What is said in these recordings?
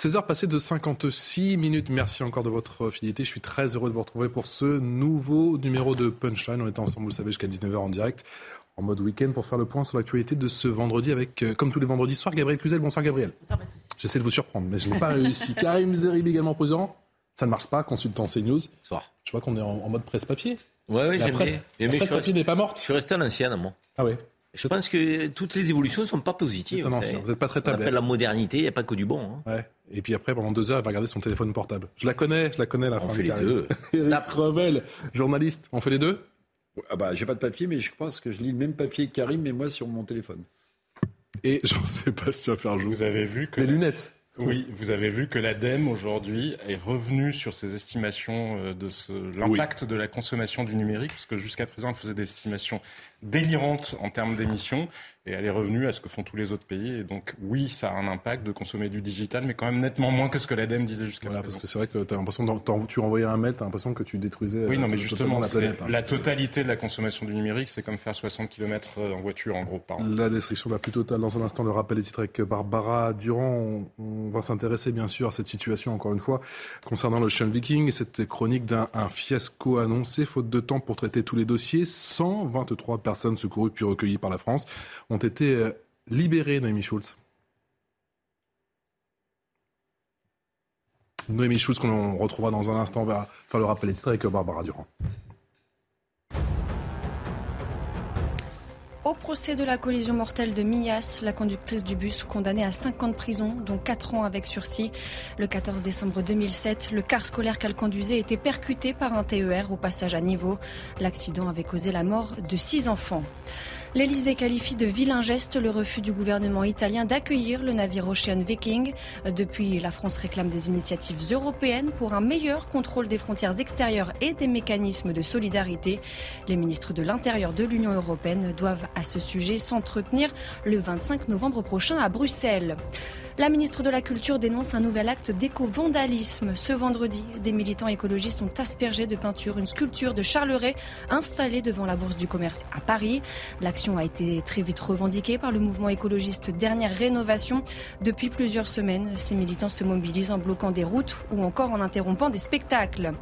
16h passées de 56 minutes. Merci encore de votre fidélité. Je suis très heureux de vous retrouver pour ce nouveau numéro de Punchline. On est ensemble, vous le savez, jusqu'à 19h en direct, en mode week-end, pour faire le point sur l'actualité de ce vendredi avec, euh, comme tous les vendredis soirs, Gabriel Cluzel. Bonsoir Gabriel. J'essaie de vous surprendre, mais je n'ai pas réussi. Karim Zerib également présent. Ça ne marche pas, consultant CNews. Soir. Je vois qu'on est en, en mode presse-papier. Ouais, ouais, La j'aime presse, bien. la je presse papier n'est pas je morte. suis resté à l'ancienne, moi. Ah ouais, Je pense que toutes les évolutions ne sont pas positives. vous. Vous n'êtes pas très On appelle tablette. la modernité, il n'y a pas que du bon. hein. Ouais. Et puis après, pendant deux heures, elle va regarder son téléphone portable. Je la connais, je la connais, la On fin fait de les deux. Eric Revel, journaliste. On fait les deux? Ah bah, j'ai pas de papier, mais je pense que je lis le même papier que Karim, mais moi sur mon téléphone. Et Jean-Sébastien Ferjou. Vous avez vu que Les lunettes. oui, vous avez vu que l'ADEME aujourd'hui est revenu sur ses estimations euh, de ce- l'impact de la consommation du numérique, parce que jusqu'à présent, elle faisait des estimations délirantes en termes d'émissions, et elle est revenue à ce que font tous les autres pays. Et donc, oui, ça a un impact de consommer du digital, mais quand même nettement moins que ce que l'ADEME disait jusqu'à Voilà, présent. parce que c'est vrai que t'as l'impression, d'en- t'en- tu renvoyais un mail, t'as l'impression que tu détruisais Oui, euh, non, mais totalement justement, la planète. c'est hein. la totalité de la consommation du numérique, c'est comme faire 60 km en voiture, en gros, par an. La destruction la plus totale. Dans un instant, le rappel des titres avec Barbara Durand. On, on va s'intéresser bien sûr à cette situation, encore une fois, concernant le Sean Viking et cette chronique d'un un fiasco annoncé, faute de temps pour traiter tous les dossiers. 123 personnes secourues puis recueillies par la France ont été euh, libérées, Noémie Schulz. Noémie Schulz, qu'on retrouvera dans un instant, va faire le rappel des titres avec Barbara Durand. Au procès de la collision mortelle de Mias, la conductrice du bus condamnée à 5 ans de prison, dont 4 ans avec sursis. Le 14 décembre 2007, le car scolaire qu'elle conduisait était percuté par un TER au passage à niveau. L'accident avait causé la mort de 6 enfants. L'Elysée qualifie de vilain geste le refus du gouvernement italien d'accueillir le navire Ocean Viking. Depuis, la France réclame des initiatives européennes pour un meilleur contrôle des frontières extérieures et des mécanismes de solidarité. Les ministres de l'Intérieur de l'Union européenne doivent à ce sujet s'entretenir le 25 novembre prochain à Bruxelles. La ministre de la Culture dénonce un nouvel acte d'éco-vandalisme. Ce vendredi, des militants écologistes ont aspergé de peinture une sculpture de Charles Ray installée devant la Bourse du Commerce à Paris. L'action a été très vite revendiquée par le mouvement écologiste Dernière Rénovation. Depuis plusieurs semaines, ces militants se mobilisent en bloquant des routes ou encore en interrompant des spectacles.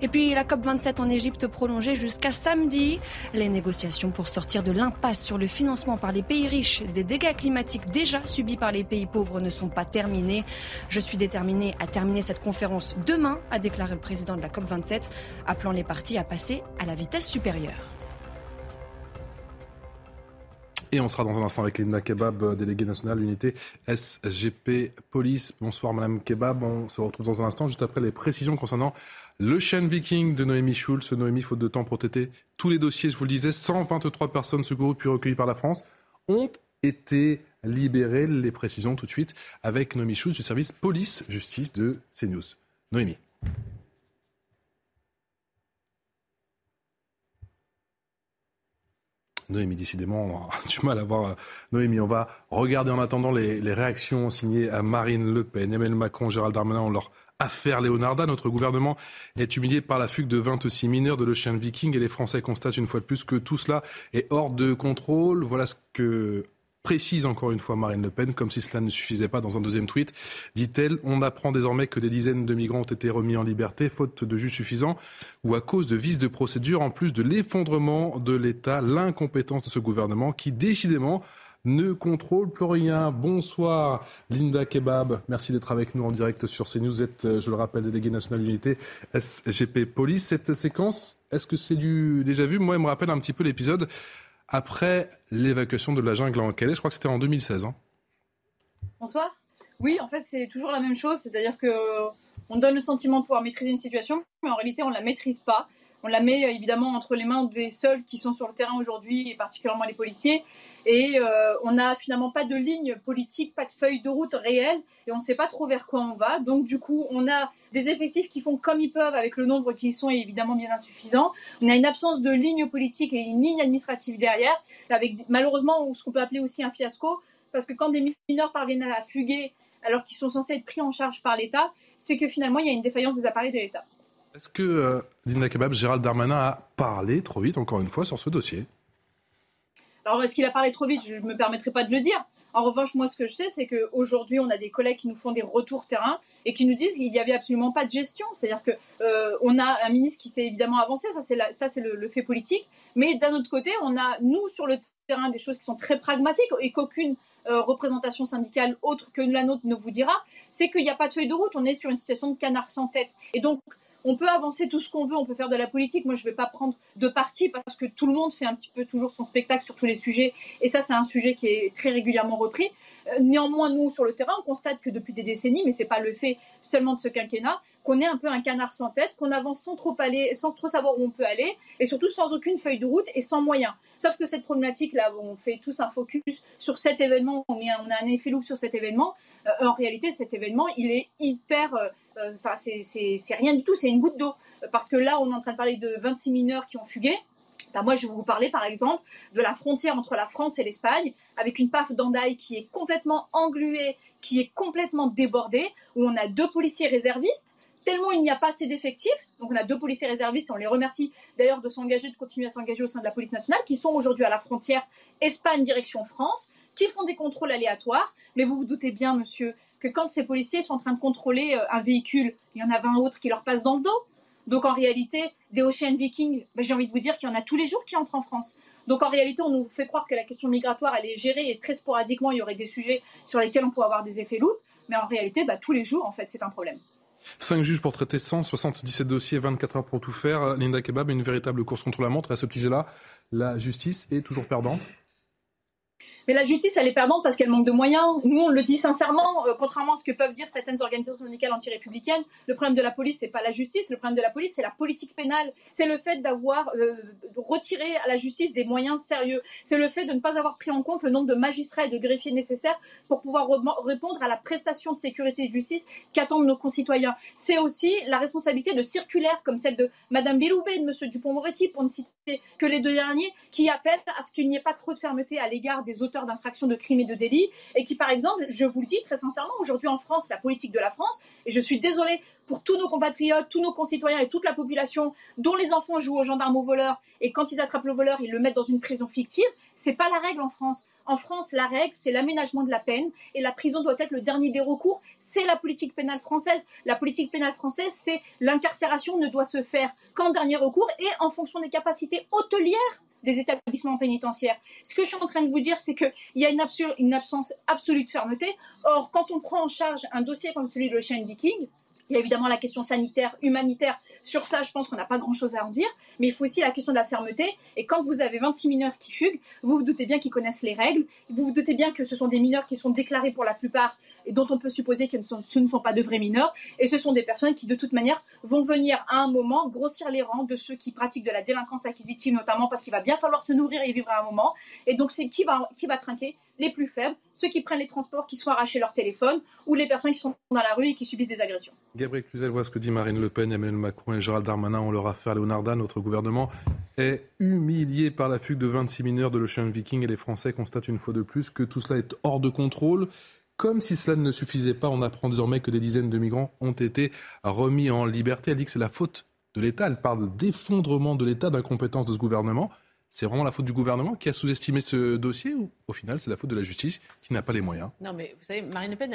Et puis la COP27 en Égypte prolongée jusqu'à samedi. Les négociations pour sortir de l'impasse sur le financement par les pays riches des dégâts climatiques déjà subis par les pays pauvres ne sont pas terminées. Je suis déterminé à terminer cette conférence demain, a déclaré le président de la COP27, appelant les partis à passer à la vitesse supérieure. Et on sera dans un instant avec Linda Kebab, déléguée nationale unité SGP Police. Bonsoir Madame Kebab, on se retrouve dans un instant juste après les précisions concernant le Shen Viking de Noémie Schulz. Noémie, faute de temps pour traiter tous les dossiers, je vous le disais, 123 personnes secourues puis recueillies par la France ont été libérées. Les précisions tout de suite avec Noémie Schulz du service police-justice de CNews. Noémie. Noémie, décidément, on du mal à voir euh, Noémie. On va regarder en attendant les, réactions signées à Marine Le Pen, Emmanuel Macron, Gérald Darmanin ont leur affaire Leonarda. Notre gouvernement est humilié par la fugue de 26 mineurs de l'Ocean Viking et les Français constatent une fois de plus que tout cela est hors de contrôle. Voilà ce que précise encore une fois Marine Le Pen, comme si cela ne suffisait pas dans un deuxième tweet. Dit-elle, on apprend désormais que des dizaines de migrants ont été remis en liberté, faute de juges suffisants, ou à cause de vices de procédure, en plus de l'effondrement de l'État, l'incompétence de ce gouvernement qui, décidément, ne contrôle plus rien. Bonsoir Linda Kebab, merci d'être avec nous en direct sur CNews. Vous êtes, euh, je le rappelle, délégué national d'unité SGP Police. Cette séquence, est-ce que c'est du déjà vu? Moi, elle me rappelle un petit peu l'épisode après l'évacuation de la jungle en Calais. Je crois que c'était en 2016. hein. Bonsoir. Oui, en fait, c'est toujours la même chose, c'est-à-dire que euh, on donne le sentiment de pouvoir maîtriser une situation, mais en réalité, on ne la maîtrise pas. on la met évidemment entre les mains des seuls qui sont sur le terrain aujourd'hui, et particulièrement les policiers. Et on n'a finalement pas de ligne politique, pas de feuille de route réelle, et on ne sait pas trop vers quoi on va. Donc du coup, on a des effectifs qui font comme ils peuvent avec le nombre qui sont évidemment bien insuffisant. On a une absence de ligne politique et une ligne administrative derrière, avec malheureusement ce qu'on peut appeler aussi un fiasco, parce que quand des mineurs parviennent à fuguer alors qu'ils sont censés être pris en charge par l'État, c'est que finalement il y a une défaillance des appareils de l'État. Est-ce que, euh, Linda Kebab, Gérald Darmanin a parlé trop vite, encore une fois, sur ce dossier? Alors, est-ce qu'il a parlé trop vite? Je ne me permettrai pas de le dire. En revanche, moi, ce que je sais, c'est qu'aujourd'hui, on a des collègues qui nous font des retours terrain et qui nous disent qu'il n'y avait absolument pas de gestion. C'est-à-dire qu'on euh, a un ministre qui s'est évidemment avancé, ça c'est, ça, c'est le, fait politique. Mais d'un autre côté, on a, nous, sur le terrain, des choses qui sont très pragmatiques et qu'aucune euh, représentation syndicale autre que la nôtre ne vous dira, c'est qu'il n'y a pas de feuille de route, on est sur une situation de canard sans tête. Et donc, on peut avancer tout ce qu'on veut, on peut faire de la politique. Moi, je ne vais pas prendre de parti parce que tout le monde fait un petit peu toujours son spectacle sur tous les sujets. Et ça, c'est un sujet qui est très régulièrement repris. Euh, néanmoins, nous, sur le terrain, on constate que depuis des décennies, mais ce n'est pas le fait seulement de ce quinquennat, qu'on est un peu un canard sans tête, qu'on avance sans trop aller, sans trop savoir où on peut aller, et surtout sans aucune feuille de route et sans moyens. Sauf que cette problématique-là, on fait tous un focus sur cet événement, on, on a un effet loup sur cet événement. Euh, en réalité, cet événement, il est hyper, euh, euh, enfin, c'est rien du tout, c'est une goutte d'eau. Parce que là, on est en train de parler de 26 mineurs qui ont fugué. Ben moi, je vais vous parler par exemple de la frontière entre la France et l'Espagne, avec une PAF d'Andaï qui est complètement engluée, qui est complètement débordée, où on a deux policiers réservistes tellement il n'y a pas assez d'effectifs. Donc on a deux policiers réservistes, on les remercie d'ailleurs de s'engager, de continuer à s'engager au sein de la police nationale, qui sont aujourd'hui à la frontière Espagne direction France, qui font des contrôles aléatoires. Mais vous vous doutez bien, monsieur, que quand ces policiers sont en train de contrôler euh, un véhicule, il y en a 20 autres qui leur passent dans le dos. Donc en réalité, des Ocean Vikings, ben, j'ai envie de vous dire qu'il y en a tous les jours qui entrent en France. Donc en réalité, on nous fait croire que la question migratoire, elle est gérée et très sporadiquement, il y aurait des sujets sur lesquels on pourrait avoir des effets lourds. Mais en réalité, ben, tous les jours, en fait, c'est un problème. Cinq juges pour traiter 177 dossiers, 24 heures pour tout faire. Linda Kebab, une véritable course contre la montre. À ce sujet-là, la justice est toujours perdante mais la justice, elle est perdante parce qu'elle manque de moyens. Nous, on le dit sincèrement, euh, contrairement à ce que peuvent dire certaines organisations syndicales anti-républicaines, le problème de la police, c'est pas la justice. Le problème de la police, c'est la politique pénale. C'est le fait d'avoir euh, retiré à la justice des moyens sérieux. C'est le fait de ne pas avoir pris en compte le nombre de magistrats et de greffiers nécessaires pour pouvoir répondre à la prestation de sécurité et de justice qu'attendent nos concitoyens. C'est aussi la responsabilité de circulaires comme celle de Madame Belloubet et de Monsieur Dupont-Moretti, pour ne citer que les deux derniers, qui appellent à ce qu'il n'y ait pas trop de fermeté à l'égard des auteurs d'infractions de crimes et de délits, et qui, par exemple, je vous le dis très sincèrement, aujourd'hui en France, la politique de la France, et je suis désolée pour tous nos compatriotes, tous nos concitoyens et toute la population dont les enfants jouent aux gendarmes aux voleurs et quand ils attrapent le voleur, ils le mettent dans une prison fictive, c'est pas la règle en France. En France, la règle, c'est l'aménagement de la peine et la prison doit être le dernier des recours. C'est la politique pénale française. La politique pénale française, c'est l'incarcération ne doit se faire qu'en dernier recours et en fonction des capacités hôtelières des établissements pénitentiaires. Ce que je suis en train de vous dire, c'est qu'il y a une, absence absolue de fermeté. Or, quand on prend en charge un dossier comme celui de l'Ocean Viking, il y a évidemment la question sanitaire, humanitaire. Sur ça, je pense qu'on n'a pas grand-chose à en dire. Mais il faut aussi la question de la fermeté. Et quand vous avez 26 mineurs qui fuguent, vous vous doutez bien qu'ils connaissent les règles. Vous vous doutez bien que ce sont des mineurs qui sont déclarés pour la plupart et dont on peut supposer que ce ne sont pas de vrais mineurs. Et ce sont des personnes qui, de toute manière, vont venir à un moment grossir les rangs de ceux qui pratiquent de la délinquance acquisitive, notamment parce qu'il va bien falloir se nourrir et vivre à un moment. Et donc, c'est qui va, trinquer Les plus faibles, ceux qui prennent les transports, qui sont arrachés leur téléphone, ou les personnes qui sont dans la rue et qui subissent des agressions. Gabriel Cluzel voit ce que dit Marine Le Pen, Emmanuel Macron et Gérald Darmanin ont leur affaire Leonarda. Notre gouvernement est humilié par la fugue de 26 mineurs de l'Ocean Viking et les Français constatent une fois de plus que tout cela est hors de contrôle. Comme si cela ne suffisait pas, on apprend désormais que des dizaines de migrants ont été remis en liberté. Elle dit que c'est la faute de l'État. Elle parle d'effondrement de l'État, d'incompétence de ce gouvernement. C'est vraiment la faute du gouvernement qui a sous-estimé ce dossier ou au final c'est la faute de la justice qui n'a pas les moyens? Non mais vous savez, Marine Le Pen,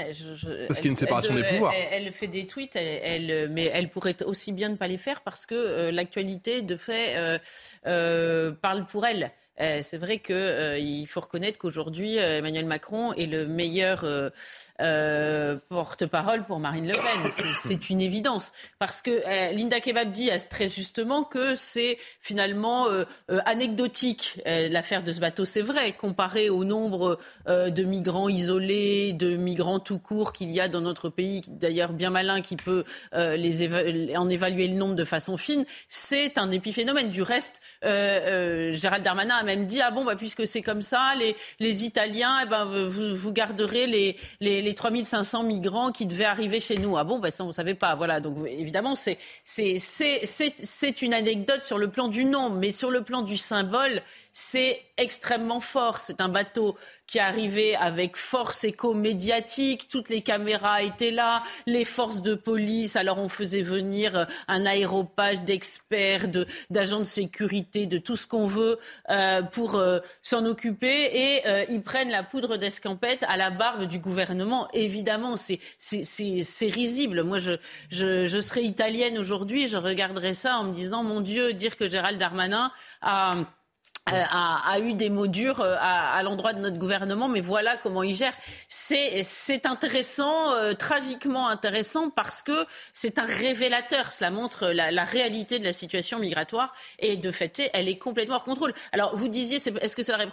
parce qu'il y a une séparation des pouvoirs. Elle, fait des tweets, elle, mais elle pourrait aussi bien ne pas les faire parce que euh, l'actualité de fait euh, euh, parle pour elle. C'est vrai qu'il faut reconnaître qu'aujourd'hui, Emmanuel Macron est le meilleur euh, porte-parole pour Marine Le Pen. C'est une évidence. Parce que euh, Linda Kebab dit très justement que c'est finalement euh, anecdotique l'affaire de ce bateau. C'est vrai, comparé au nombre de migrants isolés, de migrants tout court qu'il y a dans notre pays, d'ailleurs bien malin, qui peut en évaluer le nombre de façon fine, c'est un épiphénomène. Du reste, Gérald Darmanin a même dit, ah bon, bah, puisque c'est comme ça, les, Italiens, eh ben, vous, garderez les, les les 3500 migrants qui devaient arriver chez nous. Ah bon, ben ça on savait pas. Voilà, donc évidemment c'est une anecdote sur le plan du nom, mais sur le plan du symbole, c'est extrêmement fort. C'est un bateau qui est arrivé avec force éco-médiatique. Toutes les caméras étaient là, les forces de police. Alors on faisait venir un aéropage d'experts, d'agents de, sécurité, de tout ce qu'on veut euh, pour euh, s'en occuper. Et euh, ils prennent la poudre d'escampette à la barbe du gouvernement. Évidemment, c'est risible. Moi, je, je, je serais italienne aujourd'hui, je regarderais ça en me disant, mon Dieu, dire que Gérald Darmanin a euh, a, eu des mots durs euh, à, l'endroit de notre gouvernement, mais voilà comment il gère. C'est intéressant, euh, tragiquement intéressant, parce que c'est un révélateur. Cela montre la, réalité de la situation migratoire et de fait, elle est complètement hors contrôle. Alors, vous disiez, est-ce que c'est la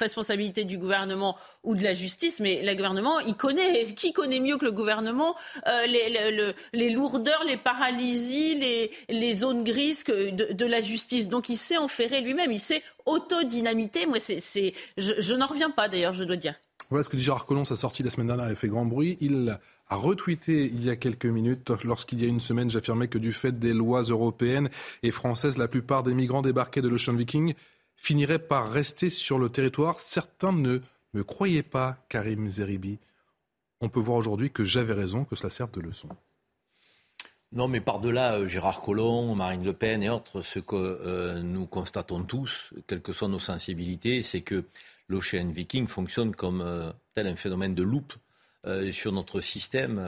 responsabilité du gouvernement ou de la justice? Mais le gouvernement, il connaît. Qui connaît mieux que le gouvernement les, lourdeurs, les paralysies, les, zones grises de, de la justice? Donc, il sait en ferrer lui-même. Il sait autodynamité. Moi, c'est, je, n'en reviens pas d'ailleurs, je dois dire. Voilà ce que dit Gérard Collomb, sa sortie la semaine dernière a fait grand bruit. Il a retweeté il y a quelques minutes, lorsqu'il y a une semaine, j'affirmais que du fait des lois européennes et françaises, la plupart des migrants débarqués de l'Ocean Viking finiraient par rester sur le territoire. Certains ne me croyaient pas, Karim Zeribi. On peut voir aujourd'hui que j'avais raison, que cela serve de leçon. Non, mais par-delà euh, Gérard Collomb, Marine Le Pen et autres, ce que euh, nous constatons tous, quelles que soient nos sensibilités, c'est que l'Ocean Viking fonctionne comme euh, tel un phénomène de loupe sur notre système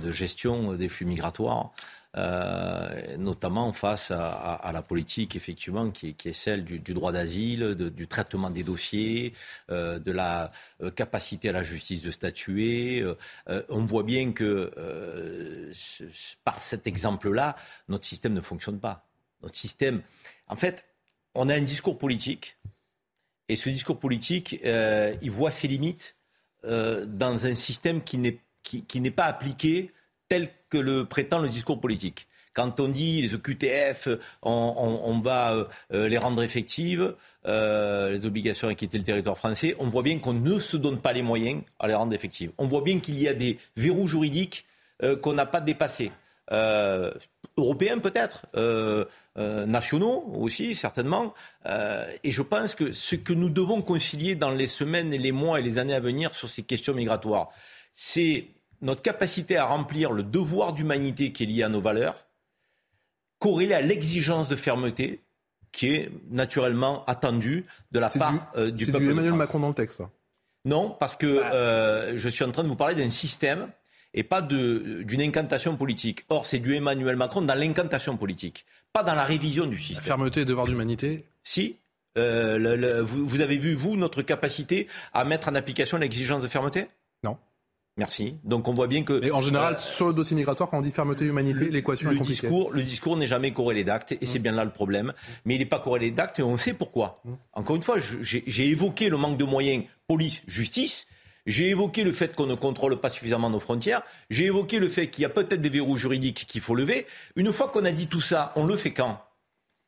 de gestion des flux migratoires. Euh, notamment face à, la politique effectivement qui, est celle du, droit d'asile, du traitement des dossiers, euh, de la euh, capacité à la justice de statuer. on voit bien que par cet exemple-là, notre système ne fonctionne pas. Notre système, en fait, on a un discours politique et ce discours politique, il voit ses limites dans un système qui n'est qui n'est pas appliqué tel que le prétend le discours politique. Quand on dit les OQTF, on, va euh, euh, les rendre effectives, euh, les obligations à quitter le territoire français, on voit bien qu'on ne se donne pas les moyens à les rendre effectives. On voit bien qu'il y a des verrous juridiques qu'on n'a pas dépassés. européens peut-être, nationaux aussi certainement. et je pense que ce que nous devons concilier dans les semaines, et les mois et les années à venir sur ces questions migratoires, c'est notre capacité à remplir le devoir d'humanité qui est lié à nos valeurs, corrélé à l'exigence de fermeté qui est naturellement attendue de la part du, euh, du peuple. C'est du Emmanuel Macron dans le texte, ça Non, parce que bah. euh, je suis en train de vous parler d'un système et pas d'une incantation politique. Or, c'est du Emmanuel Macron dans l'incantation politique, pas dans la révision du système. fermeté et devoir d'humanité Si. Euh, vous, vous avez vu, vous, notre capacité à mettre en application l'exigence de fermeté? Non. Merci. Donc on voit bien que. En général, euh, sur le dossier migratoire, quand on dit fermeté humanité, l'équation est compliquée. Discours, le discours n'est jamais corrélé d'actes, et c'est mm. bien là le problème. Mais il n'est pas corrélé d'actes, et on sait pourquoi. Mm. Encore une fois, j'ai évoqué le manque de moyens police, justice. J'ai évoqué le fait qu'on ne contrôle pas suffisamment nos frontières. J'ai évoqué le fait qu'il y a peut-être des verrous juridiques qu'il faut lever. Une fois qu'on a dit tout ça, on le fait quand?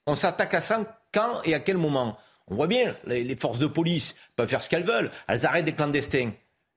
On s'attaque à ça quand et à quel moment? On voit bien, les forces de police peuvent faire ce qu'elles veulent. Elles arrêtent des clandestins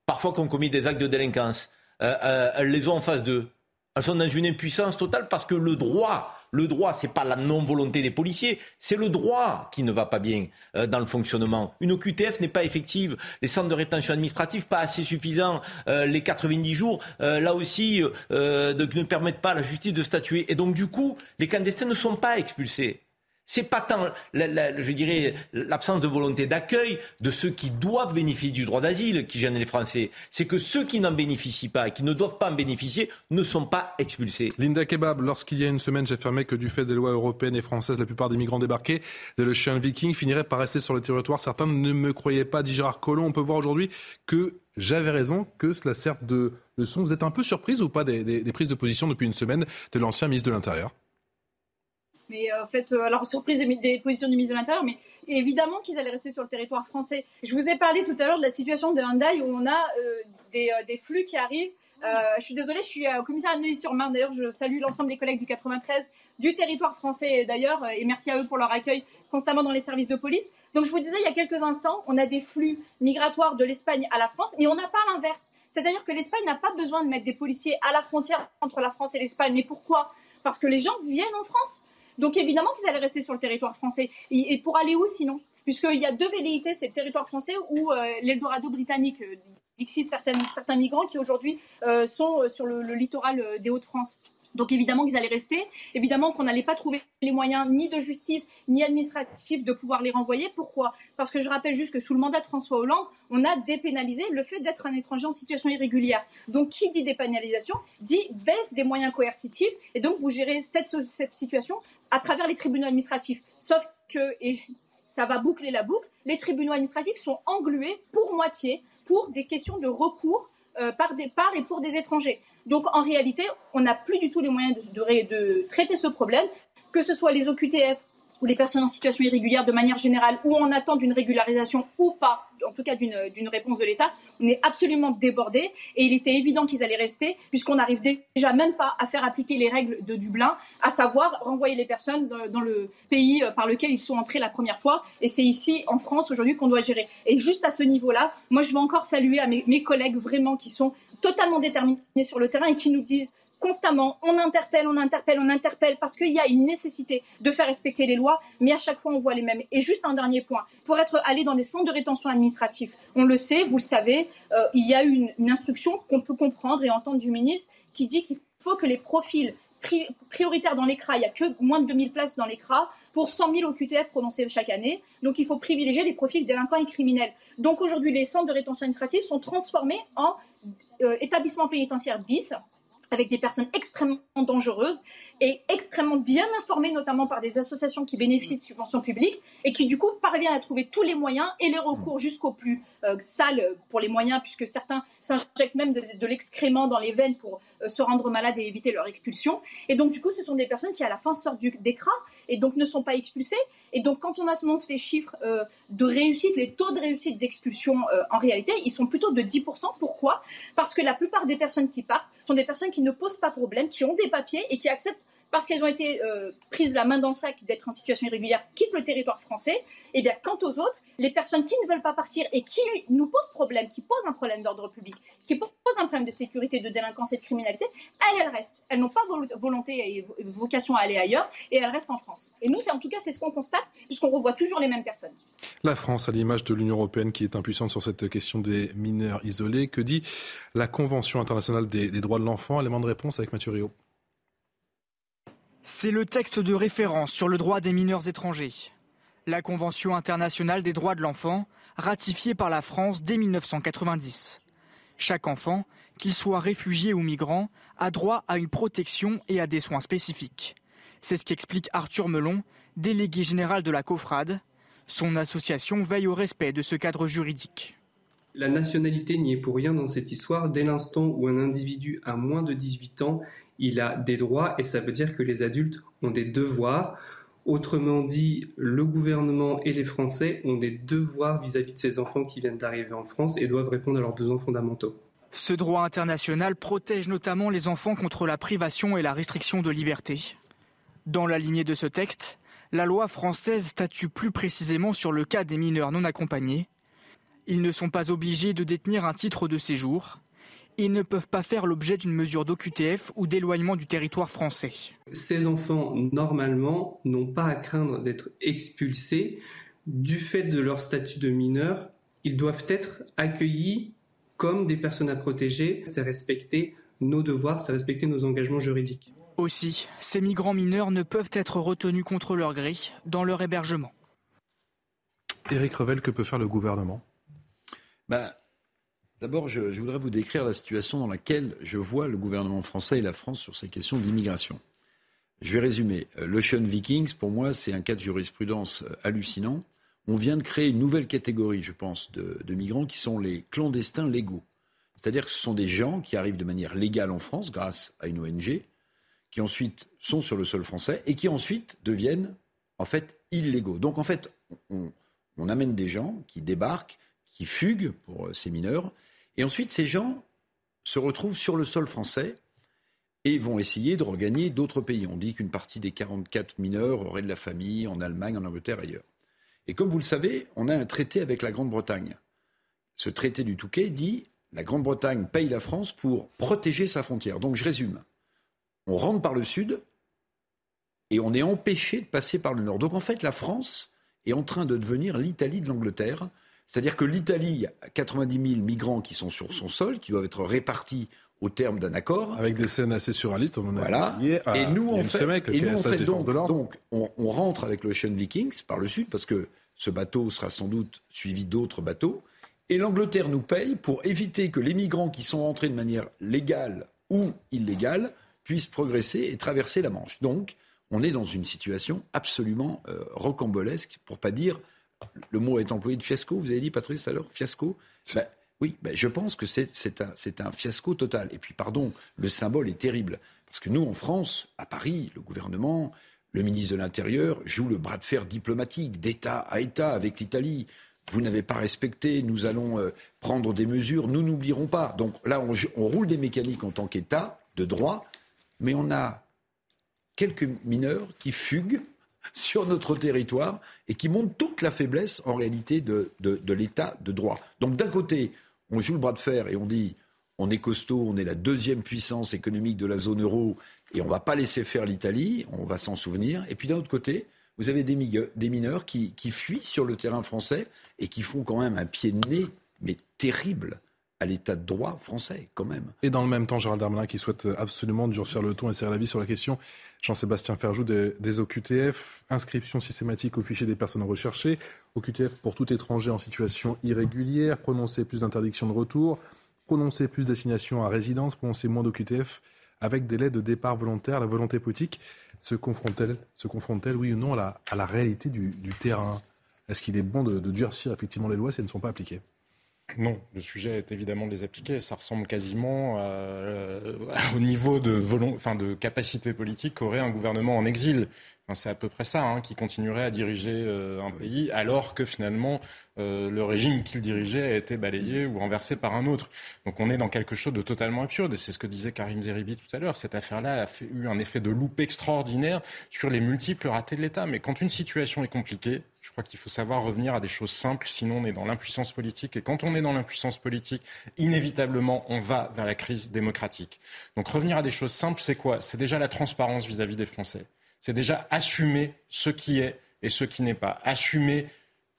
parfois qui ont commis des actes de délinquance, euh, euh, elles les ont en face d'eux. Elles sont dans une impuissance totale parce que le droit, le droit, c'est pas la non-volonté des policiers, c'est le droit qui ne va pas bien euh, dans le fonctionnement. Une OQTF n'est pas effective, les centres de rétention administrative pas assez suffisants, les 90 jours, là aussi, ne permettent pas à la justice de statuer. Et donc du coup, les clandestins ne sont pas expulsés. C'est pas tant, je dirais, l'absence de volonté d'accueil de ceux qui doivent bénéficier du droit d'asile qui gênent les Français. C'est que ceux qui n'en bénéficient pas et qui ne doivent pas en bénéficier ne sont pas expulsés. Linda Kebab, lorsqu'il y a une semaine, j'affirmais que du fait des lois européennes et françaises, la plupart des migrants débarqués de l'Ocean Viking finiraient par rester sur le territoire. Certains ne me croyaient pas, dit Gérard Collomb. On peut voir aujourd'hui que j'avais raison, que cela serve de leçon. Vous êtes un peu surprise ou pas des prises de position depuis une semaine de l'ancien ministre de l'Intérieur? Mais euh, en fait, euh, alors surprise des, positions du ministre de l'Intérieur, mais évidemment qu'ils allaient rester sur le territoire français. Je vous ai parlé tout à l'heure de la situation de Hyundai où on a euh, des, flux qui arrivent. je suis désolée, je suis au commissariat de sur marne D'ailleurs, je salue l'ensemble des collègues du 93, du territoire français d'ailleurs, et merci à eux pour leur accueil constamment dans les services de police. Donc, je vous disais il y a quelques instants, on a des flux migratoires de l'Espagne à la France, mais on n'a pas l'inverse. C'est-à-dire que l'Espagne n'a pas besoin de mettre des policiers à la frontière entre la France et l'Espagne. Mais pourquoi? Parce que les gens viennent en France. Donc évidemment qu'ils allaient rester sur le territoire français. Et, pour aller où sinon? Puisqu'il y a deux velléités, c'est le territoire français ou euh, l'Eldorado britannique, euh, dixit certains migrants qui aujourd'hui euh, sont sur le littoral des Hauts-de-France. Donc évidemment qu'ils allaient rester, évidemment qu'on n'allait pas trouver les moyens ni de justice ni administratifs de pouvoir les renvoyer. Pourquoi? Parce que je rappelle juste que sous le mandat de François Hollande, on a dépénalisé le fait d'être un étranger en situation irrégulière. Donc qui dit dépénalisation dit baisse des moyens coercitifs et donc vous gérez cette, cette situation à travers les tribunaux administratifs. Sauf que, et ça va boucler la boucle, les tribunaux administratifs sont englués pour moitié pour des questions de recours euh, par, des, et pour des étrangers. Donc en réalité, on n'a plus du tout les moyens de, de, traiter ce problème, que ce soit les OQTF les personnes en situation irrégulière de manière générale, ou en attente d'une régularisation ou pas, en tout cas d'une réponse de l'État, on est absolument débordé et il était évident qu'ils allaient rester puisqu'on n'arrive déjà même pas à faire appliquer les règles de Dublin, à savoir renvoyer les personnes dans le pays euh, par lequel ils sont entrés la première fois. Et c'est ici, en France, aujourd'hui, qu'on doit gérer. Et juste à ce niveau-là, moi, je veux encore saluer à mes, mes collègues vraiment qui sont totalement déterminés sur le terrain et qui nous disent constamment, on interpelle, on interpelle, on interpelle, parce qu'il y a une nécessité de faire respecter les lois, mais à chaque fois, on voit les mêmes. Et juste un dernier point, pour être allé dans des centres de rétention administratifs, on le sait, vous le savez, euh, il y a une, une instruction qu'on peut comprendre et entendre du ministre qui dit qu'il faut que les profils prioritaires dans l'ECRA, il n'y a que moins de 2000 places dans l'ECRA, pour 100 000 OQTF prononcés chaque année. Donc il faut privilégier les profils délinquants et criminels. Donc aujourd'hui, les centres de rétention administrative sont transformés en euh, établissements pénitentiaires bis avec des personnes extrêmement dangereuses et extrêmement bien informées, notamment par des associations qui bénéficient de subventions publiques et qui du coup parviennent à trouver tous les moyens et les recours jusqu'au plus euh, sale pour les moyens, puisque certains s'injectent même de, l'excrément dans les veines pour euh, se rendre malades et éviter leur expulsion. Et donc du coup, ce sont des personnes qui à la fin sortent du d'écran et donc ne sont pas expulsées. Et donc quand on annonce les chiffres euh, de réussite, les taux de réussite d'expulsion en réalité, ils sont plutôt de 10%. Pourquoi? Parce que la plupart des personnes qui partent sont des personnes qui ne posent pas problème, qui ont des papiers et qui acceptent parce qu'elles ont été euh, prises la main dans le sac d'être en situation irrégulière, quittent le territoire français. Et eh bien, quant aux autres, les personnes qui ne veulent pas partir et qui nous posent problème, qui posent un problème d'ordre public, qui posent un problème de sécurité, de délinquance et de criminalité, elles, elles restent. Elles n'ont pas volonté et vocation à aller ailleurs et elles restent en France. Et nous, en tout cas, c'est ce qu'on constate, puisqu'on revoit toujours les mêmes personnes. La France, à l'image de l'Union européenne, qui est impuissante sur cette question des mineurs isolés, que dit la Convention internationale des, droits de l'enfant? Élément de réponse avec Mathieu Rio. C'est le texte de référence sur le droit des mineurs étrangers. La Convention internationale des droits de l'enfant, ratifiée par la France dès 1990. Chaque enfant, qu'il soit réfugié ou migrant, a droit à une protection et à des soins spécifiques. C'est ce qu'explique Arthur Melon, délégué général de la COFRAD. Son association veille au respect de ce cadre juridique. La nationalité n'y est pour rien dans cette histoire. Dès l'instant où un individu a moins de 18 ans, il a des droits et ça veut dire que les adultes ont des devoirs. Autrement dit, le gouvernement et les Français ont des devoirs vis-à-vis de ces enfants qui viennent d'arriver en France et doivent répondre à leurs besoins fondamentaux. Ce droit international protège notamment les enfants contre la privation et la restriction de liberté. Dans la lignée de ce texte, la loi française statue plus précisément sur le cas des mineurs non accompagnés. Ils ne sont pas obligés de détenir un titre de séjour ils ne peuvent pas faire l'objet d'une mesure d'OQTF ou d'éloignement du territoire français. Ces enfants, normalement, n'ont pas à craindre d'être expulsés. Du fait de leur statut de mineur, ils doivent être accueillis comme des personnes à protéger. C'est respecter nos devoirs, c'est respecter nos engagements juridiques. Aussi, ces migrants mineurs ne peuvent être retenus contre leur gré dans leur hébergement. Éric Revel, que peut faire le gouvernement? Ben, D'abord, je, je, voudrais vous décrire la situation dans laquelle je vois le gouvernement français et la France sur ces questions d'immigration. Je vais résumer. Euh, L'Ocean Vikings, pour moi, c'est un cas de jurisprudence euh, hallucinant. On vient de créer une nouvelle catégorie, je pense, de, migrants qui sont les clandestins légaux. C'est-à-dire que ce sont des gens qui arrivent de manière légale en France grâce à une ONG, qui ensuite sont sur le sol français et qui ensuite deviennent en fait illégaux. Donc en fait, on amène des gens qui débarquent, qui fuguent pour euh, ces mineurs, et ensuite ces gens se retrouvent sur le sol français et vont essayer de regagner d'autres pays. On dit qu'une partie des 44 mineurs auraient de la famille en Allemagne, en Angleterre, ailleurs. Et comme vous le savez, on a un traité avec la Grande-Bretagne. Ce traité du Touquet dit la Grande-Bretagne paye la France pour protéger sa frontière. Donc je résume. On rentre par le sud et on est empêché de passer par le nord. Donc en fait, la France est en train de devenir l'Italie de l'Angleterre. C'est-à-dire que l'Italie a 90 000 migrants qui sont sur son sol, qui doivent être répartis au terme d'un accord. Avec des scènes assez surréalistes, on en a voilà. À, et nous, on fait, et nous, on fait donc, donc on, on, rentre avec l'Ocean Vikings par le sud, parce que ce bateau sera sans doute suivi d'autres bateaux. Et l'Angleterre nous paye pour éviter que les migrants qui sont rentrés de manière légale ou illégale puissent progresser et traverser la Manche. Donc, on est dans une situation absolument euh, rocambolesque, pour pas dire, le mot est employé de fiasco, vous avez dit Patrice alors, fiasco ben, Oui, ben, je pense que c'est un, un fiasco total. Et puis, pardon, le symbole est terrible. Parce que nous, en France, à Paris, le gouvernement, le ministre de l'Intérieur joue le bras de fer diplomatique d'État à État avec l'Italie. Vous n'avez pas respecté, nous allons euh, prendre des mesures, nous n'oublierons pas. Donc là, on, on roule des mécaniques en tant qu'État de droit, mais on a quelques mineurs qui fuguent sur notre territoire et qui montrent toute la faiblesse en réalité de, l'état de droit. Donc d'un côté, on joue le bras de fer et on dit on est costaud, on est la deuxième puissance économique de la zone euro et on ne va pas laisser faire l'Italie, on va s'en souvenir. Et puis d'un autre côté, vous avez des, des mineurs qui, qui, fuient sur le terrain français et qui font quand même un pied de nez, mais terrible, à l'état de droit français, quand même. Et dans le même temps, Gérald Darmanin qui souhaite absolument durcir le ton et serrer la vie sur la question Jean-Sébastien Ferjou des, OQTF, inscription systématique au fichier des personnes recherchées, OQTF pour tout étranger en situation irrégulière, prononcer plus d'interdictions de retour, prononcer plus d'assignation à résidence, prononcer moins d'OQTF avec délai de départ volontaire. La volonté politique se confronte-t-elle, se confronte oui ou non, à la, réalité du, terrain? Est-ce qu'il est bon de durcir effectivement les lois si elles ne sont pas appliquées? Non, le sujet est évidemment de les appliquer. Ça ressemble quasiment euh, au niveau de, enfin, de capacité politique qu'aurait un gouvernement en exil. Enfin, c'est à peu près ça, hein, qui continuerait à diriger euh, un pays, alors que finalement euh, le régime qu'il dirigeait a été balayé ou renversé par un autre. Donc on est dans quelque chose de totalement absurde. Et c'est ce que disait Karim Zeribi tout à l'heure. Cette affaire-là a fait, eu un effet de loupe extraordinaire sur les multiples ratés de l'État. Mais quand une situation est compliquée, je crois qu'il faut savoir revenir à des choses simples, sinon on est dans l'impuissance politique. Et quand on est dans l'impuissance politique, inévitablement, on va vers la crise démocratique. Donc revenir à des choses simples, c'est quoi? C'est déjà la transparence vis-à-vis des Français. C'est déjà assumer ce qui est et ce qui n'est pas. Assumer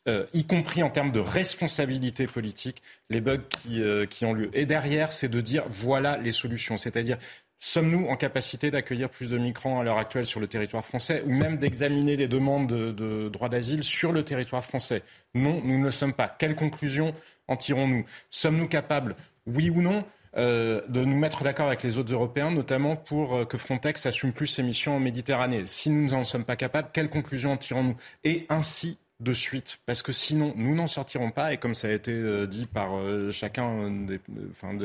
euh, y compris en termes de responsabilité politique, les bugs qui, euh, qui ont lieu. Et derrière, c'est de dire voilà les solutions. C'est-à-dire Sommes-nous en capacité d'accueillir plus de migrants à l'heure actuelle sur le territoire français ou même d'examiner les demandes de, de droit d'asile sur le territoire français? Non, nous ne le sommes pas. Quelles conclusions en tirons-nous? Sommes-nous capables, oui ou non, euh, de nous mettre d'accord avec les autres Européens, notamment pour euh, que Frontex assume plus ses missions en Méditerranée. Si nous n'en sommes pas capables, quelles conclusions en tirons-nous? Et ainsi de suite, parce que sinon nous n'en sortirons pas, et comme ça a été euh, dit par chacun des,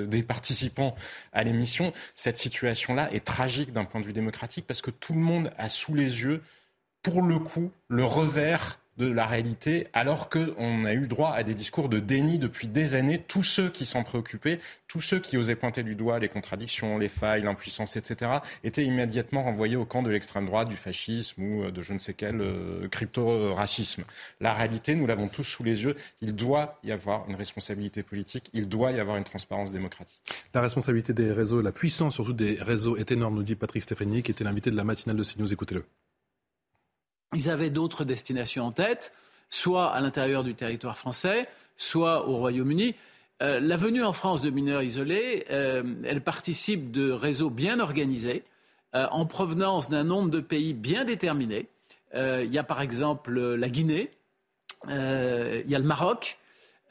des, participants à l'émission, cette situation-là est tragique d'un point de vue démocratique, parce que tout le monde a sous les yeux, pour le coup, le revers de la réalité, alors qu'on a eu droit à des discours de déni depuis des années. Tous ceux qui s'en préoccupaient, tous ceux qui osaient pointer du doigt les contradictions, les failles, l'impuissance, etc., étaient immédiatement renvoyés au camp de l'extrême droite, du fascisme ou euh, de je ne sais quel euh, crypto-racisme. La réalité, nous l'avons tous sous les yeux. Il doit y avoir une responsabilité politique, il doit y avoir une transparence démocratique. La responsabilité des réseaux, la puissance surtout des réseaux est énorme, nous dit Patrick Stéphanie, qui était l'invité de la matinale de CNews. Écoutez-le ils avaient d'autres destinations en tête, soit à l'intérieur du territoire français, soit au Royaume-Uni. Euh, la venue en France de mineurs isolés, euh, elle participe de réseaux bien organisés en provenance d'un nombre de pays bien déterminés. il y a par exemple la Guinée, il y a le Maroc,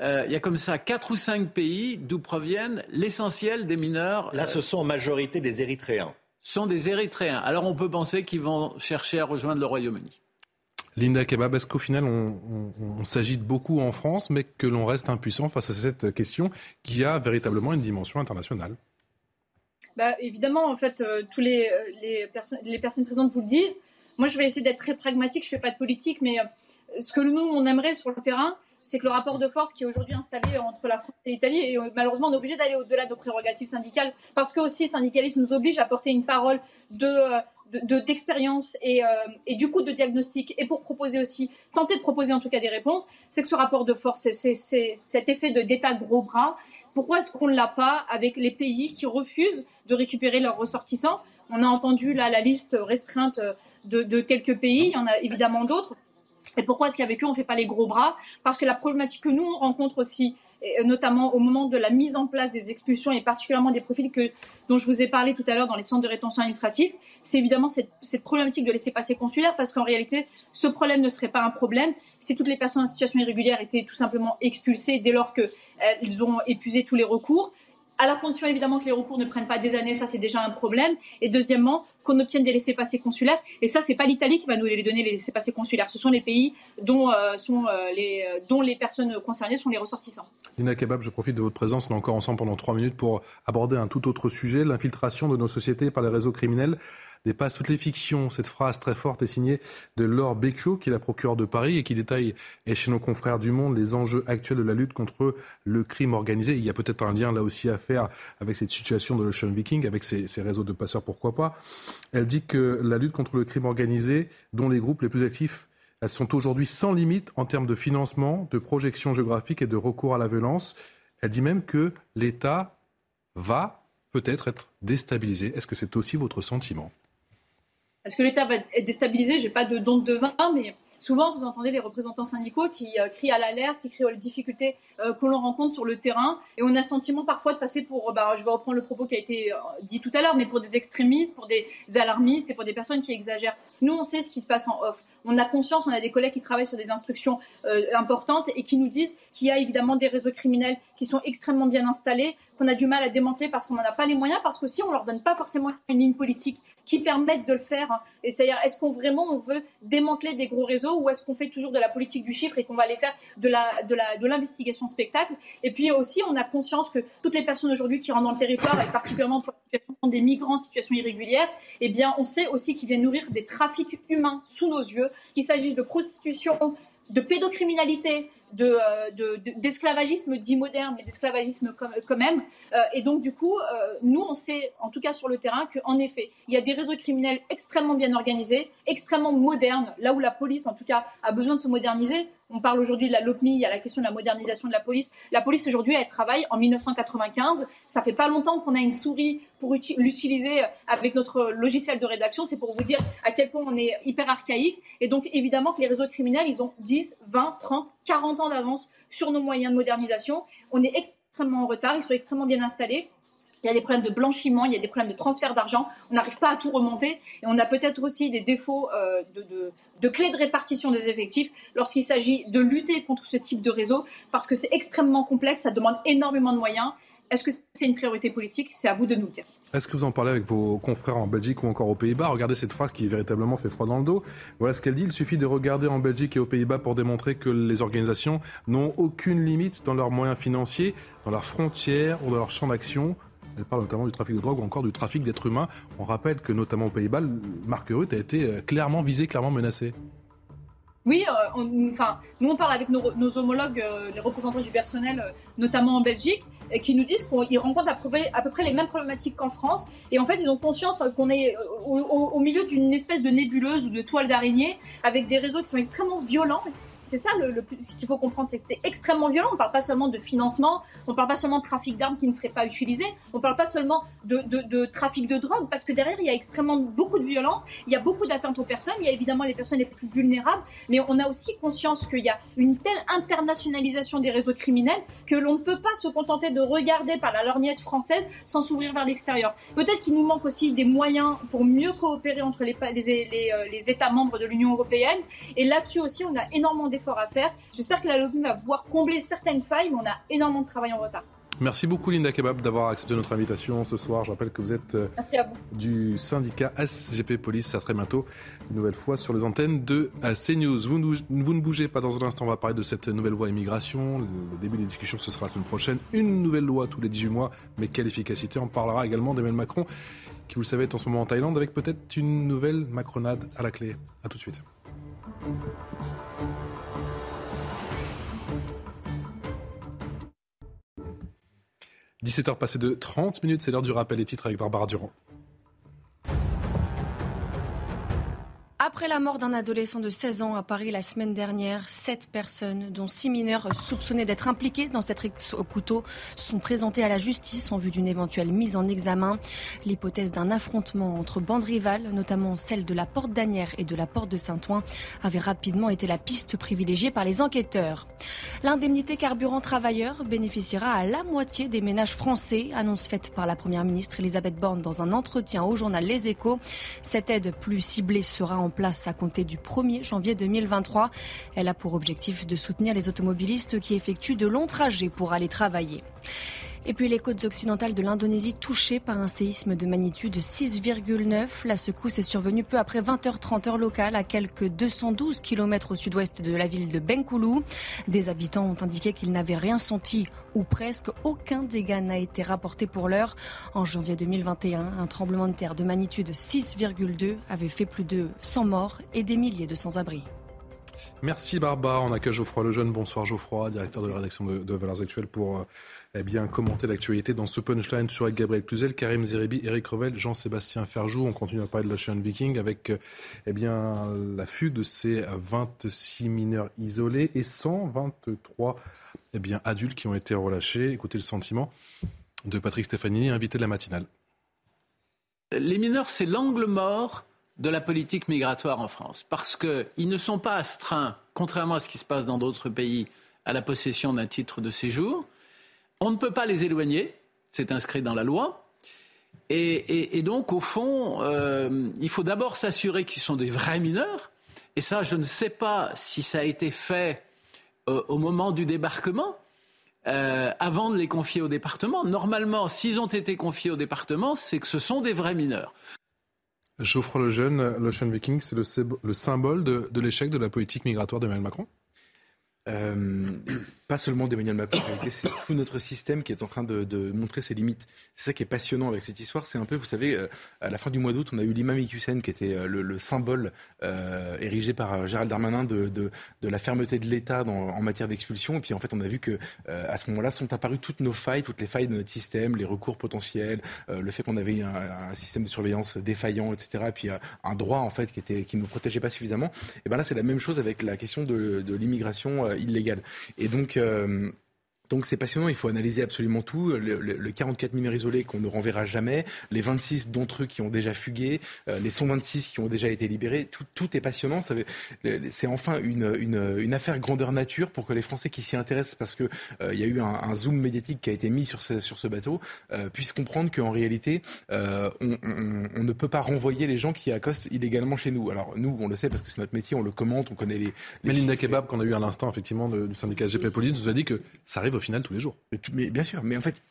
il y a comme ça quatre ou cinq pays d'où proviennent l'essentiel des mineurs. Là, ce sont en majorité des Érythréens. Ce sont des Érythréens. Alors on peut penser qu'ils vont chercher à rejoindre le Royaume-Uni. Linda Kebab, est-ce qu'au final on, s'agite beaucoup en France, mais que l'on reste impuissant face à cette question qui a véritablement une dimension internationale? Bah, Évidemment, en fait, euh, tous les, euh, les, personnes présentes vous le disent. Moi, je vais essayer d'être très pragmatique, je ne fais pas de politique, mais euh, ce que nous, on aimerait sur le terrain, c'est que le rapport de force qui est aujourd'hui installé entre la France et l'Italie, et malheureusement on est obligé d'aller au-delà de nos prérogatives syndicales, parce que aussi syndicalisme nous oblige à porter une parole de, d'expérience et, euh, et, du coup de diagnostic et pour proposer aussi, tenter de proposer en tout cas des réponses, c'est que ce rapport de force, c'est cet effet de d'état gros bras. Pourquoi est-ce qu'on ne l'a pas avec les pays qui refusent de récupérer leurs ressortissants? On a entendu là la liste restreinte de, de quelques pays, il y en a évidemment d'autres. Et pourquoi est-ce qu'avec eux on ne fait pas les gros bras? Parce que la problématique que nous on rencontre aussi et notamment au moment de la mise en place des expulsions et particulièrement des profils que, dont je vous ai parlé tout à l'heure dans les centres de rétention administrative, c'est évidemment cette, cette, problématique de laisser passer consulaire parce qu'en réalité, ce problème ne serait pas un problème si toutes les personnes en situation irrégulière étaient tout simplement expulsées dès lors qu'elles ont épuisé tous les recours à la condition évidemment que les recours ne prennent pas des années, ça c'est déjà un problème. Et deuxièmement, qu'on obtienne des laissés-passer consulaires. Et ça, c'est pas l'Italie qui va nous les donner les laissés-passer consulaires. Ce sont les pays dont, euh, sont, euh, les, euh, dont les personnes concernées sont les ressortissants. Lina Kebab, je profite de votre présence. On est encore ensemble pendant trois minutes pour aborder un tout autre sujet, l'infiltration de nos sociétés par les réseaux criminels dépasse toutes les fictions. Cette phrase très forte est signée de Laure Becchio, qui est la procureure de Paris et qui détaille chez nos confrères du Monde les enjeux actuels de la lutte contre le crime organisé. Il y a peut-être un lien là aussi à faire avec cette situation de l'Ocean Viking, avec ces, réseaux de passeurs, pourquoi pas. Elle dit que la lutte contre le crime organisé, dont les groupes les plus actifs sont aujourd'hui sans limite en termes de financement, de projection géographique et de recours à la violence. Elle dit même que l'État va peut-être être déstabilisé. Est-ce que c'est aussi votre sentiment? Est-ce que l'État va être déstabilisé J'ai pas de don de vin, mais souvent vous entendez les représentants syndicaux qui euh, crient à l'alerte, qui crient aux difficultés euh, que l'on rencontre sur le terrain, et on a le sentiment parfois de passer pour, bah, je vais reprendre le propos qui a été euh, dit tout à l'heure, mais pour des extrémistes, pour des alarmistes et pour des personnes qui exagèrent. Nous, on sait ce qui se passe en off on a conscience, on a des collègues qui travaillent sur des instructions euh, importantes et qui nous disent qu'il y a évidemment des réseaux criminels qui sont extrêmement bien installés, qu'on a du mal à démanteler parce qu'on n'en a pas les moyens, parce qu'aussi on leur donne pas forcément une ligne politique qui permette de le faire. Et c'est-à-dire, est-ce qu'on vraiment on veut démanteler des gros réseaux ou est-ce qu'on fait toujours de la politique du chiffre et qu'on va aller faire de la de la de l'investigation spectacle? Et puis aussi, on a conscience que toutes les personnes aujourd'hui qui rentrent dans le territoire, et particulièrement pour la situation des migrants situation irrégulière, eh bien, on sait aussi qu'ils viennent nourrir des trafics humains sous nos yeux qu'il s'agisse de prostitution, de pédocriminalité, euh, d'esclavagisme dit moderne, mais d'esclavagisme quand même. Euh, et donc, du coup, euh, nous, on sait, en tout cas sur le terrain, qu'en effet, il y a des réseaux criminels extrêmement bien organisés, extrêmement modernes, là où la police, en tout cas, a besoin de se moderniser. On parle aujourd'hui de la LOPMI, il y a la question de la modernisation de la police. La police, aujourd'hui, elle travaille en 1995. Ça fait pas longtemps qu'on a une souris pour l'utiliser avec notre logiciel de rédaction. C'est pour vous dire à quel point on est hyper archaïque. Et donc, évidemment que les réseaux criminels, ils ont 10, 20, 30, 40 ans d'avance sur nos moyens de modernisation. On est extrêmement en retard, ils sont extrêmement bien installés. Il y a des problèmes de blanchiment, il y a des problèmes de transfert d'argent. On n'arrive pas à tout remonter. Et on a peut-être aussi des défauts euh, de, de, clés de répartition des effectifs lorsqu'il s'agit de lutter contre ce type de réseau, parce que c'est extrêmement complexe, ça demande énormément de moyens. Est-ce que c'est une priorité politique? C'est à vous de nous dire. Est-ce que vous en parlez avec vos confrères en Belgique ou encore aux Pays-Bas? Regardez cette phrase qui véritablement fait froid dans le dos. Voilà ce qu'elle dit. Il suffit de regarder en Belgique et aux Pays-Bas pour démontrer que les organisations n'ont aucune limite dans leurs moyens financiers, dans leurs frontières ou dans leur champ d'action. Elle parle notamment du trafic de drogue ou encore du trafic d'êtres humains. On rappelle que notamment aux Pays-Bas, Marc Rutte a été euh, clairement visé, clairement menacé. Oui, euh, enfin, nous on parle avec nos, homologues, euh, les représentants du personnel, notamment en Belgique, et qui nous disent qu'ils rencontrent à peu, près, les mêmes problématiques qu'en France. Et en fait, ils ont conscience qu'on est au milieu d'une espèce de nébuleuse ou de toile d'araignée, avec des réseaux qui sont extrêmement violents, c'est ça ce qu'il faut comprendre, c'est que c'était extrêmement violent. On ne parle pas seulement de financement, on ne parle pas seulement de trafic d'armes qui ne seraient pas utilisées, on ne parle pas seulement de, trafic de drogue, parce que derrière, il y a extrêmement beaucoup de violence, il y a beaucoup d'atteintes aux personnes, il y a évidemment les personnes les plus vulnérables, mais on a aussi conscience qu'il y a une telle internationalisation des réseaux criminels que l'on ne peut pas se contenter de regarder par la lorgnette française sans s'ouvrir vers l'extérieur. Peut-être qu'il nous manque aussi des moyens pour mieux coopérer entre les, euh, les États membres de l'Union européenne, et là-dessus aussi, on a énormément d'efforts à faire. J'espère que la LOBU va pouvoir combler certaines failles, mais on a énormément de travail en retard. Merci beaucoup Linda Kebab d'avoir accepté notre invitation ce soir. Je rappelle que vous êtes euh, du syndicat SGP Police. À très bientôt, une nouvelle fois sur les antennes de CNews. Vous, vous ne bougez pas dans un instant, on va parler de cette nouvelle loi immigration. Le début des discussions, ce sera la semaine prochaine. Une nouvelle loi tous les 18 mois, mais quelle efficacité On parlera également d'Emmanuel Macron, qui vous le savez est en ce moment en Thaïlande, avec peut-être une nouvelle macronade à la clé. A tout de suite. 17h passées de 30 minutes, c'est l'heure du rappel des titres avec Barbara Durand. Après la mort d'un adolescent de 16 ans à Paris la semaine dernière, sept personnes, dont six mineurs soupçonnés d'être impliqués dans cette rixe au couteau, sont présentées à la justice en vue d'une éventuelle mise en examen. L'hypothèse d'un affrontement entre bandes rivales, notamment celle de la Porte d'Anière et de la Porte de Saint-Ouen, avait rapidement été la piste privilégiée par les enquêteurs. L'indemnité carburant travailleur bénéficiera à la moitié des ménages français, annonce faite par la Première ministre Elisabeth Borne dans un entretien au journal Les Échos. Cette aide plus ciblée sera en place à compter du 1er janvier 2023. Elle a pour objectif de soutenir les automobilistes qui effectuent de longs trajets pour aller travailler. Et puis les côtes occidentales de l'Indonésie touchées par un séisme de magnitude 6,9. La secousse est survenue peu après 20h30 heure locale à quelques 212 km au sud-ouest de la ville de Bengkulu. Des habitants ont indiqué qu'ils n'avaient rien senti ou presque aucun dégât n'a été rapporté pour l'heure. En janvier 2021, un tremblement de terre de magnitude 6,2 avait fait plus de 100 morts et des milliers de sans-abri. Merci Barbara. On accueille Geoffroy Lejeune. Bonsoir Geoffroy, directeur de la rédaction de, de Valeurs Actuelles pour euh, eh bien, commenter l'actualité dans ce punchline sur Gabriel Cluzel, Karim Zeribi, Eric Revel, Jean-Sébastien Ferjou. On continue à parler de l'Ocean Viking avec eh bien, la fugue de ces 26 mineurs isolés et 123 eh bien, adultes qui ont été relâchés. Écoutez le sentiment de Patrick Stefanini, invité de la matinale. Les mineurs, c'est l'angle mort de la politique migratoire en France, parce qu'ils ne sont pas astreints, contrairement à ce qui se passe dans d'autres pays, à la possession d'un titre de séjour. On ne peut pas les éloigner, c'est inscrit dans la loi. Et, donc, au fond, euh, il faut d'abord s'assurer qu'ils sont des vrais mineurs. Et ça, je ne sais pas si ça a été fait euh, au moment du débarquement, euh, avant de les confier au département. Normalement, s'ils ont été confiés au département, c'est que ce sont des vrais mineurs. Geoffroy Lejeune, l'Ocean Viking, c'est le, symbole de, de l'échec de la politique migratoire d'Emmanuel Macron? Euh, pas seulement d'Emmanuel Macron, c'est tout notre système qui est en train de, montrer ses limites. C'est ça qui est passionnant avec cette histoire. C'est un peu, vous savez, euh, à la fin du mois d'août, on a eu l'imam qui était euh, le, symbole érigé par Gérald Darmanin de, de, la fermeté de l'État en matière d'expulsion. Et puis en fait, on a vu que à ce moment-là sont apparues toutes nos failles, toutes les failles de notre système, les recours potentiels, le fait qu'on avait un, système de surveillance défaillant, etc. Et puis un droit en fait qui était qui ne protégeait pas suffisamment. Et ben là, c'est la même chose avec la question de, l'immigration illégale. Et donc euh, donc c'est passionnant, il faut analyser absolument tout. Le, 44 mineurs isolés qu'on ne renverra jamais, les 26 d'entre eux qui ont déjà fugué, euh, les 126 qui ont déjà été libérés, tout, est passionnant. C'est enfin une, une, affaire grandeur nature pour que les Français qui s'y intéressent, parce qu'il euh, il y a eu un, zoom médiatique qui a été mis sur ce, sur ce bateau, euh, puissent comprendre qu'en réalité, on, ne peut pas renvoyer les gens qui accostent illégalement chez nous. Alors nous, on le sait parce que c'est notre métier, on le commente, on connaît les... les Melinda Kebab, qu'on a eu à l'instant, effectivement, du syndicat GP Police, nous a dit que ça arrive au final tous les jours. mais bien sûr, mais en fait,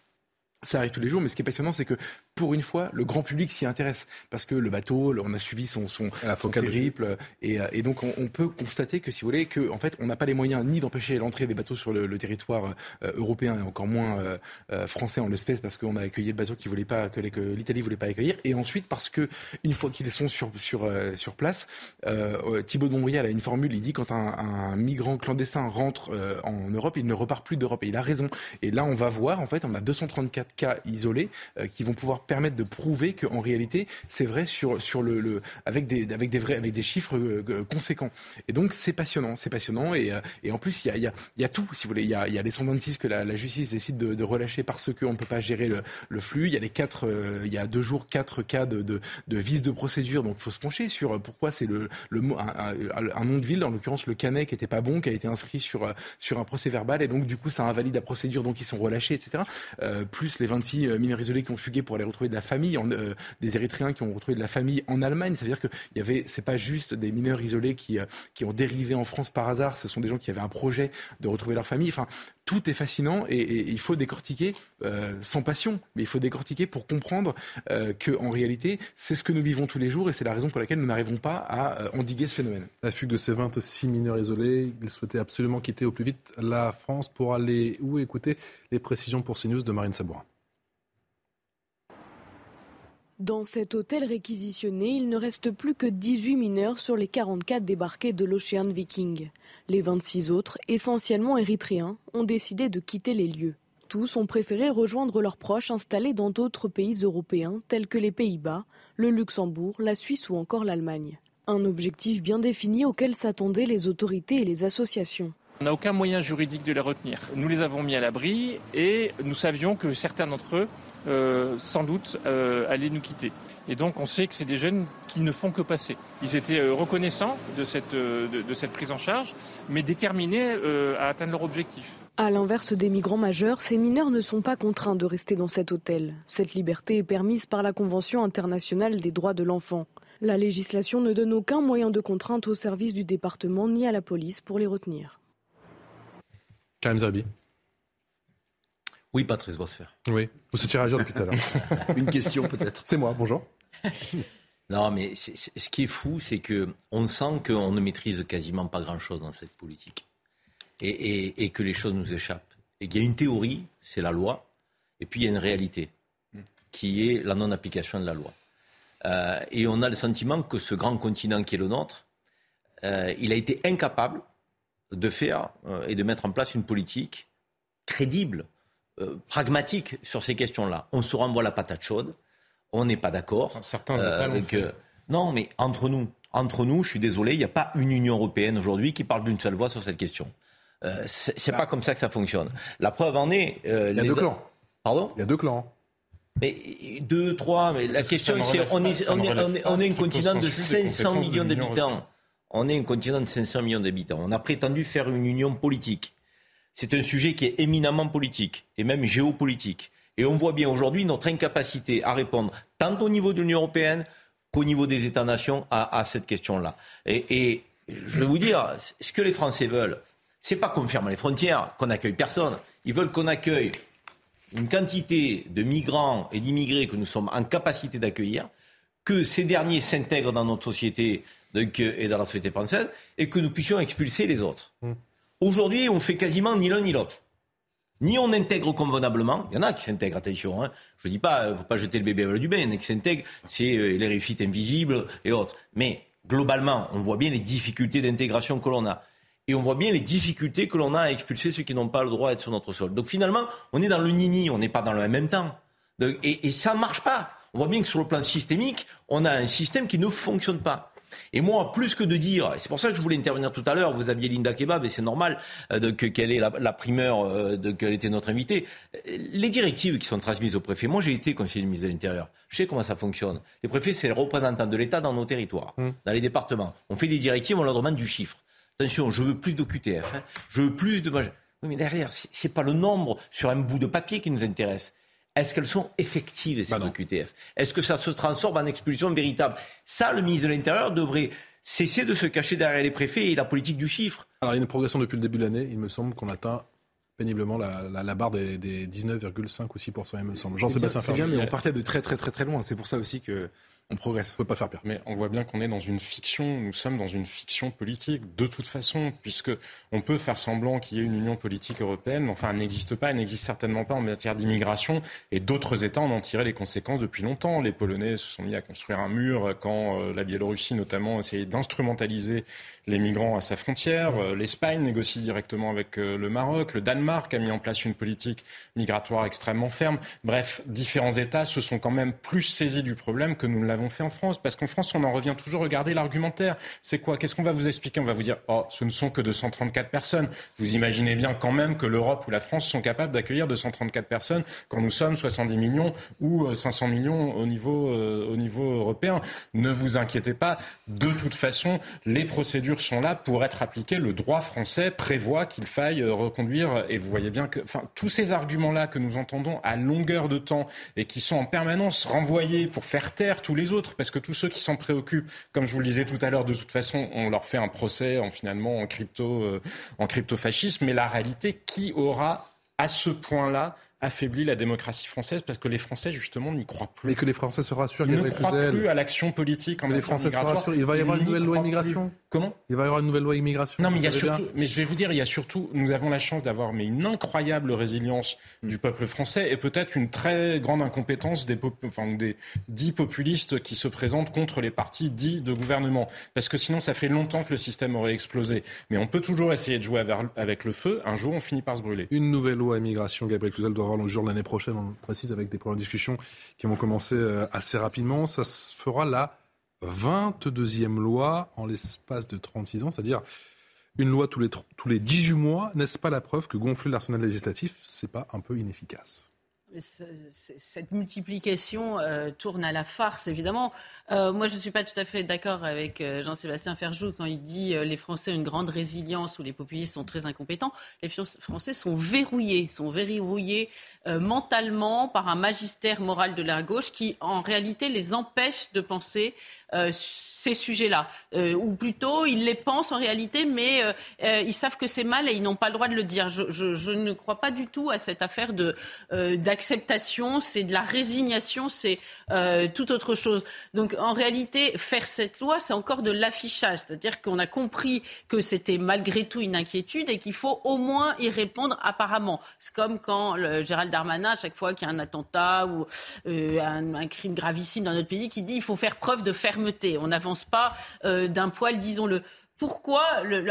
ça arrive tous les jours, mais ce qui est passionnant, c'est que pour une fois, le grand public s'y intéresse. Parce que le bateau, on a suivi son son, la son périple, et, euh, et, donc on, peut constater que si vous voulez, que en fait, on n'a pas les moyens ni d'empêcher l'entrée des bateaux sur le, territoire euh, européen et encore moins euh, français en l'espèce parce qu'on a accueilli le bateau qui voulait pas que l'Italie voulait pas accueillir, et ensuite parce que une fois qu'ils sont sur sur sur place, Thibaut de Montbrial a une formule, il dit quand un, un migrant clandestin rentre en Europe, il ne repart plus d'Europe, et il a raison. Et là, on va voir, en fait, on a 234 cas isolés qui vont pouvoir permettre de prouver qu'en réalité, c'est vrai sur, sur le, avec, des, avec, des vrais, avec des chiffres conséquents. Et donc, c'est passionnant. C'est passionnant. Et, et en plus, il y a, y, a, y a, tout, si vous voulez. Il y a, y a les 126 que la, justice décide de, relâcher parce qu'on ne peut pas gérer le, le, flux. Il y a les quatre, il y a deux jours, quatre cas de, de, de de procédure. Donc, il faut se pencher sur pourquoi c'est le, le, un, un, nom de ville, en l'occurrence le Canet, qui n'était pas bon, qui a été inscrit sur, sur un procès verbal. Et donc, du coup, ça invalide la procédure. Donc, ils sont relâchés, etc. Euh, plus les 26 mineurs isolés qui ont fugué pour aller retrouver de la famille, en, euh, des Érythréens qui ont retrouvé de la famille en Allemagne. C'est-à-dire que il y avait, pas juste des mineurs isolés qui, euh, qui ont dérivé en France par hasard. Ce sont des gens qui avaient un projet de retrouver leur famille. Enfin, tout est fascinant et, il faut décortiquer euh, sans passion, mais il faut décortiquer pour comprendre euh, qu'en réalité, c'est ce que nous vivons tous les jours et c'est la raison pour laquelle nous n'arrivons pas à endiguer ce phénomène. La fugue de ces 26 mineurs isolés, ils souhaitaient absolument quitter au plus vite la France pour aller où écouter les précisions pour CNews de Marine Sabourin. Dans cet hôtel réquisitionné, il ne reste plus que 18 mineurs sur les 44 débarqués de l'Ocean Viking. Les 26 autres, essentiellement érythréens, ont décidé de quitter les lieux. Tous ont préféré rejoindre leurs proches installés dans d'autres pays européens tels que les Pays-Bas, le Luxembourg, la Suisse ou encore l'Allemagne. Un objectif bien défini auquel s'attendaient les autorités et les associations. On n'a aucun moyen juridique de les retenir. Nous les avons mis à l'abri et nous savions que certains d'entre eux euh, sans doute euh, aller nous quitter. Et donc on sait que c'est des jeunes qui ne font que passer. Ils étaient euh, reconnaissants de cette, de, cette prise en charge, mais déterminés à atteindre leur objectif. À l'inverse des migrants majeurs, ces mineurs ne sont pas contraints de rester dans cet hôtel. Cette liberté est permise par la Convention internationale des droits de l'enfant. La législation ne donne aucun moyen de contrainte au service du département ni à la police pour les retenir. Karim oui, Patrice Bosfer. Oui, vous êtes réagir depuis tout à l'heure. Une question peut-être. C'est moi, bonjour. Non, mais ce qui est fou, c'est que on sent qu'on ne maîtrise quasiment pas grand-chose dans cette politique et, que les choses nous échappent. Et qu'il y a une théorie, c'est la loi, et puis il y a une réalité, qui est la non-application de la loi. Euh, et on a le sentiment que ce grand continent qui est le nôtre, euh, il a été incapable de faire euh, et de mettre en place une politique crédible euh, pragmatique sur ces questions-là. On se renvoie la patate chaude, on n'est pas d'accord. Certains États euh, fait. Non, mais entre nous, entre nous, je suis désolé, il n'y a pas une Union européenne aujourd'hui qui parle d'une seule voix sur cette question. Euh, c'est pas comme ça que ça fonctionne. La preuve en est. il y a deux clans. Pardon? Il y a deux clans. Mais deux, trois. Mais la question c'est on est, on est, on est un continent de 500 millions d'habitants. On est un continent de 500 millions d'habitants. On a prétendu faire une union politique. C'est un sujet qui est éminemment politique et même géopolitique. Et on voit bien aujourd'hui notre incapacité à répondre tant au niveau de l'Union européenne qu'au niveau des États-nations à, cette question-là. Et, je vais vous dire, ce que les Français veulent, c'est pas qu'on ferme les frontières, qu'on accueille personne. Ils veulent qu'on accueille une quantité de migrants et d'immigrés que nous sommes en capacité d'accueillir, que ces derniers s'intègrent dans notre société et dans la société française, et que nous puissions expulser les autres. Aujourd'hui, on fait quasiment ni l'un ni l'autre. Ni on intègre convenablement, il y en a qui s'intègrent, attention, hein. je ne dis pas, ne faut pas jeter le bébé avec du bain, il y en a qui s'intègrent, c'est euh, les réussites invisibles et autres. Mais globalement, on voit bien les difficultés d'intégration que l'on a. Et on voit bien les difficultés que l'on a à expulser ceux qui n'ont pas le droit d'être sur notre sol. Donc finalement, on est dans le nini, on n'est pas dans le même temps. et, et ça ne marche pas. On voit bien que sur le plan systémique, on a un système qui ne fonctionne pas. Et moi, plus que de dire, c'est pour ça que je voulais intervenir tout à l'heure, vous aviez Linda Kebab, et c'est normal euh, qu'elle ait la, primeur, euh, qu'elle était notre invitée. Les directives qui sont transmises au préfet, moi j'ai été conseiller de ministre de l'Intérieur, je sais comment ça fonctionne. Les préfets, c'est les représentants de l'État dans nos territoires, mmh. dans les départements. On fait des directives, on leur demande du chiffre. Attention, je veux plus d'OQTF, hein. je veux plus de... Oui, mais derrière, c'est pas le nombre sur un bout de papier qui nous intéresse est-ce qu'elles sont effectives, ces bah QTF Est-ce que ça se transforme en expulsion véritable? Ça, le ministre de l'Intérieur devrait cesser de se cacher derrière les préfets et la politique du chiffre. Alors, il y a une progression depuis le début de l'année. Il me semble qu'on atteint péniblement la, barre des, 19,5 ou 6% il me semble. Jean-Sébastien bien, mais on partait de très très très très loin. C'est pour ça aussi que on progresse. On peut pas faire pire. Mais on voit bien qu'on est dans une fiction. Nous sommes dans une fiction politique de toute façon, puisque on peut faire semblant qu'il y ait une union politique européenne. Enfin, elle n'existe pas. Elle n'existe certainement pas en matière d'immigration. Et d'autres États en ont tiré les conséquences depuis longtemps. Les Polonais se sont mis à construire un mur quand euh, la Biélorussie, notamment, essayait d'instrumentaliser les migrants à sa frontière. Euh, L'Espagne négocie directement avec euh, le Maroc. Le Danemark a mis en place une politique migratoire extrêmement ferme. Bref, différents États se sont quand même plus saisis du problème que nous ne l'avons fait en France. Parce qu'en France, on en revient toujours regarder l'argumentaire. C'est quoi? Qu'est-ce qu'on va vous expliquer? On va vous dire, oh, ce ne sont que 234 personnes. Vous imaginez bien quand même que l'Europe ou la France sont capables d'accueillir 234 personnes quand nous sommes 70 millions ou 500 euh, millions au niveau, au niveau européen. Ne vous inquiétez pas. De toute façon, les procédures sont là pour être appliquées. Le droit français prévoit qu'il faille euh, reconduire. Et vous voyez bien que enfin, tous ces arguments-là que nous entendons à longueur de temps et qui sont en permanence renvoyés pour faire taire tous les parce que tous ceux qui s'en préoccupent, comme je vous le disais tout à l'heure, de toute façon, on leur fait un procès en finalement en crypto, euh, en crypto-fascisme. Mais la réalité, qui aura à ce point-là affaiblit la démocratie française parce que les Français justement n'y croient plus. Mais que les Français se rassurent. Ils ne croient plus à l'action politique en les Français se rassurent. Il va y avoir une nouvelle loi immigration. Comment? Il va y avoir une nouvelle loi immigration. Non, mais il y a surtout. Mais je vais vous dire, il y a surtout. Nous avons la chance d'avoir mais une incroyable résilience du hmm. peuple français et peut-être une très grande incompétence des, enfin, des dits populistes qui se présentent contre les partis dits de gouvernement. Parce que sinon, ça fait longtemps que le système aurait explosé. Mais on peut toujours essayer de jouer avec le feu. Un jour, on finit par se brûler. Une nouvelle loi immigration, Gabriel Cluzel doit le jour l'année prochaine, on précise, avec des premières discussions qui vont commencer euh, assez rapidement. Ça se fera la 22e loi en l'espace de 36 ans, c'est-à-dire une loi tous les, tous les 18 mois. N'est-ce pas la preuve que gonfler l'arsenal législatif, c'est pas un peu inefficace? Cette multiplication euh, tourne à la farce, évidemment. Euh, moi, je ne suis pas tout à fait d'accord avec euh, Jean-Sébastien Ferjou quand il dit les Français ont une grande résilience ou les populistes sont très incompétents. Les Français sont verrouillés, sont verrouillés mentalement par un magistère moral de la gauche qui, en réalité, les empêche de penser ces sujets-là. Euh, ou plutôt, ils les pensent en réalité, mais euh, euh, ils savent que c'est mal et ils n'ont pas le droit de le dire. Je, ne crois pas du tout à cette affaire de d'acceptation. C'est de la résignation, c'est tout autre chose. Donc, en réalité, faire cette loi, c'est encore de l'affichage. C'est-à-dire qu'on a compris que c'était malgré tout une inquiétude et qu'il faut au moins y répondre apparemment. C'est comme quand Gérald Darmanin, à chaque fois qu'il y a un attentat ou un, crime gravissime dans notre pays, qui dit il faut faire preuve de fermeté. Pas euh, d'un poil, disons-le. Pourquoi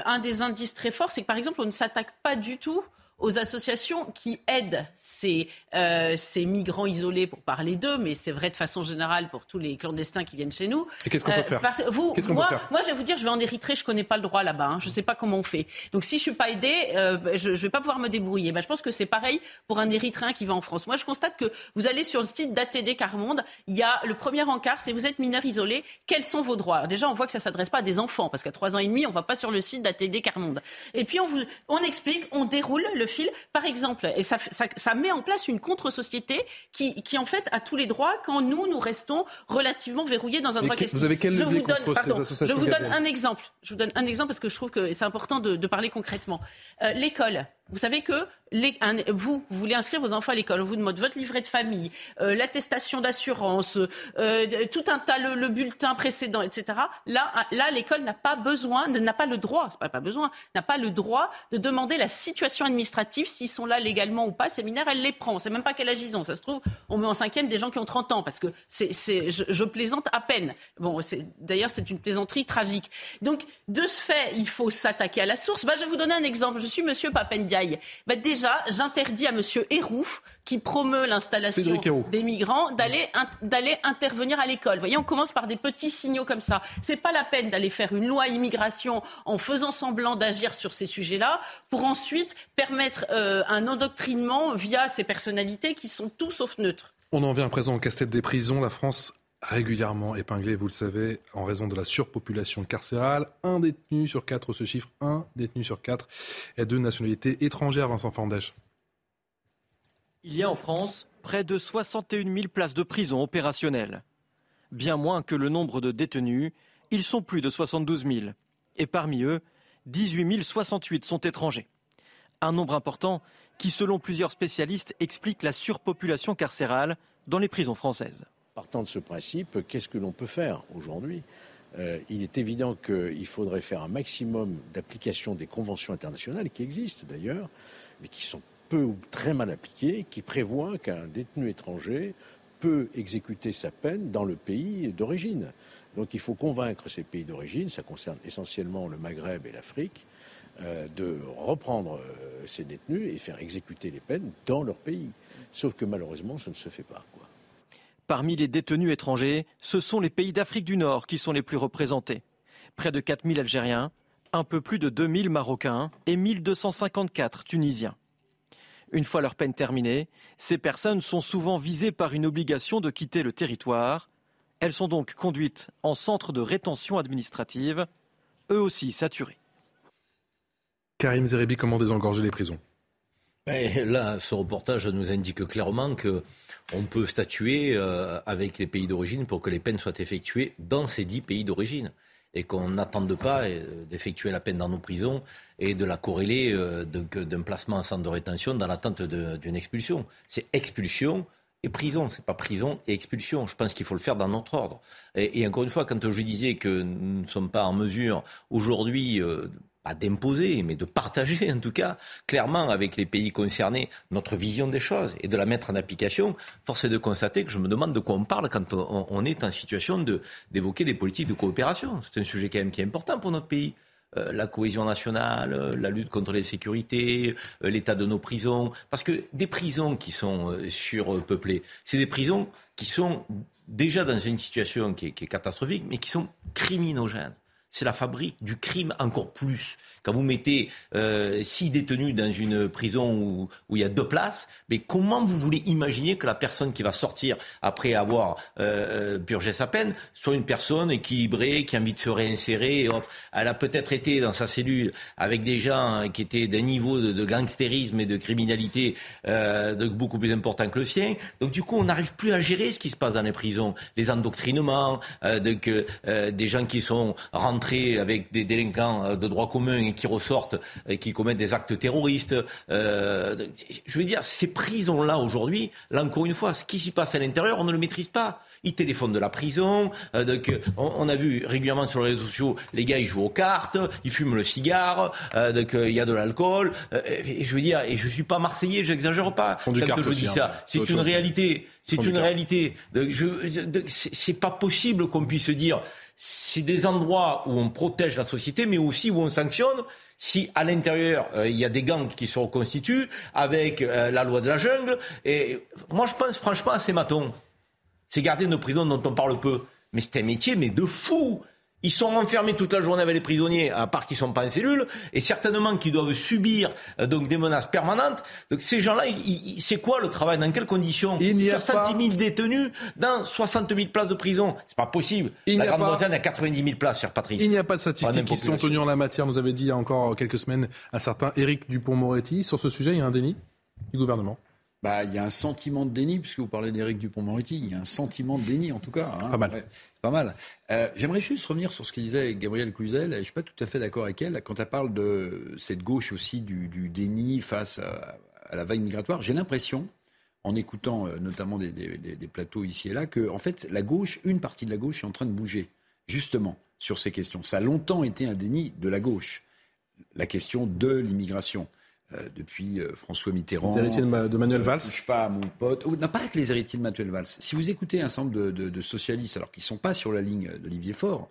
Un des indices très forts, c'est que par exemple, on ne s'attaque pas du tout aux associations qui aident ces, euh, ces migrants isolés, pour parler d'eux, mais c'est vrai de façon générale pour tous les clandestins qui viennent chez nous. Et qu'est-ce qu'on peut euh, faire vous, moi, moi, je vais vous dire, je vais en Érythrée, je connais pas le droit là-bas, hein, je sais pas comment on fait. Donc si je suis pas aidé, euh, je, je vais pas pouvoir me débrouiller. Ben, je pense que c'est pareil pour un Érythréen qui va en France. Moi, je constate que vous allez sur le site d'ATD Carmonde, il y a le premier encart, c'est vous êtes mineur isolé, quels sont vos droits Déjà, on voit que ça s'adresse pas à des enfants, parce qu'à trois ans et demi, on va pas sur le site d'ATD Carmonde. Et puis on vous, on explique, on déroule le fil. Par exemple et ça, ça, met en place une contre-société qui, qui, en fait, a tous les droits quand nous, nous restons relativement verrouillés dans un droit Vous avez quel je vous donne, pardon, Je vous donne un exemple. Je vous donne un exemple parce que je trouve que c'est important de, de, parler concrètement. Euh, L'école. Vous savez que vous, vous voulez inscrire vos enfants à l'école, on vous demande votre livret de famille, euh, l'attestation d'assurance, euh, tout un tas, le, bulletin précédent, etc. Là, là l'école n'a pas besoin, n'a pas le droit, pas, pas besoin, n'a pas le droit de demander la situation administrative, s'ils sont là légalement ou pas. Mineurs, elle les prend. C'est même pas qu'elle agissent. Ça se trouve, on met en cinquième des gens qui ont 30 ans, parce que c'est, je, je, plaisante à peine. Bon, d'ailleurs, c'est une plaisanterie tragique. Donc, de ce fait, il faut s'attaquer à la source. Bah, je vais vous donner un exemple. Je suis Monsieur Papendia bah, déjà, j'interdis à M. Hérouf, qui promeut l'installation des migrants, d'aller d'aller intervenir à l'école. Vous voyez, on commence par des petits signaux comme ça. C'est pas la peine d'aller faire une loi immigration en faisant semblant d'agir sur ces sujets-là, pour ensuite permettre euh, un endoctrinement via ces personnalités qui sont tout sauf neutres. On en vient à présent au casse-tête des prisons. La France régulièrement épinglé, vous le savez, en raison de la surpopulation carcérale. Un détenu sur quatre, ce chiffre, un détenu sur quatre est de nationalité étrangère, Vincent Fandèche. Il y a en France près de 61 000 places de prison opérationnelles. Bien moins que le nombre de détenus, ils sont plus de 72 000. Et parmi eux, 18 068 sont étrangers. Un nombre important qui, selon plusieurs spécialistes, explique la surpopulation carcérale dans les prisons françaises. Partant de ce principe, qu'est-ce que l'on peut faire aujourd'hui euh, il est évident qu'il faudrait faire un maximum d'application des conventions internationales qui existent d'ailleurs, mais qui sont peu ou très mal appliquées, qui prévoient qu'un détenu étranger peut exécuter sa peine dans le pays d'origine. Donc il faut convaincre ces pays d'origine, ça concerne essentiellement le Maghreb et l'Afrique, euh, de reprendre euh, ces détenus et faire exécuter les peines dans leur pays. Sauf que malheureusement, ça ne se fait pas. Parmi les détenus étrangers, ce sont les pays d'Afrique du Nord qui sont les plus représentés. Près de 4000 Algériens, un peu plus de 2000 Marocains et 1254 Tunisiens. Une fois leur peine terminée, ces personnes sont souvent visées par une obligation de quitter le territoire. Elles sont donc conduites en centre de rétention administrative, eux aussi saturés. Karim Zerebi, comment désengorger les prisons? Ben, Là, ce reportage nous indique clairement que on peut statuer euh, avec les pays d'origine pour que les peines soient effectuées dans ces dix pays d'origine et qu'on n'attende pas euh, d'effectuer la peine dans nos prisons et de la corréler euh, d'un placement en centre de rétention dans l'attente d'une expulsion. C'est expulsion et prison, c'est pas prison et expulsion. Je pense qu'il faut le faire dans notre ordre. Et, encore une fois, quand je disais que nous ne sommes pas en mesure aujourd'hui d'imposer, mais de partager en tout cas clairement avec les pays concernés notre vision des choses et de la mettre en application, force est de constater que je me demande de quoi on parle quand on, est en situation d'évoquer des politiques de coopération. C'est un sujet quand même qui est important pour notre pays. Euh, la cohésion nationale, euh, la lutte contre l'insécurité, euh, l'état de nos prisons. Parce que des prisons qui sont surpeuplées, c'est des prisons qui sont déjà dans une situation qui est catastrophique, mais qui sont criminogènes c'est la fabrique du crime encore plus. Quand vous mettez euh, six détenus dans une prison où, il y a deux places, mais comment vous voulez imaginer que la personne qui va sortir après avoir euh, euh, purgé sa peine soit une personne équilibrée, qui a envie de se réinsérer et autres? Elle a peut-être été dans sa cellule avec des gens qui étaient d'un niveau de, gangstérisme et de criminalité beaucoup plus important que le sien. Donc du coup, on n'arrive plus à gérer ce qui se passe dans les prisons, les endoctrinements, des gens qui sont rentrés avec des délinquants de droit commun qui ressortent et qui commettent des actes terroristes. Euh, je veux dire, ces prisons-là aujourd'hui, là encore une fois, ce qui s'y passe à l'intérieur, on ne le maîtrise pas. Ils téléphonent de la prison. Euh, donc, on, a vu régulièrement sur les réseaux sociaux, les gars, ils jouent aux cartes, ils fument le cigare, euh, donc il y a de l'alcool. je veux dire, et je suis pas marseillais, j'exagère pas quand je dis ça. Hein. C'est une réalité. C'est une réalité. C'est pas possible qu'on puisse dire c'est des endroits où on protège la société, mais aussi où on sanctionne si à l'intérieur euh, il y a des gangs qui se reconstituent avec euh, la loi de la jungle. Et moi je pense franchement à ces matons, ces gardiens de prison dont on parle peu. Mais c'est un métier, mais de fou. Ils sont enfermés toute la journée avec les prisonniers, à part qu'ils sont pas en cellule, et certainement qu'ils doivent subir euh, donc des menaces permanentes. Donc ces gens-là, c'est quoi le travail? Dans quelles conditions? Il n'y a 60 000 détenus dans 60 000 places de prison. C'est pas possible. la Grande-Bretagne a 90 000 places, cher Patrice. Il n'y a pas de statistiques qui sont tenues en la matière. Nous avait dit il y a encore quelques semaines un certain Éric Dupont-Moretti. Sur ce sujet, il y a un déni du gouvernement. Bah, il y a un sentiment de déni, puisque vous parlez d'Éric Dupont-Moretti, il y a un sentiment de déni en tout cas. Hein. Pas mal. pas mal. Euh, j'aimerais juste revenir sur ce que disait Gabrielle Cluzel. Je ne suis pas tout à fait d'accord avec elle quand elle parle de cette gauche aussi du, déni face à, la vague migratoire. J'ai l'impression, en écoutant euh, notamment des, plateaux ici et là, que en fait la gauche, une partie de la gauche est en train de bouger justement sur ces questions. Ça a longtemps été un déni de la gauche, la question de l'immigration. Euh, depuis euh, François Mitterrand. Les héritiers de, Manuel Valls Je pas à mon pote. Oh, non, pas avec les héritiers de Manuel Valls. Si vous écoutez un ensemble de, socialistes, alors qu'ils ne sont pas sur la ligne d'Olivier Faure,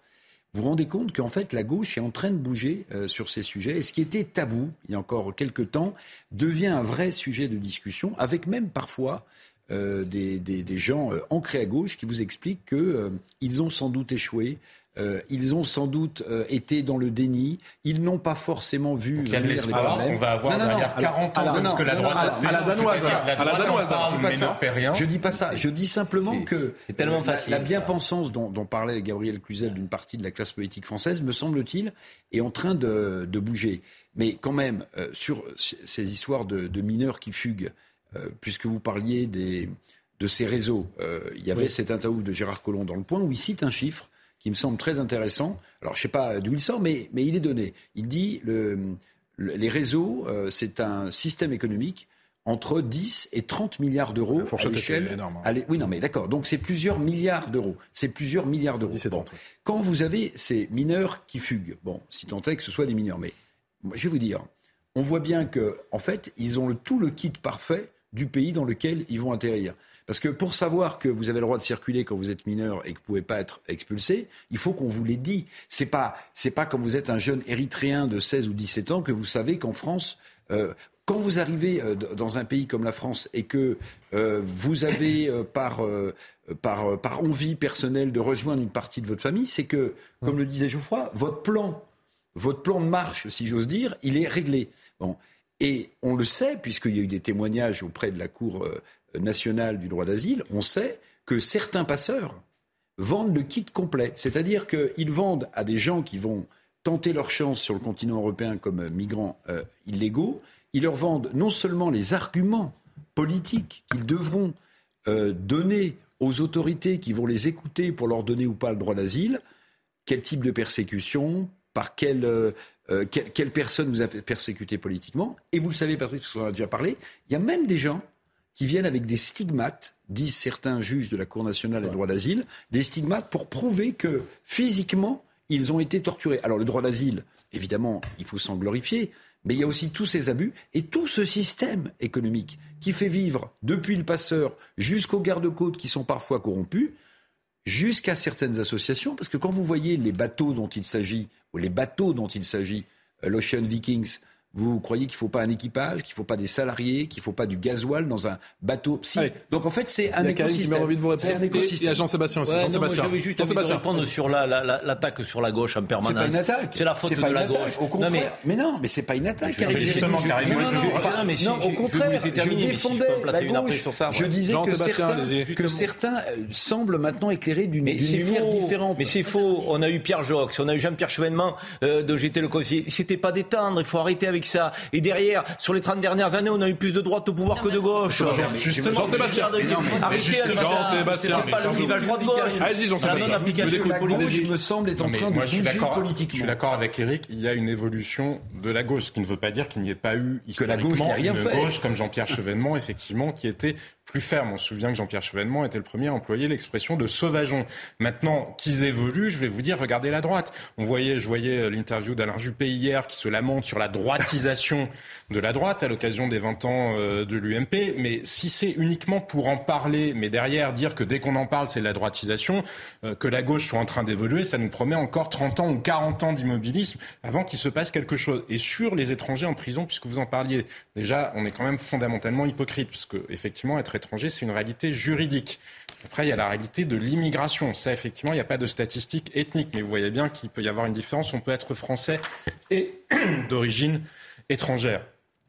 vous vous rendez compte qu'en fait, la gauche est en train de bouger euh, sur ces sujets. Et ce qui était tabou, il y a encore quelques temps, devient un vrai sujet de discussion, avec même parfois des, des, gens ancrés à gauche qui vous expliquent qu'ils ont sans doute échoué, euh, ils ont sans doute euh, été dans le déni. Ils n'ont pas forcément vu venir les problèmes. On va avoir derrière 40 ans de ce que la droite a fait. À la danoise. La danoise. ne fait rien. Je dis pas ça. Je dis simplement que tellement facile, la, bien-pensance dont, parlait Gabriel Cluzel d'une partie de la classe politique française, me semble-t-il, est en train de, bouger. Mais quand même, euh, sur ces histoires de, mineurs qui fuguent, puisque vous parliez des, de ces réseaux, il y avait cette interview de Gérard Collomb dans Le Point où il cite un chiffre qui me semble très intéressant. Alors, je ne sais pas d'où il sort, mais, mais il est donné. Il dit le, les réseaux, euh, c'est un système économique entre 10 et 30 milliards d'euros à l'échelle. Énorme. Hein. Oui, non, mais d'accord. Donc c'est plusieurs milliards d'euros. C'est plusieurs milliards d'euros. Quand vous avez ces mineurs qui fuguent, bon, si tant est que ce soit des mineurs, mais je vais vous dire, on voit bien que, en fait, ils ont le, tout le kit parfait du pays dans lequel ils vont atterrir. Parce que pour savoir que vous avez le droit de circuler quand vous êtes mineur et que vous ne pouvez pas être expulsé, il faut qu'on vous l'ait dit. C'est pas, c'est pas comme vous êtes un jeune érythréen de 16 ou 17 ans que vous savez qu'en France, euh, quand vous arrivez euh, dans un pays comme la France et que euh, vous avez par, par, par envie personnelle de rejoindre une partie de votre famille, c'est que, comme le disait Geoffroy, votre plan, votre plan de marche, si j'ose dire, il est réglé. Et on le sait, puisqu'il y a eu des témoignages auprès de la Cour national du droit d'asile, on sait que certains passeurs vendent le kit complet. C'est-à-dire qu'ils vendent à des gens qui vont tenter leur chance sur le continent européen comme migrants euh, illégaux, ils leur vendent non seulement les arguments politiques qu'ils devront euh, donner aux autorités qui vont les écouter pour leur donner ou pas le droit d'asile, quel type de persécution, par quelle, euh, quelle, personne vous a persécuté politiquement. Et vous le savez, parce qu'on en a déjà parlé, il y a même des gens qui viennent avec des stigmates, disent certains juges de la Cour nationale des droits d'asile, des stigmates pour prouver que physiquement, ils ont été torturés. Alors le droit d'asile, évidemment, il faut s'en glorifier, mais il y a aussi tous ces abus et tout ce système économique qui fait vivre, depuis le passeur jusqu'aux gardes-côtes qui sont parfois corrompus, jusqu'à certaines associations, parce que quand vous voyez les bateaux dont il s'agit, ou les bateaux dont il s'agit, euh, l'Ocean Vikings, vous croyez qu'il ne faut pas un équipage, qu'il ne faut pas des salariés, qu'il ne faut pas du gasoil dans un bateau? Si. Donc en fait, c'est un écosystème. envie de vous répondre. C'est un écosystème. Il y a Jean-Sébastien aussi. Ouais, Jean J'avais juste envie de répondre sur l'attaque la, sur la gauche en permanence. C'est pas une attaque. C'est la faute de la gauche. Au contraire. Non, mais... mais... non, mais c'est pas une attaque. Justement, Karim, non, au contraire, je défendais la gauche. Je disais que certains euh, semblent maintenant éclairés d'une lumière différente. Mais c'est faux. On a eu Pierre Jox, on a eu Jean-Pierre Chevènement euh, de GT Le Conseiller. C'était pas détendre. Il faut arrêter avec ça. Et derrière sur les 30 dernières années, on a eu plus de droite au pouvoir que de gauche. Justement, Jean-Sébastien. Jean-Sébastien. C'est pas le clivage droite-gauche. Allez-y, Jean-Sébastien. me semble, est en train de bouger politiquement. Je suis d'accord avec Eric. Il y a une évolution de la gauche, ce qui ne veut pas dire qu'il n'y ait pas eu historiquement une gauche comme Jean-Pierre Chevènement, effectivement, qui était plus ferme. On se souvient que Jean-Pierre Chevènement était le premier à employer l'expression de sauvageon. Maintenant qu'ils évoluent, je vais vous dire, regardez la droite. On voyait, je voyais euh, l'interview d'Alain Juppé hier qui se lamente sur la droitisation de la droite à l'occasion des 20 ans euh, de l'UMP. Mais si c'est uniquement pour en parler, mais derrière dire que dès qu'on en parle, c'est la droitisation, euh, que la gauche soit en train d'évoluer, ça nous promet encore 30 ans ou 40 ans d'immobilisme avant qu'il se passe quelque chose. Et sur les étrangers en prison, puisque vous en parliez, déjà, on est quand même fondamentalement hypocrite, parce que effectivement, être étranger, c'est une réalité juridique. Après, il y a la réalité de l'immigration. Ça, effectivement, il n'y a pas de statistiques ethniques, mais vous voyez bien qu'il peut y avoir une différence. On peut être français et d'origine étrangère.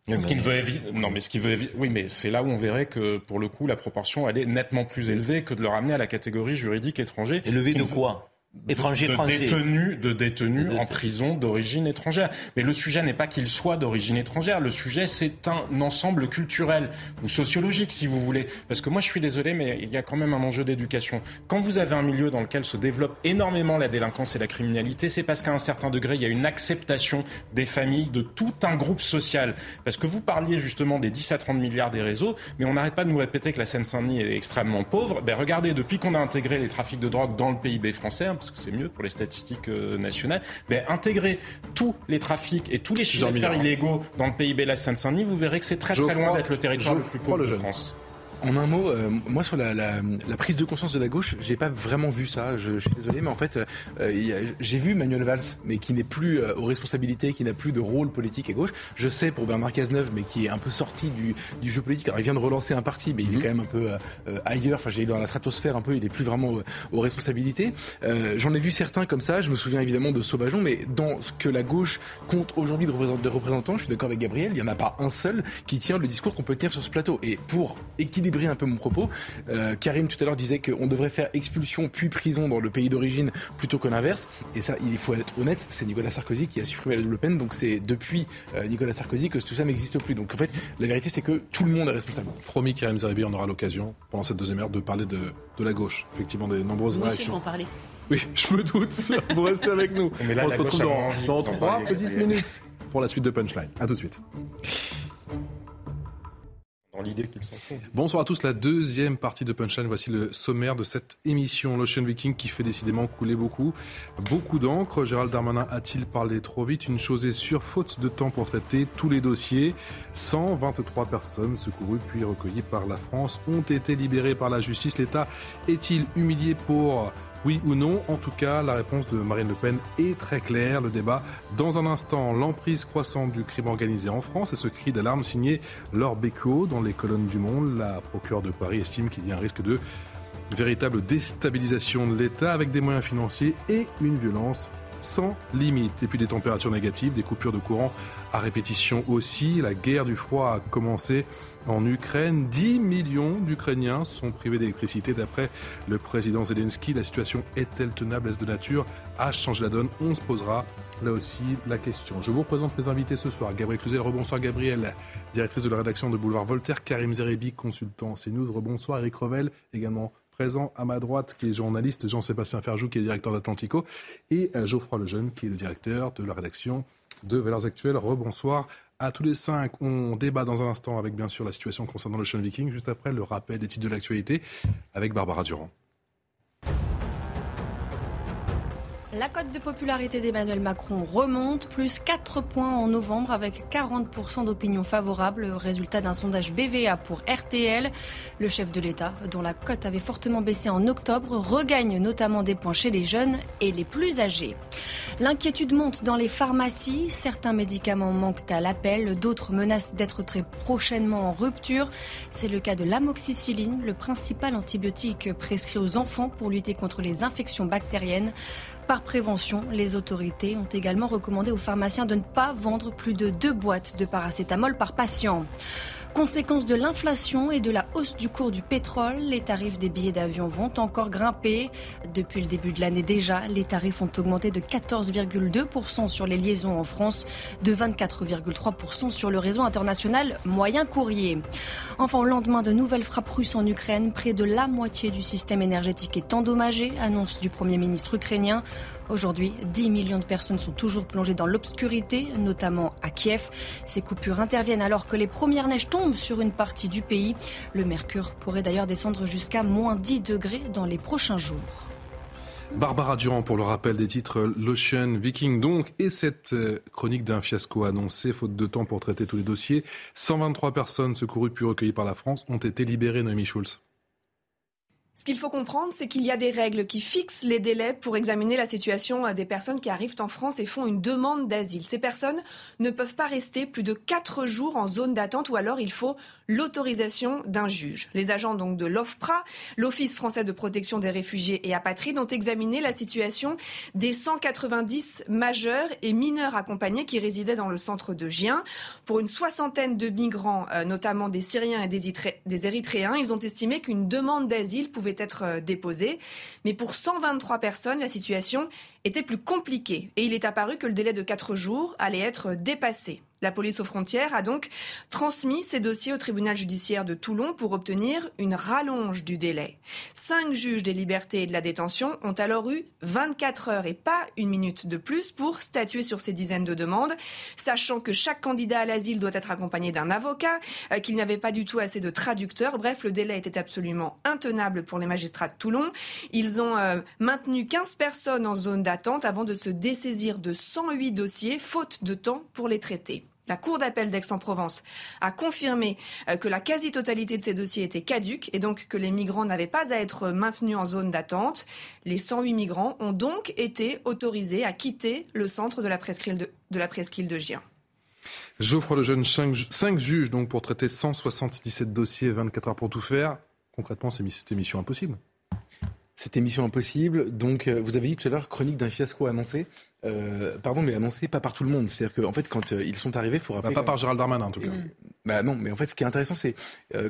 Ce qui veut non, mais ce qui veut oui, mais c'est là où on verrait que pour le coup la proportion elle est nettement plus élevée que de le ramener à la catégorie juridique étranger. Élevée de quoi? Étrangers français. Détenus, de détenus en prison d'origine étrangère. Mais le sujet n'est pas qu'il soit d'origine étrangère. Le sujet, c'est un ensemble culturel ou sociologique, si vous voulez. Parce que moi, je suis désolé, mais il y a quand même un enjeu d'éducation. Quand vous avez un milieu dans lequel se développe énormément la délinquance et la criminalité, c'est parce qu'à un certain degré, il y a une acceptation des familles, de tout un groupe social. Parce que vous parliez justement des 10 à 30 milliards des réseaux, mais on n'arrête pas de nous répéter que la Seine-Saint-Denis est extrêmement pauvre. Ben, regardez, depuis qu'on a intégré les trafics de drogue dans le PIB français, parce que c'est mieux pour les statistiques euh, nationales, ben, intégrer tous les trafics et tous les chiffres d'affaires illégaux dans le PIB de la Seine-Saint-Denis, vous verrez que c'est très très loin d'être le territoire le plus pauvre de France. En un mot, euh, moi sur la, la, la, prise de conscience de la gauche, j'ai pas vraiment vu ça. Je, je suis désolé, mais en fait, euh, j'ai vu Manuel Valls, mais qui n'est plus euh, aux responsabilités, qui n'a plus de rôle politique à gauche. Je sais pour Bernard Cazeneuve, mais qui est un peu sorti du, du jeu politique. Alors il vient de relancer un parti, mais il est mhm. quand même un peu ailleurs. Enfin, j'ai dans la stratosphère un peu. Il est plus vraiment aux responsabilités. J'en ai vu certains comme ça. Je me souviens évidemment de Sauvageon, mais dans ce que la gauche compte aujourd'hui de, de représentants, je suis d'accord avec Gabriel. Il y en a pas un seul qui tient le discours qu'on peut tenir sur ce plateau. Et pour équilibrer un peu mon propos. Euh, Karim tout à l'heure disait qu'on devrait faire expulsion puis prison dans le pays d'origine plutôt que l'inverse. Et ça, il faut être honnête, c'est Nicolas Sarkozy qui a supprimé la double peine. Donc c'est depuis euh, Nicolas Sarkozy que tout ça n'existe plus. Donc en fait, la vérité c'est que tout le monde est responsable. Promis, Karim Zeribi, on aura l'occasion pendant cette deuxième heure de parler de, de la gauche. Effectivement, des nombreuses réactions. en parler. Oui, je me doute. Vous restez avec nous. Mais là, on se retrouve dans, dans trois petites minutes pour la suite de Punchline. A tout de suite. L'idée qu'ils s'en. Bonsoir à tous, la deuxième partie de Punchline. Voici le sommaire de cette émission. L'Ocean Viking qui fait décidément couler beaucoup. Beaucoup d'encre. Gérald Darmanin a-t-il parlé trop vite? Une chose est sûre, faute de temps pour traiter tous les dossiers. 123 personnes secourues puis recueillies par la France ont été libérées par la justice. L'État est-il humilié pour oui ou non En tout cas, la réponse de Marine Le Pen est très claire. Le débat dans un instant. L'emprise croissante du crime organisé en France et ce cri d'alarme signé Laure dans les colonnes du Monde. La procureure de Paris estime qu'il y a un risque de véritable déstabilisation de l'État avec des moyens financiers et une violence sans limite. Et puis des températures négatives, des coupures de courant à répétition aussi. La guerre du froid a commencé en Ukraine. 10 millions d'Ukrainiens sont privés d'électricité d'après le président Zelensky. La situation est-elle tenable? Est-ce de nature à changer la donne? On se posera là aussi la question. Je vous représente mes invités ce soir. Gabriel Cluzel, rebonsoir Gabriel, directrice de la rédaction de Boulevard Voltaire. Karim Zerebi, consultant CNews, rebonsoir. Eric Revel, également présent à ma droite, qui est journaliste, Jean-Sébastien Ferjou, qui est directeur d'Atlantico, et euh, Geoffroy Lejeune, qui est le directeur de la rédaction de Valeurs Actuelles. Rebonsoir à tous les cinq. On débat dans un instant avec, bien sûr, la situation concernant le Viking, juste après le rappel des titres de l'actualité avec Barbara Durand. La cote de popularité d'Emmanuel Macron remonte, plus 4 points en novembre avec 40% d'opinion favorable, résultat d'un sondage BVA pour RTL. Le chef de l'État, dont la cote avait fortement baissé en octobre, regagne notamment des points chez les jeunes et les plus âgés. L'inquiétude monte dans les pharmacies, certains médicaments manquent à l'appel, d'autres menacent d'être très prochainement en rupture. C'est le cas de l'amoxicilline, le principal antibiotique prescrit aux enfants pour lutter contre les infections bactériennes. Par prévention, les autorités ont également recommandé aux pharmaciens de ne pas vendre plus de deux boîtes de paracétamol par patient. Conséquence de l'inflation et de la hausse du cours du pétrole, les tarifs des billets d'avion vont encore grimper. Depuis le début de l'année déjà, les tarifs ont augmenté de 14,2% sur les liaisons en France, de 24,3% sur le réseau international moyen courrier. Enfin, au lendemain de nouvelles frappes russes en Ukraine, près de la moitié du système énergétique est endommagé, annonce du Premier ministre ukrainien. Aujourd'hui, 10 millions de personnes sont toujours plongées dans l'obscurité, notamment à Kiev. Ces coupures interviennent alors que les premières neiges tombent sur une partie du pays. Le mercure pourrait d'ailleurs descendre jusqu'à moins 10 degrés dans les prochains jours. Barbara Durand pour le rappel des titres L'Ocean Viking donc et cette euh, chronique d'un fiasco annoncé faute de temps pour traiter tous les dossiers. 123 personnes secourues puis recueillies par la France ont été libérées, Noémie Schulz. Ce qu'il faut comprendre, c'est qu'il y a des règles qui fixent les délais pour examiner la situation des personnes qui arrivent en France et font une demande d'asile. Ces personnes ne peuvent pas rester plus de quatre jours en zone d'attente ou alors il faut l'autorisation d'un juge. Les agents donc de l'OFPRA, l'Office français de protection des réfugiés et apatrides, ont examiné la situation des 190 majeurs et mineurs accompagnés qui résidaient dans le centre de Gien. Pour une soixantaine de migrants, euh, notamment des Syriens et des Érythréens, ils ont estimé qu'une demande d'asile pouvait être euh, déposé. Mais pour 123 personnes, la situation était plus compliquée et il est apparu que le délai de 4 jours allait être dépassé. La police aux frontières a donc transmis ces dossiers au tribunal judiciaire de Toulon pour obtenir une rallonge du délai. Cinq juges des libertés et de la détention ont alors eu 24 heures et pas une minute de plus pour statuer sur ces dizaines de demandes, sachant que chaque candidat à l'asile doit être accompagné d'un avocat, euh, qu'il n'avait pas du tout assez de traducteurs. Bref, le délai était absolument intenable pour les magistrats de Toulon. Ils ont euh, maintenu 15 personnes en zone d'attente avant de se dessaisir de 108 dossiers, faute de temps pour les traiter. La Cour d'appel d'Aix-en-Provence a confirmé euh, que la quasi-totalité de ces dossiers étaient caduques et donc que les migrants n'avaient pas à être maintenus en zone d'attente. Les 108 migrants ont donc été autorisés à quitter le centre de la presqu'île de, de, la presqu'île de Gien. Geoffroy Lejeune, 5 juges donc pour traiter 177 dossiers, 24 heures pour tout faire. Concrètement, c'est une mission impossible. C'était mission impossible. Donc, euh, vous avez dit tout à l'heure, chronique d'un fiasco annoncé. Euh, pardon, mais annoncé pas par tout le monde. C'est-à-dire qu'en en fait, quand euh, ils sont arrivés, il faut rappeler. Bah, pas par Gérald Darmanin, en tout cas. Bah non, mais en fait, ce qui est intéressant, c'est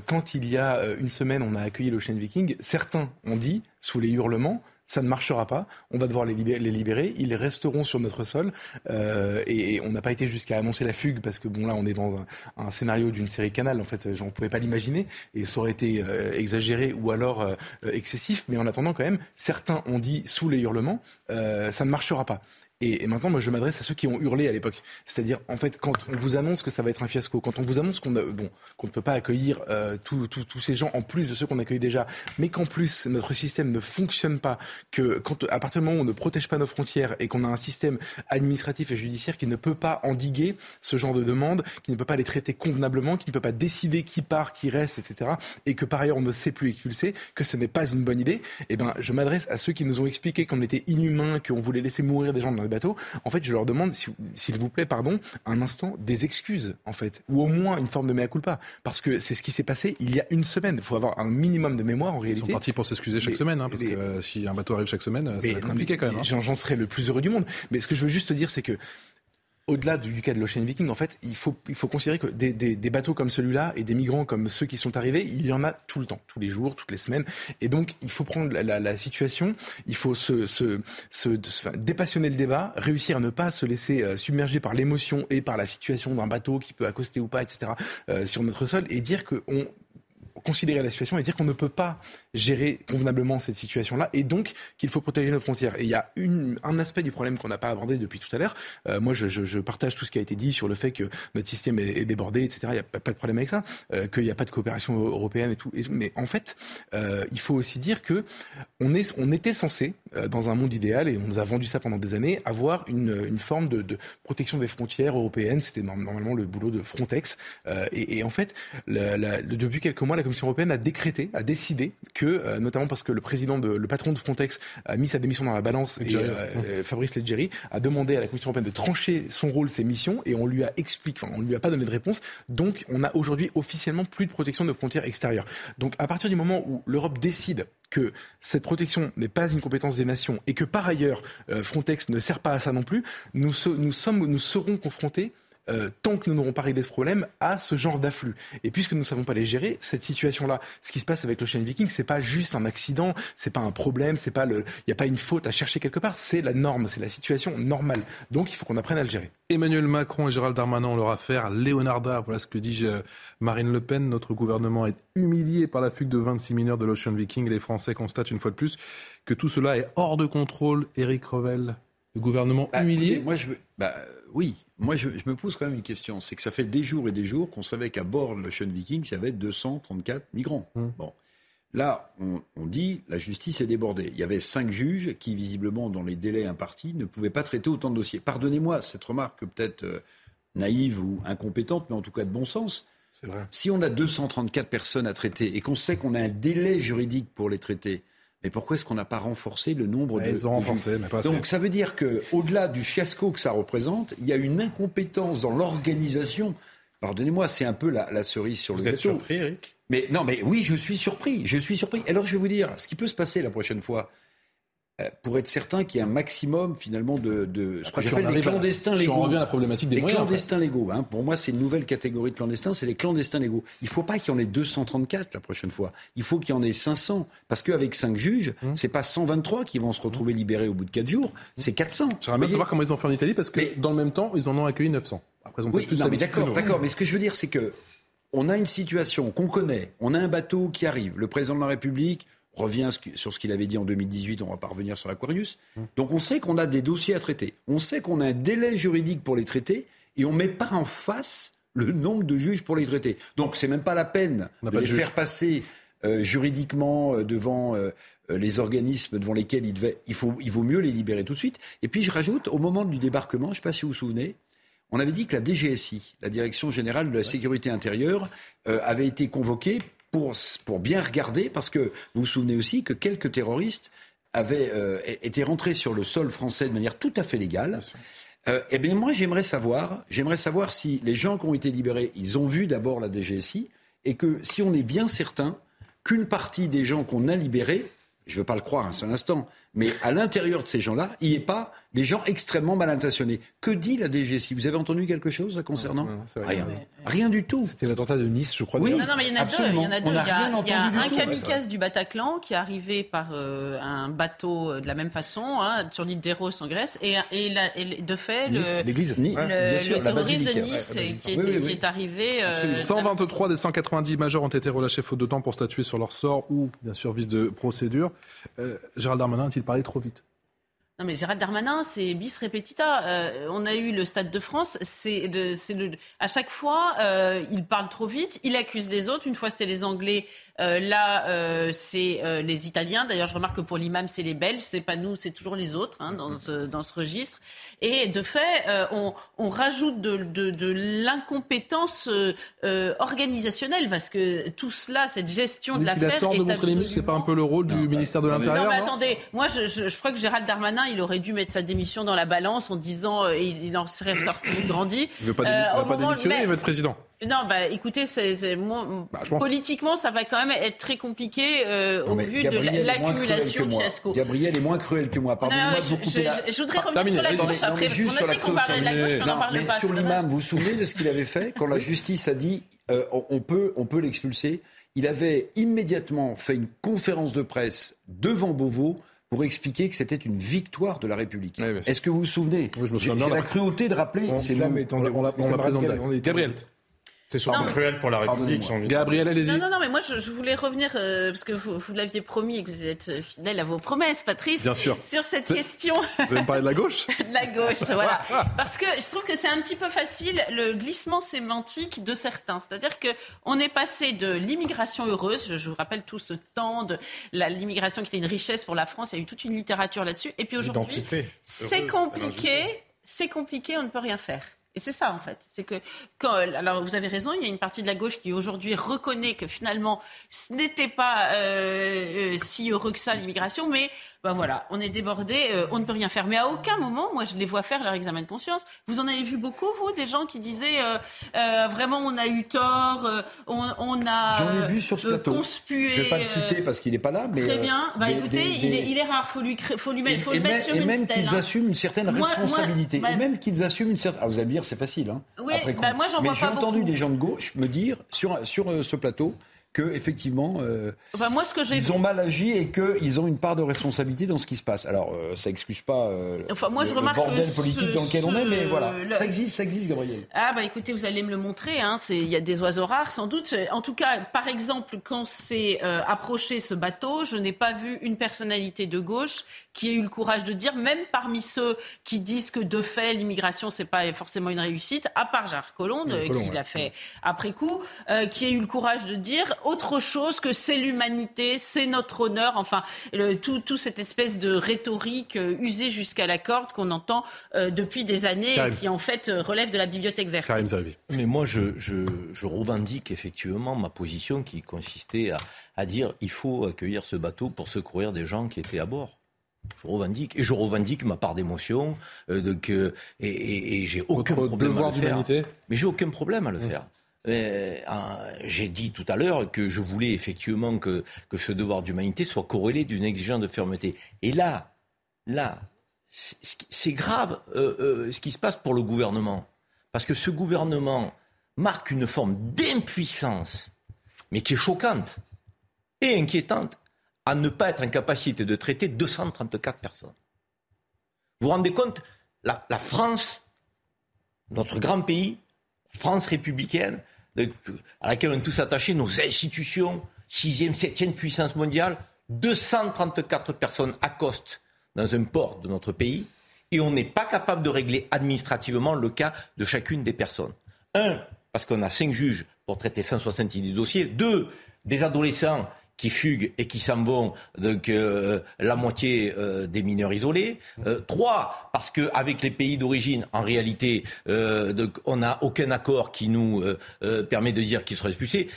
quand il y a une semaine, on a accueilli l'Ocean Viking, certains ont dit, sous les hurlements, ça ne marchera pas. On va devoir les libérer. Ils resteront sur notre sol. Euh, et, on n'a pas été jusqu'à annoncer la fugue parce que bon là, on est dans un, scénario d'une série Canal. En fait, j'en pouvais pas l'imaginer et ça aurait été euh, exagéré ou alors euh, excessif. Mais en attendant, quand même, certains ont dit sous les hurlements, ça ne marchera pas. Et, maintenant, moi, je m'adresse à ceux qui ont hurlé à l'époque. C'est-à-dire, en fait, quand on vous annonce que ça va être un fiasco, quand on vous annonce qu'on bon, qu'on ne peut pas accueillir euh, tous ces gens en plus de ceux qu'on accueille déjà, mais qu'en plus notre système ne fonctionne pas, que quand à partir du moment où on ne protège pas nos frontières et qu'on a un système administratif et judiciaire qui ne peut pas endiguer ce genre de demandes, qui ne peut pas les traiter convenablement, qui ne peut pas décider qui part, qui reste, etc., et que par ailleurs on ne sait plus expulser, que ce n'est pas une bonne idée, eh ben, je m'adresse à ceux qui nous ont expliqué qu'on était inhumain, qu'on voulait laisser mourir des gens dans bateau, en fait, je leur demande, s'il vous plaît, pardon, un instant, des excuses, en fait, ou au moins une forme de mea culpa, parce que c'est ce qui s'est passé il y a une semaine. Il faut avoir un minimum de mémoire en réalité. Ils sont partis pour s'excuser chaque semaine, hein, parce que euh, si un bateau arrive chaque semaine, va être compliqué quand même. Hein. J'en serais le plus heureux du monde. Mais ce que je veux juste dire, c'est que au-delà du cas de l'Ocean Viking, en fait, il faut, il faut considérer que des, des, bateaux comme celui-là et des migrants comme ceux qui sont arrivés, il y en a tout le temps, tous les jours, toutes les semaines. Et donc, il faut prendre la, situation, il faut se, se, se, dépassionner le débat, réussir à ne pas se laisser euh, submerger par l'émotion et par la situation d'un bateau qui peut accoster ou pas, etc., euh, sur notre sol, et dire qu'on considérer la situation et dire qu'on ne peut pas gérer convenablement cette situation-là et donc qu'il faut protéger nos frontières. Et il y a un aspect du problème qu'on n'a pas abordé depuis tout à l'heure. Euh, moi, je, partage tout ce qui a été dit sur le fait que notre système est, débordé, etc. Il n'y a pas, de problème avec ça, euh, qu'il n'y a pas de coopération européenne et tout. Mais en fait, euh, il faut aussi dire que on, est, on était censé, dans un monde idéal, et on nous a vendu ça pendant des années, avoir une, une forme de, protection des frontières européennes. C'était normalement le boulot de Frontex. Et, en fait, depuis quelques mois, la Commission européenne a décrété, a décidé que, euh, notamment parce que le président, de, le patron de Frontex a mis sa démission dans la balance et euh, euh, Fabrice Leggeri a demandé à la Commission européenne de trancher son rôle, ses missions, et on lui a expliqué, enfin, on lui a pas donné de réponse. Donc, on a aujourd'hui officiellement plus de protection de frontières extérieures. Donc, à partir du moment où l'Europe décide que cette protection n'est pas une compétence des nations et que par ailleurs Frontex ne sert pas à ça non plus, nous, nous, sommes, nous serons confrontés euh, tant que nous n'aurons pas réglé ce problème, à ce genre d'afflux. Et puisque nous ne savons pas les gérer, cette situation-là, ce qui se passe avec l'Ocean Viking, c'est pas juste un accident, c'est pas un problème, c'est pas le, il n'y a pas une faute à chercher quelque part, c'est la norme, c'est la situation normale. Donc il faut qu'on apprenne à le gérer. Emmanuel Macron et Gérald Darmanin ont leur affaire. Léonarda, voilà ce que dit euh, Marine Le Pen. Notre gouvernement est humilié par la fugue de 26 mineurs de l'Ocean Viking. Les Français constatent une fois de plus que tout cela est hors de contrôle. Éric Revel, le gouvernement bah, humilié. Moi, je, bah, oui, moi, je, me pose quand même une question. C'est que ça fait des jours et des jours qu'on savait qu'à bord de l'Ocean Viking, il y avait 234 migrants. Mmh. Bon. Là, on, on, dit la justice est débordée. Il y avait cinq juges qui, visiblement, dans les délais impartis, ne pouvaient pas traiter autant de dossiers. Pardonnez-moi cette remarque peut-être euh, naïve ou incompétente, mais en tout cas de bon sens. Vrai. Si on a 234 personnes à traiter et qu'on sait qu'on a un délai juridique pour les traiter, mais pourquoi est-ce qu'on n'a pas renforcé le nombre de. Ils ont renforcé, mais pas Donc ça veut dire qu'au-delà du fiasco que ça représente, il y a une incompétence dans l'organisation. Pardonnez-moi, c'est un peu la, cerise sur le gâteau. Vous êtes surpris, Eric? Mais non, mais oui, je suis surpris. Je suis surpris. Alors je vais vous dire, ce qui peut se passer la prochaine fois, pour être certain qu'il y ait un maximum finalement de, de ce que j'appelle les clandestins légaux. on revient à la problématique des les moyens. clandestins légaux. Hein, pour moi, c'est une nouvelle catégorie de clandestins, c'est les clandestins légaux. Il ne faut pas qu'il y en ait 234 la prochaine fois. Il faut qu'il y en ait 500. Parce qu'avec 5 juges, ce mmh. c'est pas 123 qui vont se retrouver libérés au bout de 4 jours, c'est 400. J'aimerais bien savoir comment ils ont fait en Italie parce que dans le même temps, ils en ont accueilli 900. Après, ils ont oui, plus non, mais d'accord, d'accord. Mais ce que je veux dire, c'est que on a une situation qu'on connaît. On a un bateau qui arrive. Le président de la République revient sur ce qu'il avait dit en 2018, on ne va pas revenir sur l'Aquarius. Hum. Donc on sait qu'on a des dossiers à traiter, on sait qu'on a un délai juridique pour les traiter, et on ne met pas en face le nombre de juges pour les traiter. Donc c'est même pas la peine de les faire passer euh, juridiquement euh, devant euh, les organismes devant lesquels il, devait, il, faut, il vaut mieux les libérer tout de suite. Et puis je rajoute, au moment du débarquement, je ne sais pas si vous vous souvenez, on avait dit que la DGSI, la Direction générale de la sécurité intérieure, avait été convoquée pour, pour bien regarder, parce que vous vous souvenez aussi que quelques terroristes avaient euh, été rentrés sur le sol français de manière tout à fait légale. Euh, eh bien, moi, j'aimerais savoir, j'aimerais savoir si les gens qui ont été libérés, ils ont vu d'abord la DGSI, et que si on est bien certain qu'une partie des gens qu'on a libérés, je ne veux pas le croire un seul instant, mais à l'intérieur de ces gens-là, il n'y ait pas des gens extrêmement mal intentionnés. Que dit la DGSI Vous avez entendu quelque chose concernant? Rien. Rien du tout. C'était l'attentat de Nice, je crois. Oui, non, non, mais il y en a deux. Il y en a deux. Il y a, un kamikaze du Bataclan qui est arrivé par euh, un bateau euh, de la même façon hein, sur l'île d'Eros en Grèce, et, et, de fait, l'église, le, le, terroriste de Nice qui, est arrivé. 123 euh, des 190 majors ont été relâchés faute de temps pour statuer sur leur sort ou, bien sûr, vice de procédure. Gérald Darmanin a-t-il parlé trop vite? Non mais Gérald Darmanin, c'est bis repetita. Euh, on a eu le Stade de France. C'est à chaque fois, euh, il parle trop vite, il accuse les autres. Une fois c'était les Anglais, euh, là euh, c'est euh, les Italiens. D'ailleurs, je remarque que pour l'imam c'est les Belges, c'est pas nous, c'est toujours les autres hein, dans, ce, dans ce registre. Et de fait, on, on, rajoute de, de, de l'incompétence organisationnelle parce que tout cela, cette gestion de l'affaire, est de montrer les c'est pas un peu le rôle du ministère de l'Intérieur Non, mais attendez, moi je, je, je crois que Gérald Darmanin il aurait dû mettre sa démission dans la balance en disant euh, il, en serait ressorti grandi. Il ne veut pas, euh, pas démissionner, il veut être président. Non, bah écoutez, c'est, bah, politiquement, ça va quand même être très compliqué euh, au vu de l'accumulation fiasco. Gabriel est moins cruel que moi. Pardonnez-moi je, je, je, voudrais revenir sur la gauche après, parce qu'on a dit qu'on parlait de la gauche, mais on parle pas. Sur l'imam, vous vous souvenez de ce qu'il avait fait quand la justice a dit euh, on peut, on peut l'expulser? Il avait immédiatement fait une conférence de presse devant Beauvau pour expliquer que c'était une victoire de la République. Est-ce que vous vous souvenez? Oui, je me souviens J'ai la cruauté de rappeler. C'est on, on, l'a présenté. Gabriel. C'est surtout cruel pour la République, j'ai envie Gabriel, allez-y. Non, non, non, mais moi, je, je voulais revenir, euh, parce que vous, vous l'aviez promis et que vous êtes fidèle à vos promesses, Patrice. Bien sûr. Sur cette question. Vous allez me parler de la gauche De la gauche, voilà. Parce que je trouve que c'est un petit peu facile le glissement sémantique de certains. C'est-à-dire que on est passé de l'immigration heureuse, je, je, vous rappelle tout ce temps de l'immigration qui était une richesse pour la France, il y a eu toute une littérature là-dessus. Et puis aujourd'hui, c'est compliqué, c'est compliqué, on ne peut rien faire. Et c'est ça, en fait. C'est que, quand, alors vous avez raison, il y a une partie de la gauche qui aujourd'hui reconnaît que finalement, ce n'était pas euh, euh, si heureux que ça l'immigration, mais ben voilà, on est débordé, euh, on ne peut rien faire. Mais à aucun moment, moi, je les vois faire leur examen de conscience. Vous en avez vu beaucoup, vous, des gens qui disaient euh, euh, vraiment, on a eu tort, on, on, a. J'en ai vu sur ce plateau. Conspué, je ne vais pas le citer parce qu'il n'est pas là, mais. Très bien. Bah, écoutez, Il, est, il, est, rare, faut lui, faut lui mettre, faut et, le mettre sur et une même qu'ils hein. assument une certaine moi, responsabilité. Moi, bah, et même qu'ils assument une certaine. Ah, vous allez me dire, c'est facile, hein. Oui, bah, moi, j'en vois pas Mais j'ai entendu des gens de gauche me dire sur sur ce plateau que effectivement, euh, enfin, moi, ce que ils ont mal agi et qu'ils ont une part de responsabilité dans ce qui se passe. Alors, euh, ça excuse pas euh, enfin, moi, le, je remarque bordel que politique ce, dans lequel on est, mais voilà, ça existe, ça existe, Gabriel. Ah bah écoutez, vous allez me le montrer. Hein, il y a des oiseaux rares, sans doute. En tout cas, par exemple, quand c'est euh, approché ce bateau, je n'ai pas vu une personnalité de gauche qui ait eu le courage de dire, même parmi ceux qui disent que de fait l'immigration c'est pas forcément une réussite, à part Gérard Collomb, qui ouais. l'a fait après coup, euh, qui a eu le courage de dire autre chose que c'est l'humanité, c'est notre honneur, enfin le, tout, tout cette espèce de rhétorique euh, usée jusqu'à la corde qu'on entend euh, depuis des années Karim. et qui en fait euh, relève de la bibliothèque verte. Karim Mais moi je, je, je, revendique effectivement ma position qui consistait à, à dire il faut accueillir ce bateau pour secourir des gens qui étaient à bord. Je revendique et je revendique ma part d'émotion, euh, donc et, et, et j'ai aucun Votre problème devoir à le faire. Mais j'ai aucun problème à le mmh. faire. Euh, j'ai dit tout à l'heure que je voulais effectivement que, que ce devoir d'humanité soit corrélé d'une exigence de fermeté. Et là, là, c'est grave euh, ce qui se passe pour le gouvernement. Parce que ce gouvernement marque une forme d'impuissance, mais qui est choquante et inquiétante, à ne pas être en capacité de traiter 234 personnes. Vous vous rendez compte la, France, notre grand pays, France républicaine, à laquelle on est tous attachés, nos institutions, sixième, septième puissance mondiale, 234 personnes accostent dans un port de notre pays et on n'est pas capable de régler administrativement le cas de chacune des personnes. Un, parce qu'on a cinq juges pour traiter 170 dossiers. Deux, des adolescents qui fuguent et qui s'en vont, donc euh, la moitié euh, des mineurs isolés. Euh, trois, parce qu'avec les pays d'origine, en réalité, euh, donc, on n'a aucun accord qui nous euh, permet de dire qu'ils seraient expulsés.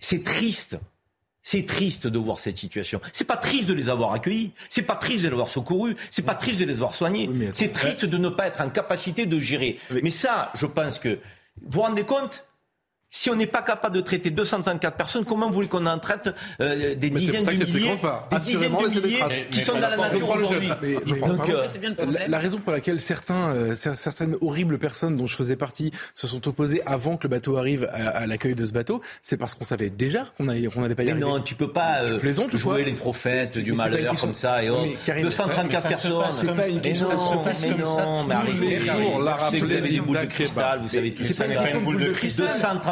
C'est triste. C'est triste de voir cette situation. C'est pas triste de les avoir accueillis, c'est pas triste de les avoir secourus, c'est pas triste de les avoir soignés. Oui, c'est triste de ne pas être en capacité de gérer. Mais, mais ça, je pense que vous vous rendez compte si on n'est pas capable de traiter 234 personnes, comment vous voulez qu'on en traite euh, des mais dizaines de milliers, des dizaines de milliers qui mais, sont dans la nature aujourd'hui Donc, euh, la, la, raison pour laquelle certains, euh, certaines horribles personnes dont je faisais partie se sont opposées avant que le bateau arrive à, à l'accueil de ce bateau, c'est parce qu'on savait déjà qu'on n'allait qu pas y mais arriver. non, tu peux pas euh, plaisante, jouer les prophètes du malheur comme ça et oh, 234 personnes. C'est pas une question mais non, mais arrêtez. Vous avez des boules de cristal, vous savez tout ça.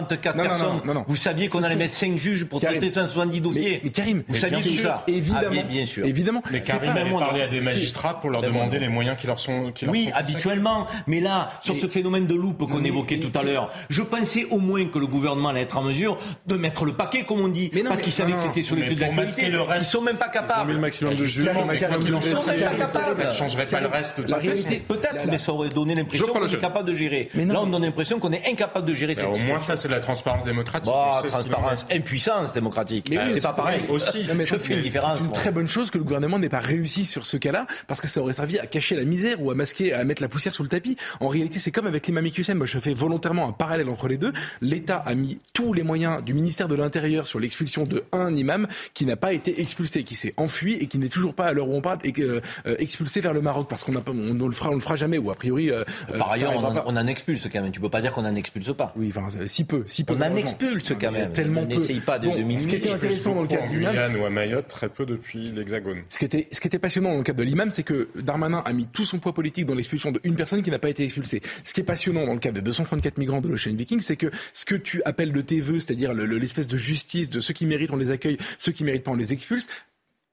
234 44 personnes. Vous saviez qu'on allait mettre 5 juges pour traiter 170 dossiers. Mais, Karim, vous saviez tout ça Évidemment. Ah, bien sûr. Évidemment. Mais Karim a parlé à des magistrats pour leur demander les moyens qui leur sont. Qui oui, habituellement. Mais là, sur ce phénomène de loupe qu'on évoquait tout à l'heure, je pensais au moins que le gouvernement allait être en mesure de mettre le paquet, comme on dit, parce qu'ils savaient que c'était sur les feux de l'actualité. Ils sont même pas capables. le maximum de juges. Ils sont même pas capables. Ça ne changerait pas le reste de la réalité. Peut-être, mais ça aurait donné l'impression qu'on est capable de gérer. Là, on donne l'impression qu'on est incapable de gérer cette Au moins, ça, c'est la transparence démocratique. Bah, transparence, impuissance démocratique. C'est pas pareil. Aussi. Je fais une différence. C'est une très bonne chose que le gouvernement n'ait pas réussi sur ce cas-là, parce que ça aurait servi à cacher la misère ou à masquer, à mettre la poussière sous le tapis. En réalité, c'est comme avec l'imam. Moi, je fais volontairement un parallèle entre les deux. L'État a mis tous les moyens du ministère de l'Intérieur sur l'expulsion de un imam qui n'a pas été expulsé, qui s'est enfui et qui n'est toujours pas à l'heure où on parle et euh, expulsé vers le Maroc parce qu'on on ne le fera, on le fera jamais ou a priori. Euh, Par ailleurs, on en, on en, expulse quand même. Tu peux pas dire qu'on en expulse pas. Oui, enfin, si peu, si peu. On en expulse quand même. Tellement peu. N'essaye pas de, bon, Ce qui était intéressant dans le cas de l'imam, ou à Mayotte, très peu depuis l'Hexagone. Ce qui était, ce qui était passionnant dans le cas de l'imam, c'est que Darmanin a mis tout son poids politique dans l'expulsion d'une personne qui n'a pas été expulsée. Ce qui est passionnant dans le cas des 234 migrants de l'Ocean Viking, c'est que ce que tu appelles de tes voeux, c'est-à-dire l'espèce de justice de ceux qui méritent on les accueille, ceux qui méritent pas on les expulse,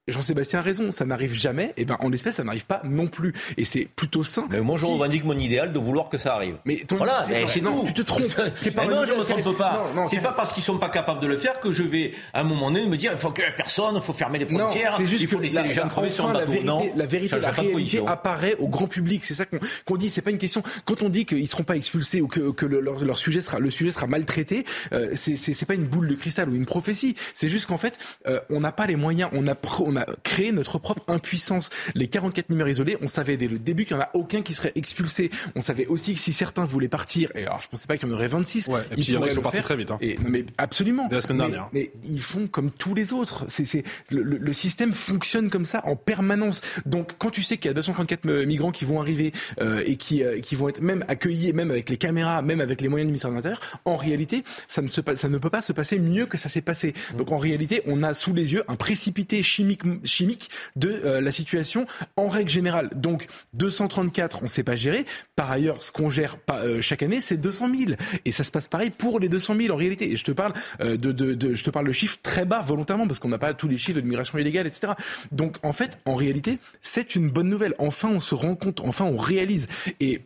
Jean-Sébastien a raison, ça n'arrive jamais, et ben en l'espèce ça n'arrive pas non plus, et c'est plutôt sain. Mais moi je revendique mon idéal de vouloir que ça arrive. Mais voilà, c'est non, tu te trompes. C'est pas non, je me trompe pas. C'est pas parce qu'ils sont pas capables de le faire que je vais à un moment donné me dire il faut que personne, il faut fermer les frontières, juste il faut laisser les gens crever sur un bateau. La vérité, non, la vérité, la réalité apparaît au grand public. C'est ça qu'on qu dit. C'est pas une question. Quand on dit qu'ils seront pas expulsés ou que, que le, leur, leur, sujet sera le sujet sera maltraité, euh, c'est pas une boule de cristal ou une prophétie. C'est juste qu'en fait, euh, on n'a pas les moyens. On a on a créé notre propre impuissance. Les 44 mineurs isolés, on savait dès le début qu'il n'y en a aucun qui serait expulsé. On savait aussi que si certains voulaient partir, et alors je pensais pas qu'il y en aurait 26. Ouais, et puis il y en a qui sont partis très vite. Hein. Et, mais absolument. La semaine dernière. Mais, ils font comme tous les autres. C'est, le, le, système fonctionne comme ça en permanence. Donc quand tu sais qu'il y a 234 migrants qui vont arriver euh, et qui, euh, qui vont être même accueillis, même avec les caméras, même avec les moyens du ministère de l'Intérieur, en réalité, ça ne, se, ça ne peut pas se passer mieux que ça s'est passé. Mmh. Donc en réalité, on a sous les yeux un précipité chimique, chimique de euh, la situation en règle générale. Donc 234, on ne sait pas gérer. Par ailleurs, ce qu'on gère euh, chaque année, c'est 200 000. Et ça se passe pareil pour les 200 000 en réalité. Et je te parle euh, de, je te parle de chiffres très bas volontairement parce qu'on n'a pas tous les chiffres de l'immigration illégale, etc. Donc en fait, en réalité, c'est une bonne nouvelle. Enfin, on se rend compte, enfin, on réalise. Et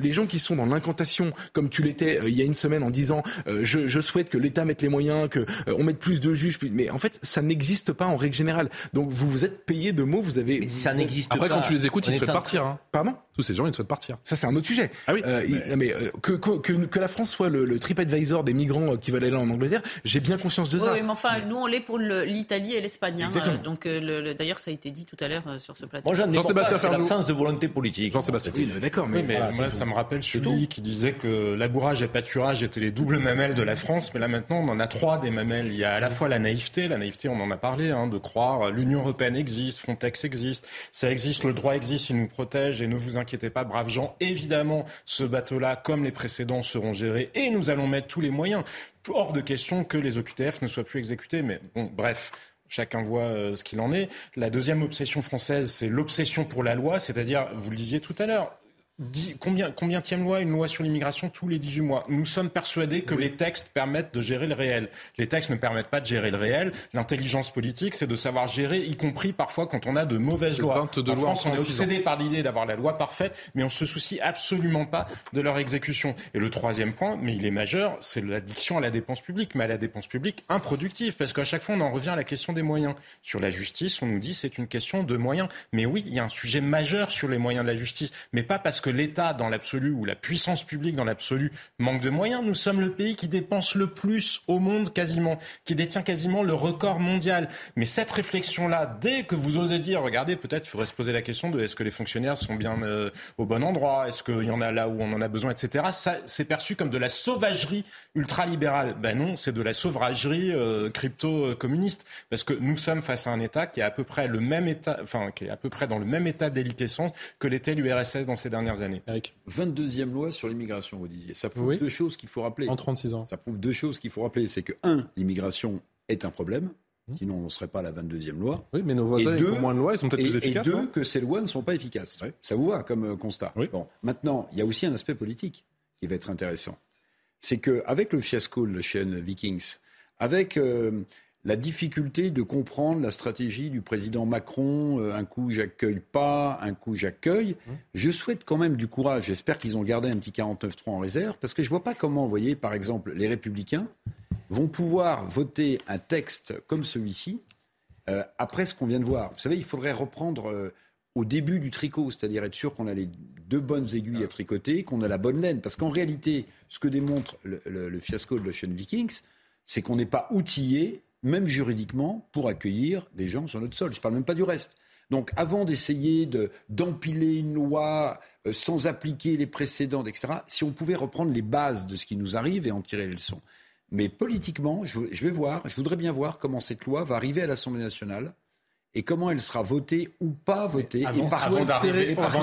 les gens qui sont dans l'incantation, comme tu l'étais il y a une semaine en disant, je, je, souhaite que l'État mette les moyens, que on mette plus de juges, mais en fait, ça n'existe pas en règle générale. Donc vous vous êtes payé de mots, vous avez. Mais ça n'existe pas. Après, quand tu les écoutes, ils te souhaitent partir. Hein. Pardon? Tous ces gens, ils te souhaitent partir. Ça, c'est un autre sujet. Ah oui. Euh, mais, mais euh, que, que, que, que, la France soit le, le TripAdvisor des migrants euh, qui veulent aller en Angleterre, j'ai bien conscience de ça. Oui, mais enfin, nous, on l'est pour l'Italie et l'Espagne. Hein, donc, le, d'ailleurs, ça a été dit tout à l'heure sur ce plateau. Moi, Jean-Sébastien Ferjou. l'absence de volonté politique. Jean-Sébastien. Oui, d'accord, mais, oui, mais voilà, moi, ça me rappelle celui qui disait que labourage et pâturage étaient les doubles mamelles de la France, mais là maintenant, on en a trois des mamelles. Il y a à la fois la naïveté, la naïveté, on en a parlé, hein, de croire l'Union européenne existe, Frontex existe, ça existe, le droit existe, il nous protège et ne vous inquiétez pas, braves gens. Évidemment, ce bateau-là, comme les précédents, seront gérés et nous allons mettre tous les moyens. Hors de question que les OQTF ne soient plus exécutés, mais bon, bref. Chacun voit euh, ce qu'il en est. La deuxième obsession française, c'est l'obsession pour la loi, c'est-à-dire, vous le disiez tout à l'heure, combien, combien tième loi une loi sur l'immigration tous les 18 mois? Nous sommes persuadés que les textes permettent de gérer le réel. Les textes ne permettent pas de gérer le réel. L'intelligence politique, c'est de savoir gérer, y compris parfois quand on a de mauvaises lois. En France, on est obsédé par l'idée d'avoir la loi parfaite, mais on se soucie absolument pas de leur exécution. Et le troisième point, mais il est majeur, c'est l'addiction à la dépense publique, mais à la dépense publique improductive, parce qu'à chaque fois, on en revient à la question des moyens. Sur la justice, on nous dit c'est une question de moyens. Mais oui, il y a un sujet majeur sur les moyens de la justice, mais pas parce que l'État dans l'absolu ou la puissance publique dans l'absolu manque de moyens. Nous sommes le pays qui dépense le plus au monde quasiment, qui détient quasiment le record mondial. Mais cette réflexion-là, dès que vous osez dire, regardez, peut-être il faudrait se poser la question de est-ce que les fonctionnaires sont bien euh, au bon endroit, est-ce qu'il y en a là où on en a besoin, etc. Ça, c'est perçu comme de la sauvagerie ultralibérale. Ben non, c'est de la sauvagerie euh, crypto-communiste, parce que nous sommes face à un État qui est à peu près le même État, enfin qui est à peu près dans le même état déliquescence que l'était l'URSS dans ces dernières années. 22e loi sur l'immigration, vous disiez. Ça prouve deux choses qu'il faut rappeler. En 36 ans. Ça prouve deux choses qu'il faut rappeler. C'est que, un, l'immigration est un problème. Mmh. Sinon, on ne serait pas à la 22e loi. Oui, mais nos voisins deux, moins de lois, ils sont peut-être plus efficaces. Et deux, que ces lois ne sont pas efficaces. Ça vous va comme euh, constat. Bon, maintenant, il y a aussi un aspect politique qui va être intéressant. c'est qu'avec le fiasco de la chaîne Vikings, avec euh, la difficulté de comprendre la stratégie du président Macron, euh, un coup j'accueille pas, un coup j'accueille, mmh. je souhaite quand même du courage. J'espère qu'ils ont gardé un petit 49-3 en réserve, parce que je ne vois pas comment, vous voyez, par exemple, les républicains vont pouvoir voter un texte comme celui-ci euh, après ce qu'on vient de voir. Vous savez, il faudrait reprendre au début du tricot, c'est-à-dire être sûr qu'on a les deux bonnes aiguilles à tricoter, qu'on a la bonne laine. Parce qu'en réalité, ce que démontre le, fiasco de la chaîne Vikings, c'est qu'on n'est pas outillé, même juridiquement, pour accueillir des gens sur notre sol. Je ne parle même pas du reste. Donc avant d'essayer d'empiler une loi euh, sans appliquer les précédentes, etc., si on pouvait reprendre les bases de ce qui nous arrive et en tirer les leçons. Mais politiquement, je vais voir, je voudrais bien voir comment cette loi va arriver à l'Assemblée nationale et comment elle sera votée ou pas votée. Avant, avant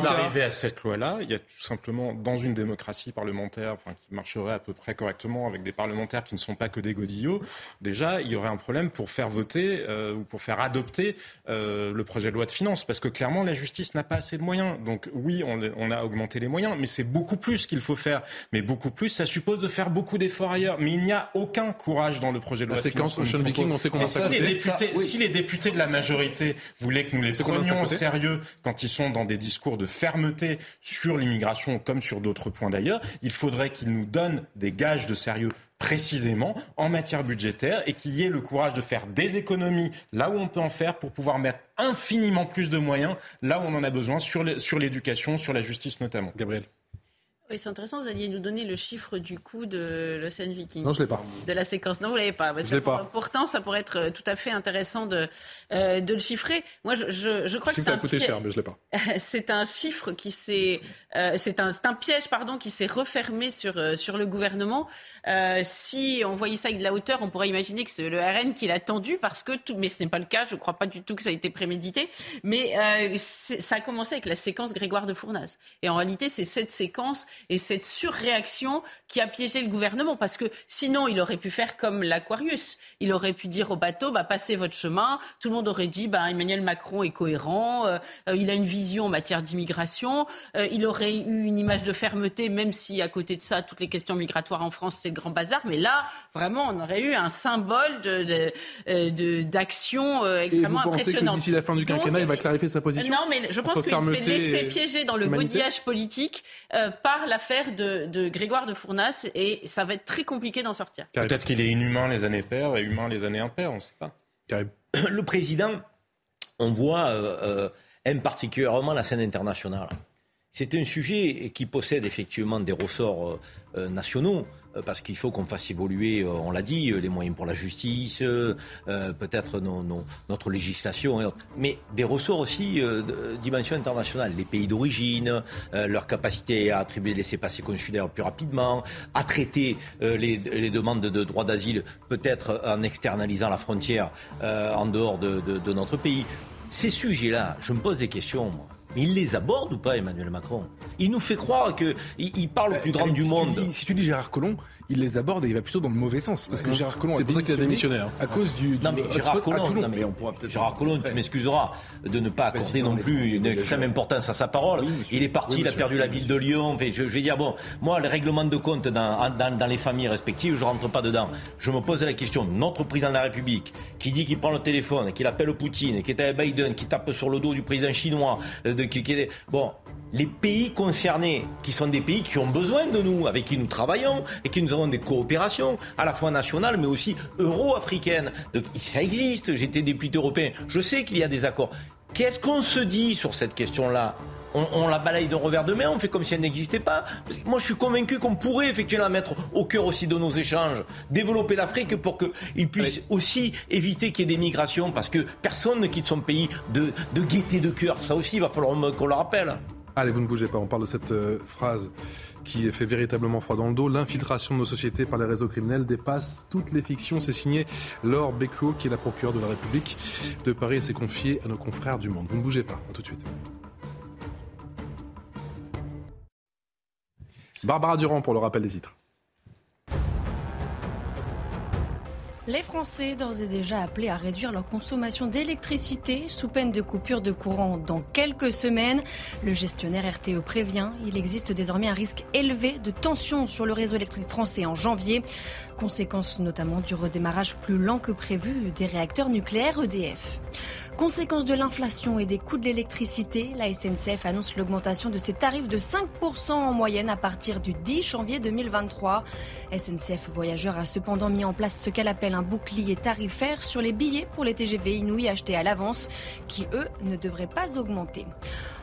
d'arriver à cette loi-là, il y a tout simplement, dans une démocratie parlementaire enfin, qui marcherait à peu près correctement avec des parlementaires qui ne sont pas que des godillots, déjà, il y aurait un problème pour faire voter euh, ou pour faire adopter euh, le projet de loi de finances. Parce que clairement, la justice n'a pas assez de moyens. Donc oui, on, on a augmenté les moyens, mais c'est beaucoup plus qu'il faut faire. Mais beaucoup plus, ça suppose de faire beaucoup d'efforts ailleurs. Mais il n'y a aucun courage dans le projet de loi de finances. on sait comment ça si, les députés, si les députés de la majorité voulait que nous les prenions au sérieux quand ils sont dans des discours de fermeté sur l'immigration comme sur d'autres points d'ailleurs, il faudrait qu'ils nous donnent des gages de sérieux précisément en matière budgétaire et qu'il y ait le courage de faire des économies là où on peut en faire pour pouvoir mettre infiniment plus de moyens là où on en a besoin sur l'éducation, sur la justice notamment. Gabriel. Oui, c'est intéressant. Vous alliez nous donner le chiffre du coût de l'Ocean Viking. Non, je l'ai pas. De la séquence. Non, vous l'avez pas. je l'ai pas. Pourtant, ça pourrait être tout à fait intéressant de, euh, de le chiffrer. Moi, je, je, je crois que ça a coûté cher, mais je l'ai pas. c'est un chiffre qui s'est, euh, c'est un, un, piège, pardon, qui s'est refermé sur euh, sur le gouvernement. Euh, si on voyait ça avec de la hauteur, on pourrait imaginer que c'est le RN qui l'a tendu parce que tout, mais ce n'est pas le cas. Je ne crois pas du tout que ça a été prémédité. Mais euh, ça a commencé avec la séquence Grégoire de Fournas. Et en réalité, c'est cette séquence et cette surréaction qui a piégé le gouvernement parce que sinon, il aurait pu faire comme l'Aquarius. Il aurait pu dire au bateau, bah, passez votre chemin. Tout le monde aurait dit, bah, Emmanuel Macron est cohérent. Euh, il a une vision en matière d'immigration. il aurait eu une image de fermeté, même si à côté de ça, toutes les questions migratoires en France, c'est grand bazar. Mais là, vraiment, on aurait eu un symbole d'action de, de, euh, extrêmement que d'ici la fin du quinquennat, il va clarifier sa position Non, mais je pense qu'il s'est laissé piéger dans le godillage politique euh, par l'affaire de, de, Grégoire de Fournas et ça va être très compliqué d'en sortir. Peut-être qu'il est inhumain les années paires et humain les années impaires, on ne sait pas. Le président, on voit, euh, aime particulièrement la scène internationale. C'est un sujet qui possède effectivement des ressorts nationaux. Euh, parce qu'il faut qu'on fasse évoluer, euh, on l'a dit, euh, les moyens pour la justice, peut-être notre législation, mais des ressorts aussi de dimension internationale, les pays d'origine, leur capacité à attribuer les laissés-passer consulaires plus rapidement, à traiter les, demandes de, droit d'asile peut-être en externalisant la frontière en dehors de, notre pays. Ces sujets-là, je me pose des questions. Mais il les aborde ou pas, Emmanuel Macron? Il nous fait croire qu'il il parle au plus grand du monde. si tu dis Gérard Collomb, il les aborde et il va plutôt dans le mauvais sens. Parce que Gérard Collomb C'est pour ça qu'il a démissionné. Hein. À cause du. non, mais Gérard Collomb, non, mais on pourra Gérard Collomb, tu m'excuseras de ne pas accorder non plus une extrême importance à sa parole. il est parti, il a perdu la ville de Lyon. je, vais dire, bon, moi, le règlement de compte dans, les familles respectives, je rentre pas dedans. Je me pose la question, notre président de la République, qui dit qu'il prend le téléphone, qu'il appelle Poutine, qui est avec Biden, qui tape sur le dos du président chinois, euh, de, qui, qui, bon, les pays concernés, qui sont des pays qui ont besoin de nous, avec qui nous travaillons et qui nous avons des coopérations, à la fois nationales mais aussi euro-africaines. Donc ça existe, j'étais député européen, je sais qu'il y a des accords. Qu'est-ce qu'on se dit sur cette question-là? On, la balaye d'un revers de main, on fait comme si elle n'existait pas? Moi, je suis convaincu qu'on pourrait effectivement la mettre au cœur aussi de nos échanges, développer l'Afrique pour qu'il puisse aussi éviter qu'il y ait des migrations, parce que personne ne quitte son pays de, de gaieté de cœur. Ça aussi, il va falloir qu'on le rappelle. Allez, vous ne bougez pas, on parle de cette euh, phrase qui fait véritablement froid dans le dos. L'infiltration de nos sociétés par les réseaux criminels dépasse toutes les fictions. C'est signé Laure Becquot, qui est la procureure de la République de Paris et s'est confiée à nos confrères du Monde. Vous ne bougez pas, tout de suite. Barbara Durand pour le rappel des titres. Les Français, d'ores et déjà appelés à réduire leur consommation d'électricité sous peine de coupure de courant dans quelques semaines. Le gestionnaire RTE prévient, il existe désormais un risque élevé de tension sur le réseau électrique français en janvier. Conséquence notamment du redémarrage plus lent que prévu des réacteurs nucléaires EDF. Conséquence de l'inflation et des coûts de l'électricité, la SNCF annonce l'augmentation de ses tarifs de 5% en moyenne à partir du 10 janvier 2023. SNCF Voyageurs a cependant mis en place ce qu'elle appelle un bouclier tarifaire sur les billets pour les TGV Inouï achetés à l'avance, qui eux ne devraient pas augmenter.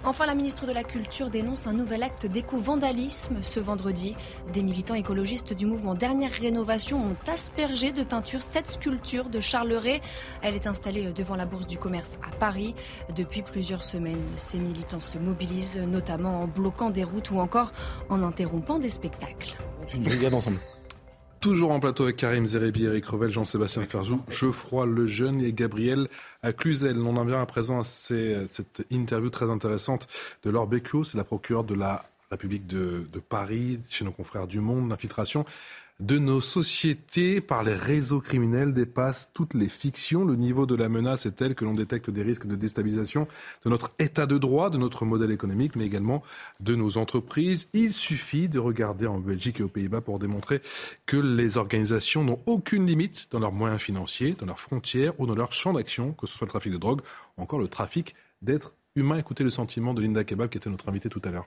Enfin, la ministre de la Culture dénonce un nouvel acte d'éco-vandalisme ce vendredi. Des militants écologistes du mouvement Dernière Rénovation ont aspergé de peinture cette sculpture de Charles Ray. Elle est installée devant la Bourse du Commerce à Paris. Depuis plusieurs semaines, ces militants se mobilisent, notamment en bloquant des routes ou encore en interrompant des spectacles. Toujours en plateau avec Karim Zerebi, Eric Revel, Jean-Sébastien Ferjou, Geoffroy Lejeune et Gabriel Cluzel. On en vient à présent à cette interview très intéressante de Laure Becchio, c'est la procureure de la République de, de Paris, chez nos confrères du Monde, d'infiltration de nos sociétés par les réseaux criminels dépasse toutes les fictions. Le niveau de la menace est tel que l'on détecte des risques de déstabilisation de notre état de droit, de notre modèle économique, mais également de nos entreprises. Il suffit de regarder en Belgique et aux Pays-Bas pour démontrer que les organisations n'ont aucune limite dans leurs moyens financiers, dans leurs frontières ou dans leur champ d'action, que ce soit le trafic de drogue ou encore le trafic d'êtres humains. Écoutez le sentiment de Linda Kebab, qui était notre invitée tout à l'heure.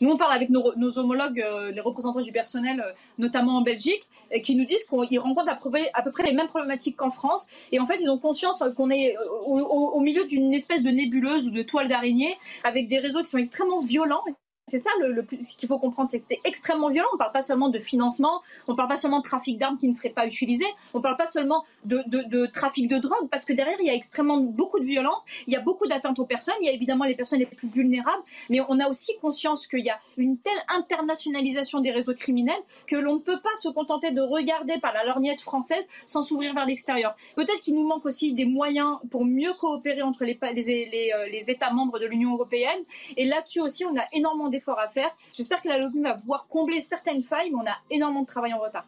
Nous, on parle avec nos, homologues, euh, les représentants du personnel, euh, notamment en Belgique, qui nous disent qu'ils rencontrent à peu, près, à peu, près, les mêmes problématiques qu'en France. Et en fait, ils ont conscience qu'on est euh, au milieu d'une espèce de nébuleuse ou de toile d'araignée avec des réseaux qui sont extrêmement violents c'est ça le, ce qu'il faut comprendre, c'est que c'était extrêmement violent. On ne parle pas seulement de financement, on ne parle pas seulement de trafic d'armes qui ne seraient pas utilisées, on ne parle pas seulement de, trafic de drogue, parce que derrière, il y a extrêmement beaucoup de violence, il y a beaucoup d'atteintes aux personnes, il y a évidemment les personnes les plus vulnérables, mais on a aussi conscience qu'il y a une telle internationalisation des réseaux criminels que l'on ne peut pas se contenter de regarder par la lorgnette française sans s'ouvrir vers l'extérieur. Peut-être qu'il nous manque aussi des moyens pour mieux coopérer entre les, euh, les États membres de l'Union européenne, et là-dessus aussi, on a énormément à faire. J'espère que la LOCMU va pouvoir combler certaines failles, mais on a énormément de travail en retard.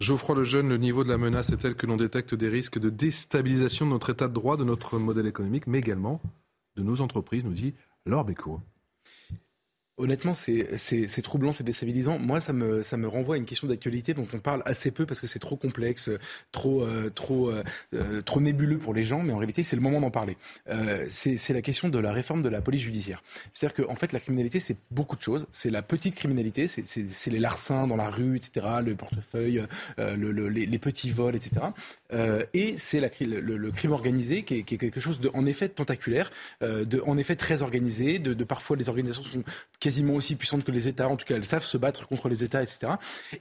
Geoffroy Lejeune, le niveau de la menace est tel que l'on détecte des risques de déstabilisation de notre état de droit, de notre modèle économique, mais également de nos entreprises, nous dit Laure Bécourt. Honnêtement, c'est troublant, c'est déstabilisant. Moi, ça me, renvoie à une question d'actualité dont on parle assez peu parce que c'est trop complexe, trop, euh, euh, euh, nébuleux pour les gens, mais en réalité, c'est le moment d'en parler. c'est la question de la réforme de la police judiciaire. C'est-à-dire qu'en en fait, la criminalité, c'est beaucoup de choses. C'est la petite criminalité, c'est les larcins dans la rue, etc., le portefeuille, le, les, petits vols, etc. et c'est le, crime organisé qui est, quelque chose de, en effet, tentaculaire, de, en effet, très organisé, de parfois les organisations sont quasiment aussi puissantes que les États. En tout cas, elles savent se battre contre les États, etc.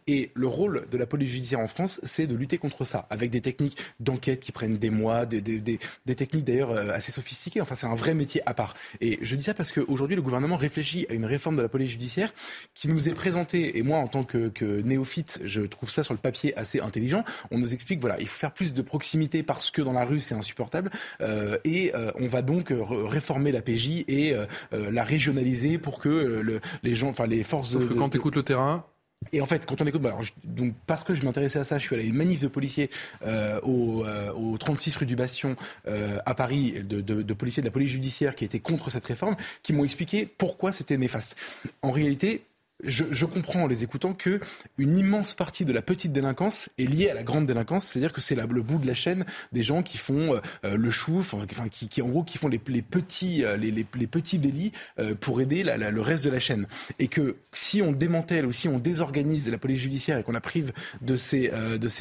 Et le rôle de la police judiciaire en France, c'est de lutter contre ça, avec des techniques d'enquête qui prennent des mois, des, des, des, techniques d'ailleurs euh, assez sophistiquées. Enfin, c'est un vrai métier à part. Et je dis ça parce qu'aujourd'hui, le gouvernement réfléchit à une réforme de la police judiciaire qui nous est présentée. Et moi, en tant que, que néophyte, je trouve ça sur le papier assez intelligent. On nous explique, voilà, il faut faire plus de proximité parce que dans la rue, c'est insupportable. Euh, et euh, on va donc réformer la PJ et la régionaliser pour que les gens, enfin les forces. Sauf que quand tu écoutes le terrain, et en fait, quand on écoute, bah, donc parce que je m'intéressais à ça, je suis allé à une manif de policiers euh, au, 36 euh, rue du Bastion euh, à Paris, de, de, policiers de la police judiciaire qui étaient contre cette réforme, qui m'ont expliqué pourquoi c'était néfaste. En réalité, je, comprends en les écoutant que une immense partie de la petite délinquance est liée à la grande délinquance, c'est-à-dire que c'est le bout de la chaîne des gens qui font euh, euh, le chou, enfin, qui, en gros qui font les, petits euh, les, petits délits pour aider le reste de la chaîne, et que si on démantèle ou si on désorganise la police judiciaire et qu'on la prive de ses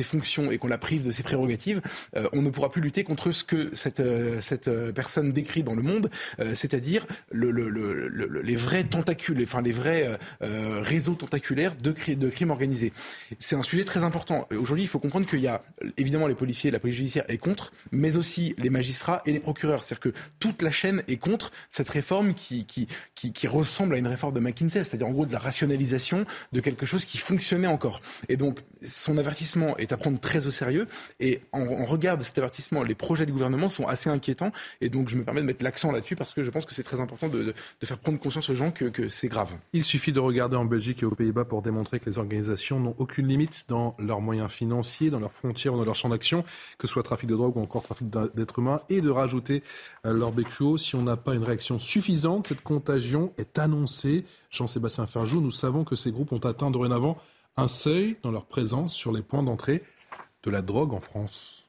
fonctions et qu'on la prive de ses prérogatives, on ne pourra plus lutter contre ce que cette personne décrit dans le monde, c'est-à-dire le, les vrais tentacules, enfin les vrais euh, réseau tentaculaire de, crimes organisés. C'est un sujet très important. Aujourd'hui, il faut comprendre qu'il y a évidemment les policiers, la police judiciaire est contre, mais aussi les magistrats et les procureurs. C'est-à-dire que toute la chaîne est contre cette réforme qui, ressemble à une réforme de McKinsey, c'est-à-dire en gros de la rationalisation de quelque chose qui fonctionnait encore. Et donc, son avertissement est à prendre très au sérieux. Et en, regard de cet avertissement, les projets du gouvernement sont assez inquiétants. Et donc, je me permets de mettre l'accent là-dessus parce que je pense que c'est très important de, faire prendre conscience aux gens que c'est grave. Il suffit de regarder en Belgique et aux Pays-Bas pour démontrer que les organisations n'ont aucune limite dans leurs moyens financiers, dans leurs frontières ou dans leur champ d'action, que ce soit trafic de drogue ou encore trafic d'êtres humains, et de rajouter euh, leur BQO. Si on n'a pas une réaction suffisante, cette contagion est annoncée. Jean-Sébastien Ferjou, nous savons que ces groupes ont atteint dorénavant un seuil dans leur présence sur les points d'entrée de la drogue en France.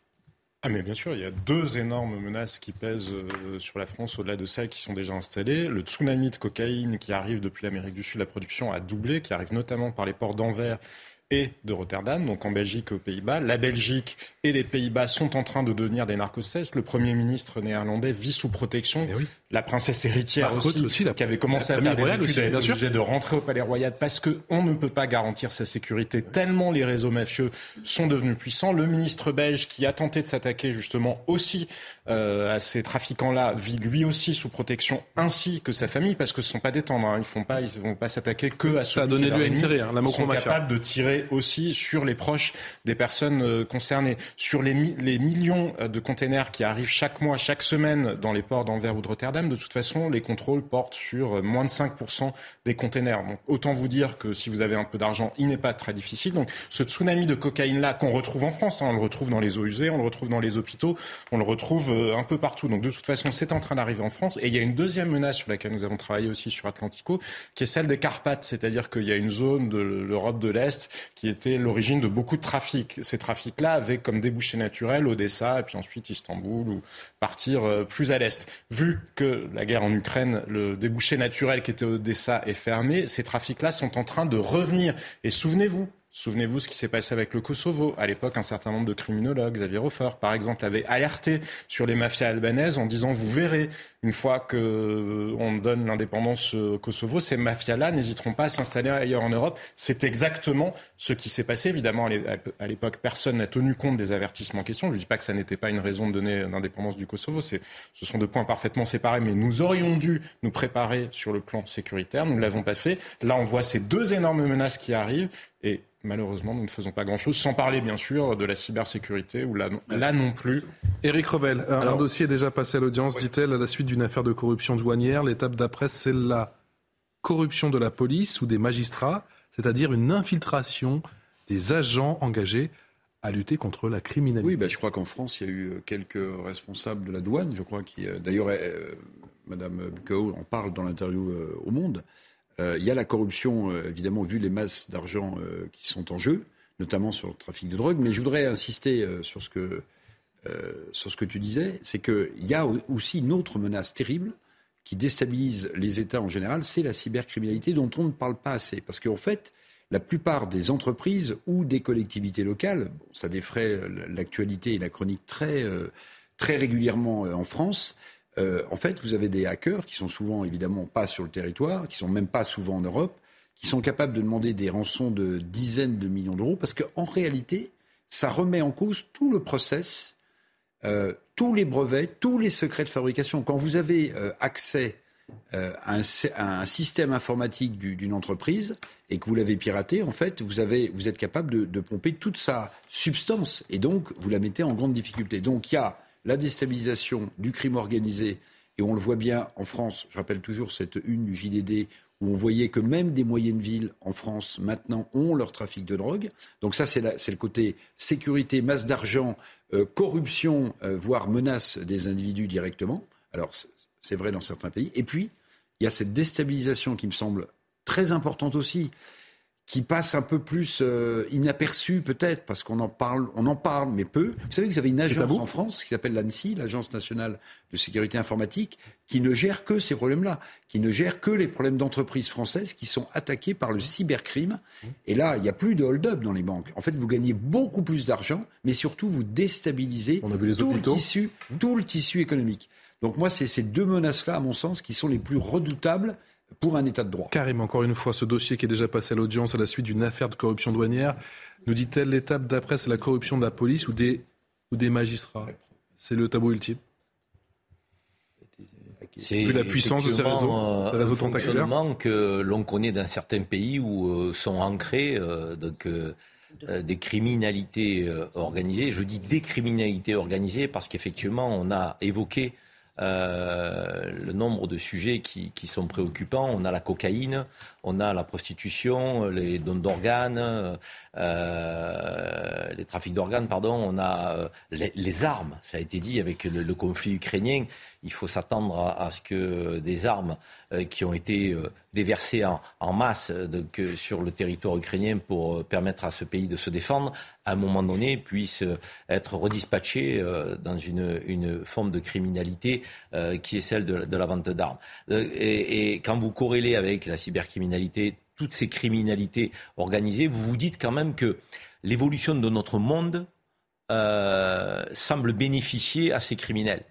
Ah mais bien sûr, il y a deux énormes menaces qui pèsent euh, sur la France au-delà de celles qui sont déjà installées. Le tsunami de cocaïne qui arrive depuis l'Amérique du Sud, la production a doublé, qui arrive notamment par les ports d'Anvers et de Rotterdam, donc en Belgique et aux Pays-Bas. La Belgique et les Pays-Bas sont en train de devenir des narcosses. Le Premier ministre néerlandais vit sous protection. Eh la princesse héritière aussi, qui avait commencé à faire des études, a été obligée de rentrer au Palais Royal parce qu'on ne peut pas garantir sa sécurité tellement les réseaux mafieux sont devenus puissants. Le ministre belge qui a tenté de s'attaquer justement aussi euh, à ces trafiquants-là vit lui aussi sous protection, ainsi que sa famille, parce que ce ne sont pas des tendres. Hein. Ils ils vont pas s'attaquer que à ceux série, hein, sont capables de tirer aussi sur les proches des personnes euh, concernées, sur les, millions euh, de containers qui arrivent chaque mois, chaque semaine dans les ports d'Anvers ou de Rotterdam de toute façon, les contrôles portent sur euh, moins de 5% des containers. Donc, autant vous dire que si vous avez un peu d'argent, il n'est pas très difficile. Donc, ce tsunami de cocaïne-là qu'on retrouve en France, hein, on le retrouve dans les eaux usées, on le retrouve dans les hôpitaux, on le retrouve un peu partout. Donc, de toute façon, c'est en train d'arriver en France. Et il y a une deuxième menace sur laquelle nous avons travaillé aussi sur Atlantico, qui est celle des Carpates. C'est-à-dire qu'il y a une zone de l'Europe de l'Est qui était l'origine de beaucoup de trafics. Ces trafics-là avaient comme débouché naturel Odessa et puis ensuite Istanbul ou partir euh, plus à l'Est. Vu que la guerre en Ukraine, le débouché naturel qui était Odessa est fermé, ces trafics-là sont en train de revenir. Et souvenez-vous, Souvenez-vous ce qui s'est passé avec le Kosovo. À l'époque, un certain nombre de criminologues, Xavier Hofer, par exemple, avait alerté sur les mafias albanaises en disant vous verrez, une fois qu'on euh, donne l'indépendance au Kosovo, ces mafias-là n'hésiteront pas à s'installer ailleurs en Europe. C'est exactement ce qui s'est passé. Évidemment, à l'époque, personne n'a tenu compte des avertissements en question. Je ne dis pas que ça n'était pas une raison de donner l'indépendance du Kosovo. Ce sont deux points parfaitement séparés, mais nous aurions dû nous préparer sur le plan sécuritaire. Nous ne l'avons pas fait. Là, on voit ces deux énormes menaces qui arrivent. Et malheureusement, nous ne faisons pas grand-chose, sans parler bien sûr de la cybersécurité, où là, là non plus. Éric Revel, un, dossier est déjà passé à l'audience, dit-elle, à la suite d'une affaire de corruption douanière. L'étape d'après, c'est la corruption de la police ou des magistrats, c'est-à-dire une infiltration des agents engagés à lutter contre la criminalité. Oui, ben, je crois qu'en France, il y a eu quelques responsables de la douane, je crois, qui, euh, d'ailleurs, euh, Madame Bucao en parle dans l'interview euh, au Monde, euh, il y a la corruption, évidemment, vu les masses d'argent qui sont en jeu, notamment sur le trafic de drogue. Mais je voudrais insister sur ce que, sur ce que tu disais, c'est qu'il y a aussi une autre menace terrible qui déstabilise les États en général, c'est la cybercriminalité dont on ne parle pas assez. Parce qu'en fait, la plupart des entreprises ou des collectivités locales, ça défraie l'actualité et la chronique très, très régulièrement en France, euh, en fait, vous avez des hackers qui sont souvent évidemment pas sur le territoire, qui sont même pas souvent en Europe, qui sont capables de demander des rançons de dizaines de millions d'euros, parce qu'en réalité, ça remet en cause tout le process, euh, tous les brevets, tous les secrets de fabrication. Quand vous avez euh, accès à un, système informatique d'une entreprise et que vous l'avez piraté, en fait, vous, êtes capable de, de, pomper toute sa substance et donc vous la mettez en grande difficulté. Donc il y a la déstabilisation du crime organisé, et on le voit bien en France, je rappelle toujours cette une du JDD, où on voyait que même des moyennes villes en France maintenant ont leur trafic de drogue. Donc ça, c'est le côté sécurité, masse d'argent, euh, corruption, euh, voire menace des individus directement. Alors c'est vrai dans certains pays. Et puis, il y a cette déstabilisation qui me semble très importante aussi qui passe un peu plus euh, inaperçu peut-être parce qu'on en parle, on en parle mais peu. Vous savez que vous avez une agence en France qui s'appelle l'ANSI, l'Agence nationale de sécurité informatique, qui ne gère que ces problèmes-là, qui ne gère que les problèmes d'entreprises françaises qui sont attaquées par le cybercrime. Et là, il n'y a plus de hold-up dans les banques. En fait, vous gagnez beaucoup plus d'argent, mais surtout vous déstabilisez on a vu les tout, le tissu, tout le tissu économique. Donc moi, c'est ces deux menaces-là, à mon sens, qui sont les plus redoutables pour un État de droit. Karim, encore une fois, ce dossier qui est déjà passé à l'audience à la suite d'une affaire de corruption douanière, nous dit-elle l'étape d'après, c'est la corruption de la police ou des, ou des magistrats? C'est le tabou ultime c'est la puissance de ces réseaux, ces réseaux tentaculaires que l'on connaît dans certains pays où euh, sont ancrés euh, donc, euh, des criminalités organisées. Je dis des criminalités organisées parce qu'effectivement, on a évoqué euh, le nombre de sujets qui, qui, sont préoccupants. On a la cocaïne, on a la prostitution, les dons d'organes, euh, les trafics d'organes, pardon. On a euh, les, armes. Ça a été dit avec le, conflit ukrainien. Il faut s'attendre à, ce que des armes euh, qui ont été déversées en, masse sur le territoire ukrainien pour permettre à ce pays de se défendre, à un moment donné, puissent être redispatchées dans une, forme de criminalité qui est celle de, la vente d'armes. Et, et quand vous corrélez avec la cybercriminalité, toutes ces criminalités organisées, vous vous dites quand même que l'évolution de notre monde euh, semble bénéficier à ces criminels.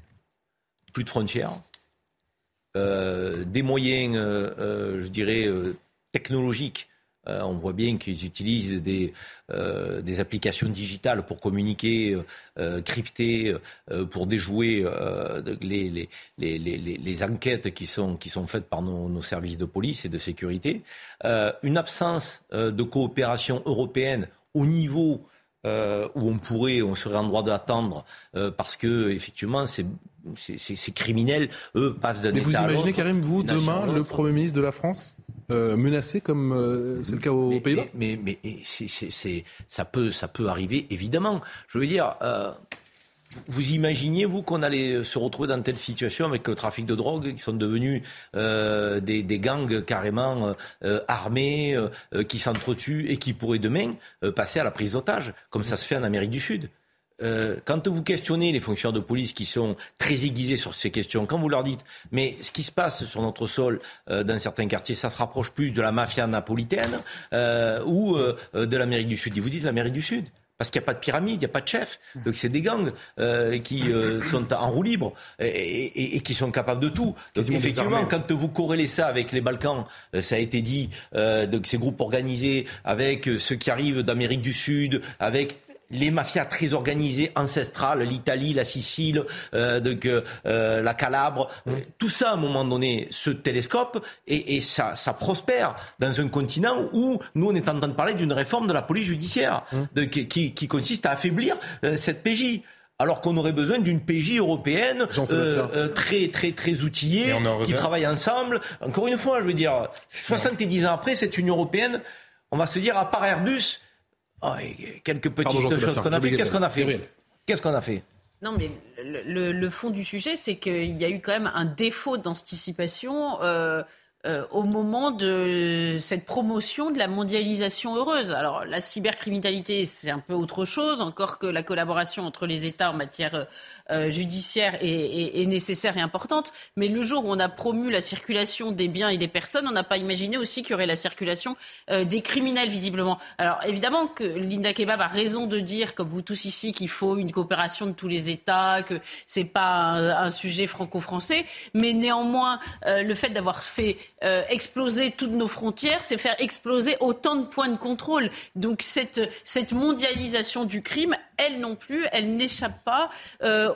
Plus de frontières, euh, des moyens, euh, je dirais, technologiques euh, on voit bien qu'ils utilisent des, euh, des, applications digitales pour communiquer, euh, crypter, pour déjouer les, les, les, enquêtes qui sont, qui sont faites par nos, services de police et de sécurité. une absence de coopération européenne au niveau où on pourrait, on serait en droit d'attendre, parce que effectivement, ces, criminels, eux, passent d'un état vous imaginez, Karim, vous, demain, le Premier ministre de la France? Euh, menacé comme euh, c'est le cas aux Pays-Bas Mais, mais, c'est, ça, peut, ça peut arriver, évidemment. Je veux dire, euh, vous imaginez, vous, qu'on allait se retrouver dans telle situation avec le trafic de drogue qui sont devenus des, des, gangs carrément armés, qui s'entretuent et qui pourraient demain passer à la prise d'otages, comme ça se fait en Amérique du Sud euh, quand vous questionnez les fonctionnaires de police qui sont très aiguisés sur ces questions, quand vous leur dites, mais ce qui se passe sur notre sol euh, dans certains quartiers, ça se rapproche plus de la mafia napolitaine euh, ou euh, de l'Amérique du Sud. Ils vous disent l'Amérique du Sud. Parce qu'il n'y a pas de pyramide, il n'y a pas de chef. Donc c'est des gangs euh, qui euh, sont en roue libre et, et, et, qui sont capables de tout. Donc effectivement, quand vous corrélez ça avec les Balkans, ça a été dit, donc ces groupes organisés, avec ceux qui arrivent d'Amérique du Sud, avec les mafias très organisées, ancestrales, l'Italie, la Sicile, euh, donc, euh, la Calabre, mmh. tout ça à un moment donné se télescope et, et ça, ça, prospère dans un continent où nous on est en train de parler d'une réforme de la police judiciaire mmh. de, qui, qui, consiste à affaiblir euh, cette PJ alors qu'on aurait besoin d'une PJ européenne euh, euh, très très très outillée, qui travaille ensemble. Encore une fois, je veux dire, 70 ans après, cette Union européenne, on va se dire, à part Airbus, Oh, quelques petites choses qu'on a fait. Qu'est-ce qu'on a fait Qu'est-ce qu'on a fait non, mais le, fond du sujet, c'est qu'il y a eu quand même un défaut d'anticipation euh, euh, au moment de cette promotion de la mondialisation heureuse. Alors, la cybercriminalité, c'est un peu autre chose, encore que la collaboration entre les États en matière euh, judiciaire est, nécessaire et importante. Mais le jour où on a promu la circulation des biens et des personnes, on n'a pas imaginé aussi qu'il y aurait la circulation euh, des criminels, visiblement. Alors évidemment que Linda Kebab a raison de dire, comme vous tous ici, qu'il faut une coopération de tous les États, que c'est pas un, sujet franco-français. Mais néanmoins, euh, le fait d'avoir fait exploser toutes nos frontières, c'est faire exploser autant de points de contrôle. Donc cette, mondialisation du crime, elle non plus, elle n'échappe pas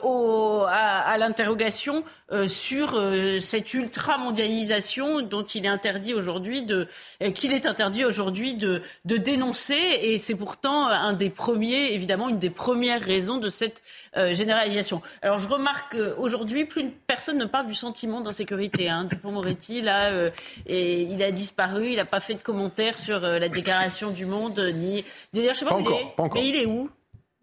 au, à, l'interrogation euh, sur euh, cette ultra-mondialisation dont il est interdit aujourd'hui de, qu'il est interdit aujourd'hui de, de, dénoncer. Et c'est pourtant un des premiers, évidemment, une des premières raisons de cette généralisation. Alors je remarque qu'aujourd'hui, plus personne ne parle du sentiment d'insécurité. Hein. Dupont-Moretti, là, et il a disparu, il n'a pas fait de commentaires sur la déclaration du Monde, ni... D'ailleurs, je sais pas, mais il est où?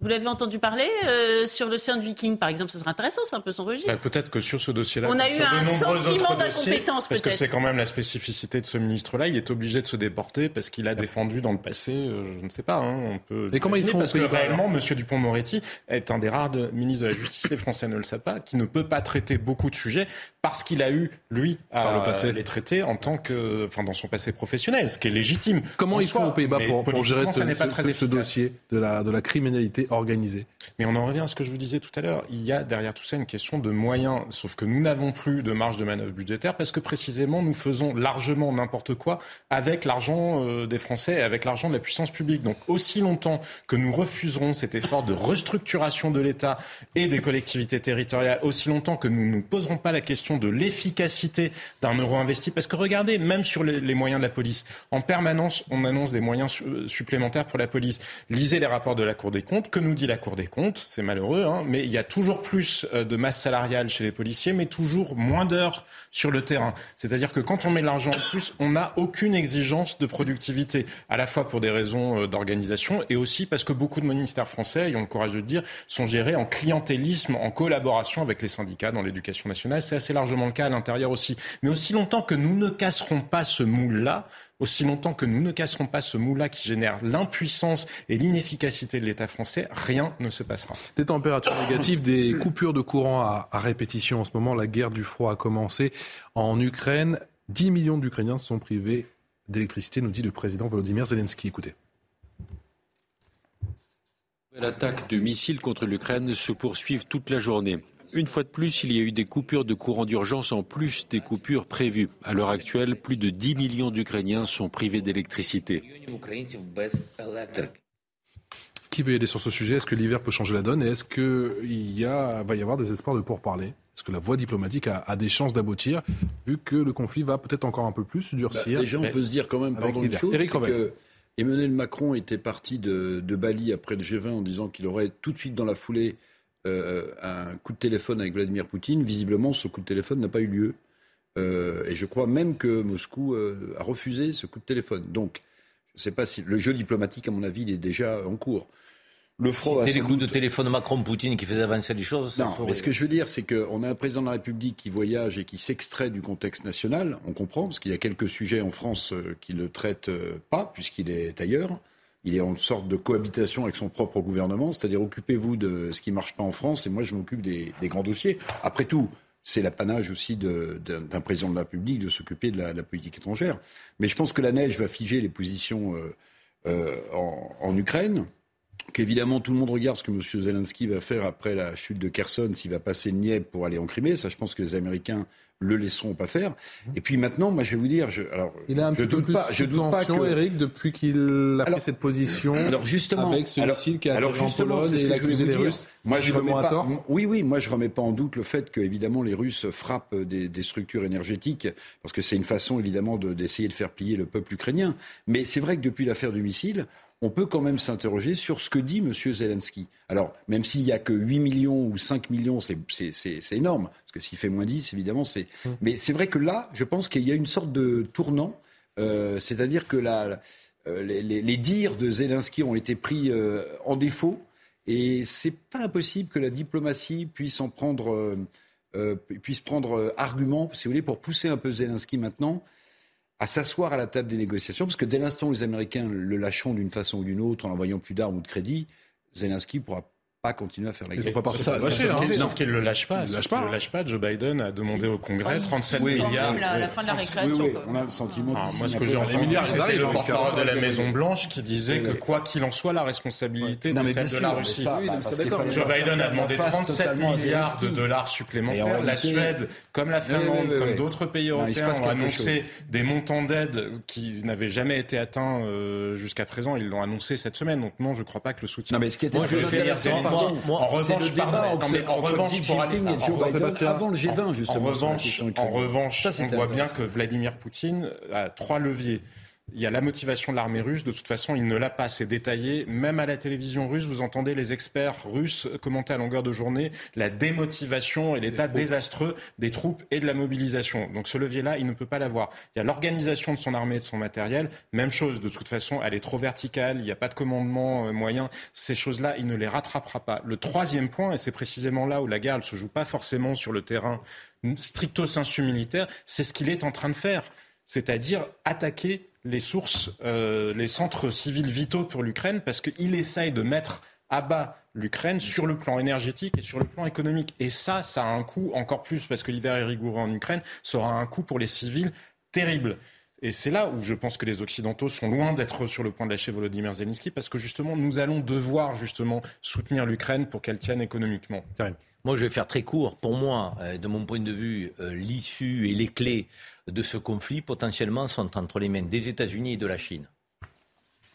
Vous l'avez entendu parler euh, sur l'océan de Viking, par exemple, ce serait intéressant, c'est un peu son registre. Bah, peut-être que sur ce dossier-là, on a eu un sentiment d'incompétence, parce que c'est quand même la spécificité de ce ministre-là. Il est obligé de se déporter parce qu'il a défendu dans le passé, euh, je ne sais pas. Hein, on peut. Et comment ils font Parce que réellement, Monsieur Dupont-Moretti est un des rares ministres de la Justice, les Français ne le savent pas, qui ne peut pas traiter beaucoup de sujets parce qu'il a eu lui à les traiter en tant que, enfin, dans son passé professionnel, ce qui est légitime. Comment ils font aux Pays-Bas pour, gérer ce, ce dossier de la, de la criminalité organisée. Mais on en revient à ce que je vous disais tout à l'heure. Il y a derrière tout ça une question de moyens. Sauf que nous n'avons plus de marge de manœuvre budgétaire parce que précisément nous faisons largement n'importe quoi avec l'argent euh, des Français et avec l'argent de la puissance publique. Donc aussi longtemps que nous refuserons cet effort de restructuration de l'État et des collectivités territoriales, aussi longtemps que nous ne nous poserons pas la question de l'efficacité d'un euro investi. Parce que regardez, même sur les, moyens de la police, en permanence, on annonce des moyens supplémentaires pour la police. Lisez les rapports de la Cour des comptes. Que nous dit la Cour des comptes, c'est malheureux, hein, mais il y a toujours plus euh, de masse salariale chez les policiers, mais toujours moins d'heures sur le terrain. C'est-à-dire que quand on met de l'argent en plus, on n'a aucune exigence de productivité, à la fois pour des raisons euh, d'organisation et aussi parce que beaucoup de ministères français, ayons le courage de le dire, sont gérés en clientélisme, en collaboration avec les syndicats dans l'éducation nationale. C'est assez largement le cas à l'intérieur aussi. Mais aussi longtemps que nous ne casserons pas ce moule-là, aussi longtemps que nous ne casserons pas ce moule-là qui génère l'impuissance et l'inefficacité de l'État français, rien ne se passera. Des températures négatives, des coupures de courant à, répétition. En ce moment, la guerre du froid a commencé en Ukraine. 10 millions d'Ukrainiens sont privés d'électricité, nous dit le président Volodymyr Zelensky. Écoutez. L'attaque de missiles contre l'Ukraine se poursuivent toute la journée. Une fois de plus, il y a eu des coupures de courant d'urgence en plus des coupures prévues. À l'heure actuelle, plus de 10 millions d'Ukrainiens sont privés d'électricité. Qui veut y aller sur ce sujet? Est-ce que l'hiver peut changer la donne? Et est-ce qu'il va y avoir des espoirs de pourparler Est-ce que la voie diplomatique a, des chances d'aboutir, vu que le conflit va peut-être encore un peu plus durcir? Bah, Déjà, on peut se dire quand même, pardon, une chose, que Emmanuel Macron était parti de, de Bali après le G20 en disant qu'il aurait tout de suite dans la foulée euh, un coup de téléphone avec Vladimir Poutine. Visiblement, ce coup de téléphone n'a pas eu lieu. Euh, et je crois même que Moscou euh, a refusé ce coup de téléphone. Donc, je ne sais pas si le jeu diplomatique, à mon avis, il est déjà en cours. Le front C'était les coups de téléphone Macron-Poutine qui faisaient avancer les choses. Non, mais ce que je veux dire, c'est qu'on a un président de la République qui voyage et qui s'extrait du contexte national. On comprend, parce qu'il y a quelques sujets en France qui ne le traitent pas, puisqu'il est ailleurs il est en sorte de cohabitation avec son propre gouvernement, c'est-à-dire occupez-vous de ce qui ne marche pas en France et moi je m'occupe des, grands dossiers. Après tout, c'est l'apanage aussi d'un président de la République de s'occuper de, la, politique étrangère. Mais je pense que la neige va figer les positions euh, euh, en, Ukraine, qu'évidemment tout le monde regarde ce que M. Zelensky va faire après la chute de Kherson, s'il va passer Dniepr pour aller en Crimée. Ça, je pense que les Américains le laisseront pas faire. Mhm. Et puis maintenant, moi, je vais vous dire, je, alors, il a un je doute pas, je doute pas que Eric depuis qu'il a pris cette position. Alors justement, avec ce missile qui a alors justement, les Russes. Moi, je remets pas, oui, oui, moi, je remets pas en doute le fait que évidemment les Russes frappent des, des structures énergétiques parce que c'est une façon évidemment d'essayer de, de faire plier le peuple ukrainien. Mais c'est vrai que depuis l'affaire du missile, on peut quand même s'interroger sur ce que dit M. Zelensky. Alors, même s'il n'y a que 8 millions ou 5 millions, c'est énorme, parce que s'il fait moins 10, évidemment, c'est... Hum. Mais c'est vrai que là, je pense qu'il y a une sorte de tournant, euh, c'est-à-dire que la, euh, les, dires de Zelensky ont été pris euh, en défaut, et c'est pas impossible que la diplomatie puisse en prendre... puisse prendre argument, si vous voulez, pour pousser un peu Zelensky maintenant à s'asseoir à la table des négociations, parce que dès l'instant où les Américains le lâcheront d'une façon ou d'une autre en envoyant plus d'armes ou de crédit, Zelensky pourra pas continuer à faire la guerre. Ils pas partir ça, ça, ça, hein. Sauf qu'il ne le lâche pas. Il ne le lâche pas. Joe Biden a demandé au Congrès 37 milliards. À la fin de la récréation. Oui, on a le sentiment. Ah, moi, ce que j'ai entendu, c'était le porte-parole de la Maison Blanche qui disait que quoi qu'il en soit, la responsabilité de celle de la Russie. Joe Biden a demandé 37 milliards de dollars supplémentaires. La Suède, comme la Finlande, comme d'autres pays européens, ont annoncé des montants d'aide qui n'avaient jamais été atteints euh, jusqu'à présent. Ils l'ont annoncé cette semaine. Donc non, je ne crois pas que le soutien. Non, mais ce qui était intéressant en revanche, en revanche, pour aller, avant le G20, justement. En revanche, en revanche, on voit bien que Vladimir Poutine a trois leviers. Il y a la motivation de l'armée russe. De toute façon, il ne l'a pas. C'est détaillé. Même à la télévision russe, vous entendez les experts russes commenter à longueur de journée la démotivation et l'état désastreux des troupes et de la mobilisation. Donc ce levier-là, il ne peut pas l'avoir. Il y a l'organisation de son armée et de son matériel. Même chose. De toute façon, elle est trop verticale. Il n'y a pas de commandement euh, moyen. Ces choses-là, il ne les rattrapera pas. Le troisième point, et c'est précisément là où la guerre ne se joue pas forcément sur le terrain stricto sensu militaire, c'est ce qu'il est en train de faire. C'est-à-dire attaquer les sources, euh, les centres civils vitaux pour l'Ukraine, parce qu'il essaye de mettre à bas l'Ukraine sur le plan énergétique et sur le plan économique. Et ça, ça a un coût encore plus, parce que l'hiver est rigoureux en Ukraine, ça aura un coût pour les civils terrible. Et c'est là où je pense que les Occidentaux sont loin d'être sur le point de lâcher Volodymyr Zelensky, parce que justement, nous allons devoir justement soutenir l'Ukraine pour qu'elle tienne économiquement. Moi, je vais faire très court. Pour moi, euh, de mon point de vue, euh, l'issue et les clés de ce conflit, potentiellement, sont entre les mains des États-Unis et de la Chine.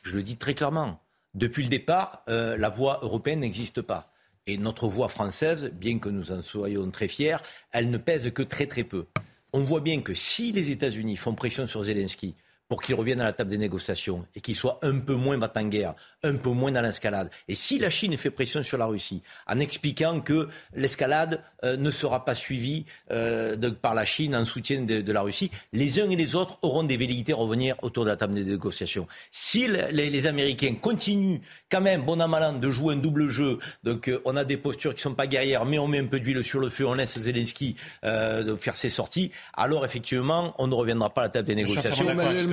Je le dis très clairement. Depuis le départ, euh, la voie européenne n'existe pas. Et notre voie française, bien que nous en soyons très fiers, elle ne pèse que très très peu. On voit bien que si les États-Unis font pression sur Zelensky pour qu'il revienne à la table des négociations et qu'il soit un peu moins battant guerre, un peu moins dans l'escalade. Et si la Chine fait pression sur la Russie en expliquant que l'escalade euh, ne sera pas suivie euh, par la Chine en soutien de, la Russie, les uns et les autres auront des velléités à revenir autour de la table des négociations. Si les, Américains continuent quand même, bon an mal an, de jouer un double jeu, donc euh, on a des postures qui ne sont pas guerrières, mais on met un peu d'huile sur le feu, on laisse Zelensky faire ses sorties, alors effectivement, on ne reviendra pas à la table des négociations.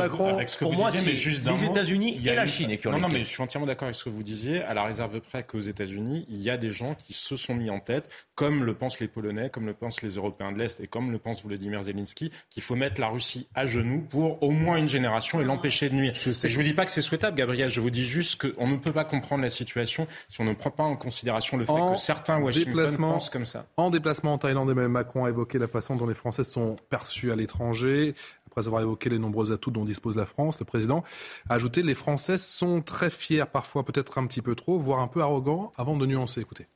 Avec ce que pour vous moi, c'est les États-Unis et la Chine Non, non, mais je suis entièrement d'accord avec ce que vous disiez. À la réserve près qu'aux États-Unis, il y a des gens qui se sont mis en tête, comme le pensent les Polonais, comme le pensent les Européens de l'Est et comme le pense Vladimir Zelensky, qu'il faut mettre la Russie à genoux pour au moins une génération et l'empêcher de nuire. Je ne vous dis pas que c'est souhaitable, Gabriel. Je vous dis juste qu'on ne peut pas comprendre la situation si on ne prend pas en considération le fait que certains Washington pensent comme ça. En déplacement en Thaïlande, Emmanuel Macron a évoqué la façon dont les Français sont perçus à l'étranger. Après avoir évoqué les nombreux atouts dont dispose la France, le président a ajouté les Français sont très fiers, parfois peut-être un petit peu trop, voire un peu arrogants, avant de nuancer. Écoutez.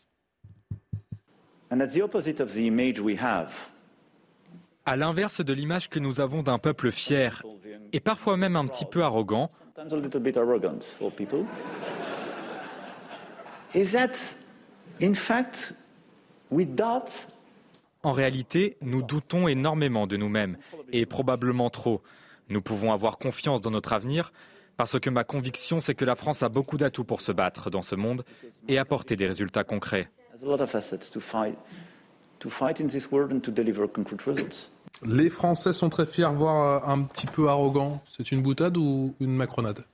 À l'inverse de l'image que nous avons d'un peuple fier et parfois même un petit peu arrogant, is that in fact we doubt en réalité, nous doutons énormément de nous-mêmes, et probablement trop. Nous pouvons avoir confiance dans notre avenir, parce que ma conviction, c'est que la France a beaucoup d'atouts pour se battre dans ce monde et apporter des résultats concrets. Les Français sont très fiers, voire un petit peu arrogants. C'est une boutade ou une macronade?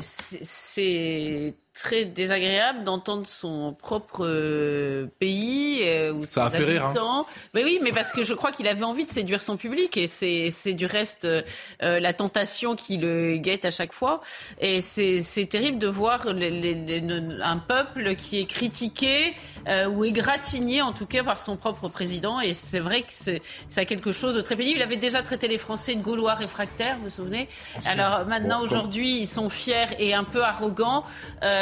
C'est très désagréable d'entendre son propre euh, pays euh, ou Ça a fait rire. Hein. Mais oui, mais parce que je crois qu'il avait envie de séduire son public et c'est du reste euh, la tentation qui le guette à chaque fois. Et c'est terrible de voir un peuple qui est critiqué ou égratigné en tout cas par son propre président. Et c'est vrai que c'est quelque chose de très pénible. Il avait déjà traité les Français de Gaulois réfractaires, vous vous souvenez? Alors maintenant, aujourd'hui, ils sont fiers et un peu arrogants. Euh,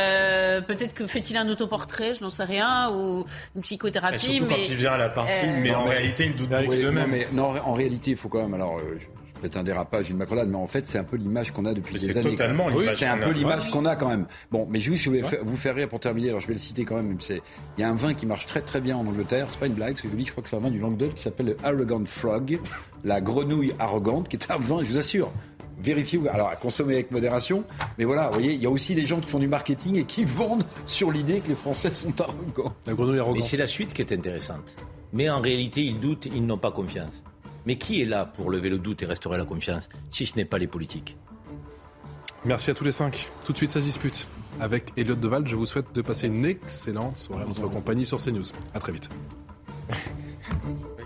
peut-être que fait-il un autoportrait, je n'en sais rien, ou une psychothérapie. surtout mais, quand il vient à la partie, euh, mais en réalité, il doute beaucoup de même. Mais, non, en réalité, il faut quand même. Alors, euh, peut-être un dérapage, une macronade, mais en fait, c'est un peu l'image qu'on a depuis des années. Totalement c'est un peu l'image qu'on a quand même. Bon, mais juste, je vais vous faire rire pour terminer. Alors, je vais le citer quand même. C'est, il y a un vin qui marche très très bien en Angleterre. C'est pas une blague, c'est que je je crois que c'est un vin du Languedoc qui s'appelle le Arrogant Frog, la grenouille arrogante, qui est un vin, je vous assure, vérifiez, alors à consommer avec modération. Mais voilà, vous voyez, il y a aussi des gens qui font du marketing et qui vendent sur l'idée que les Français sont arrogants. Mais c'est la suite qui est intéressante. Mais en réalité, ils doutent, ils n'ont pas confiance. Mais qui est là pour lever le doute et restaurer la confiance, si ce n'est pas les politiques? Merci à tous les cinq. Tout de suite, ça se dispute. Avec Elliot Deval, je vous souhaite de passer une excellente soirée en notre compagnie sur CNews. À très vite.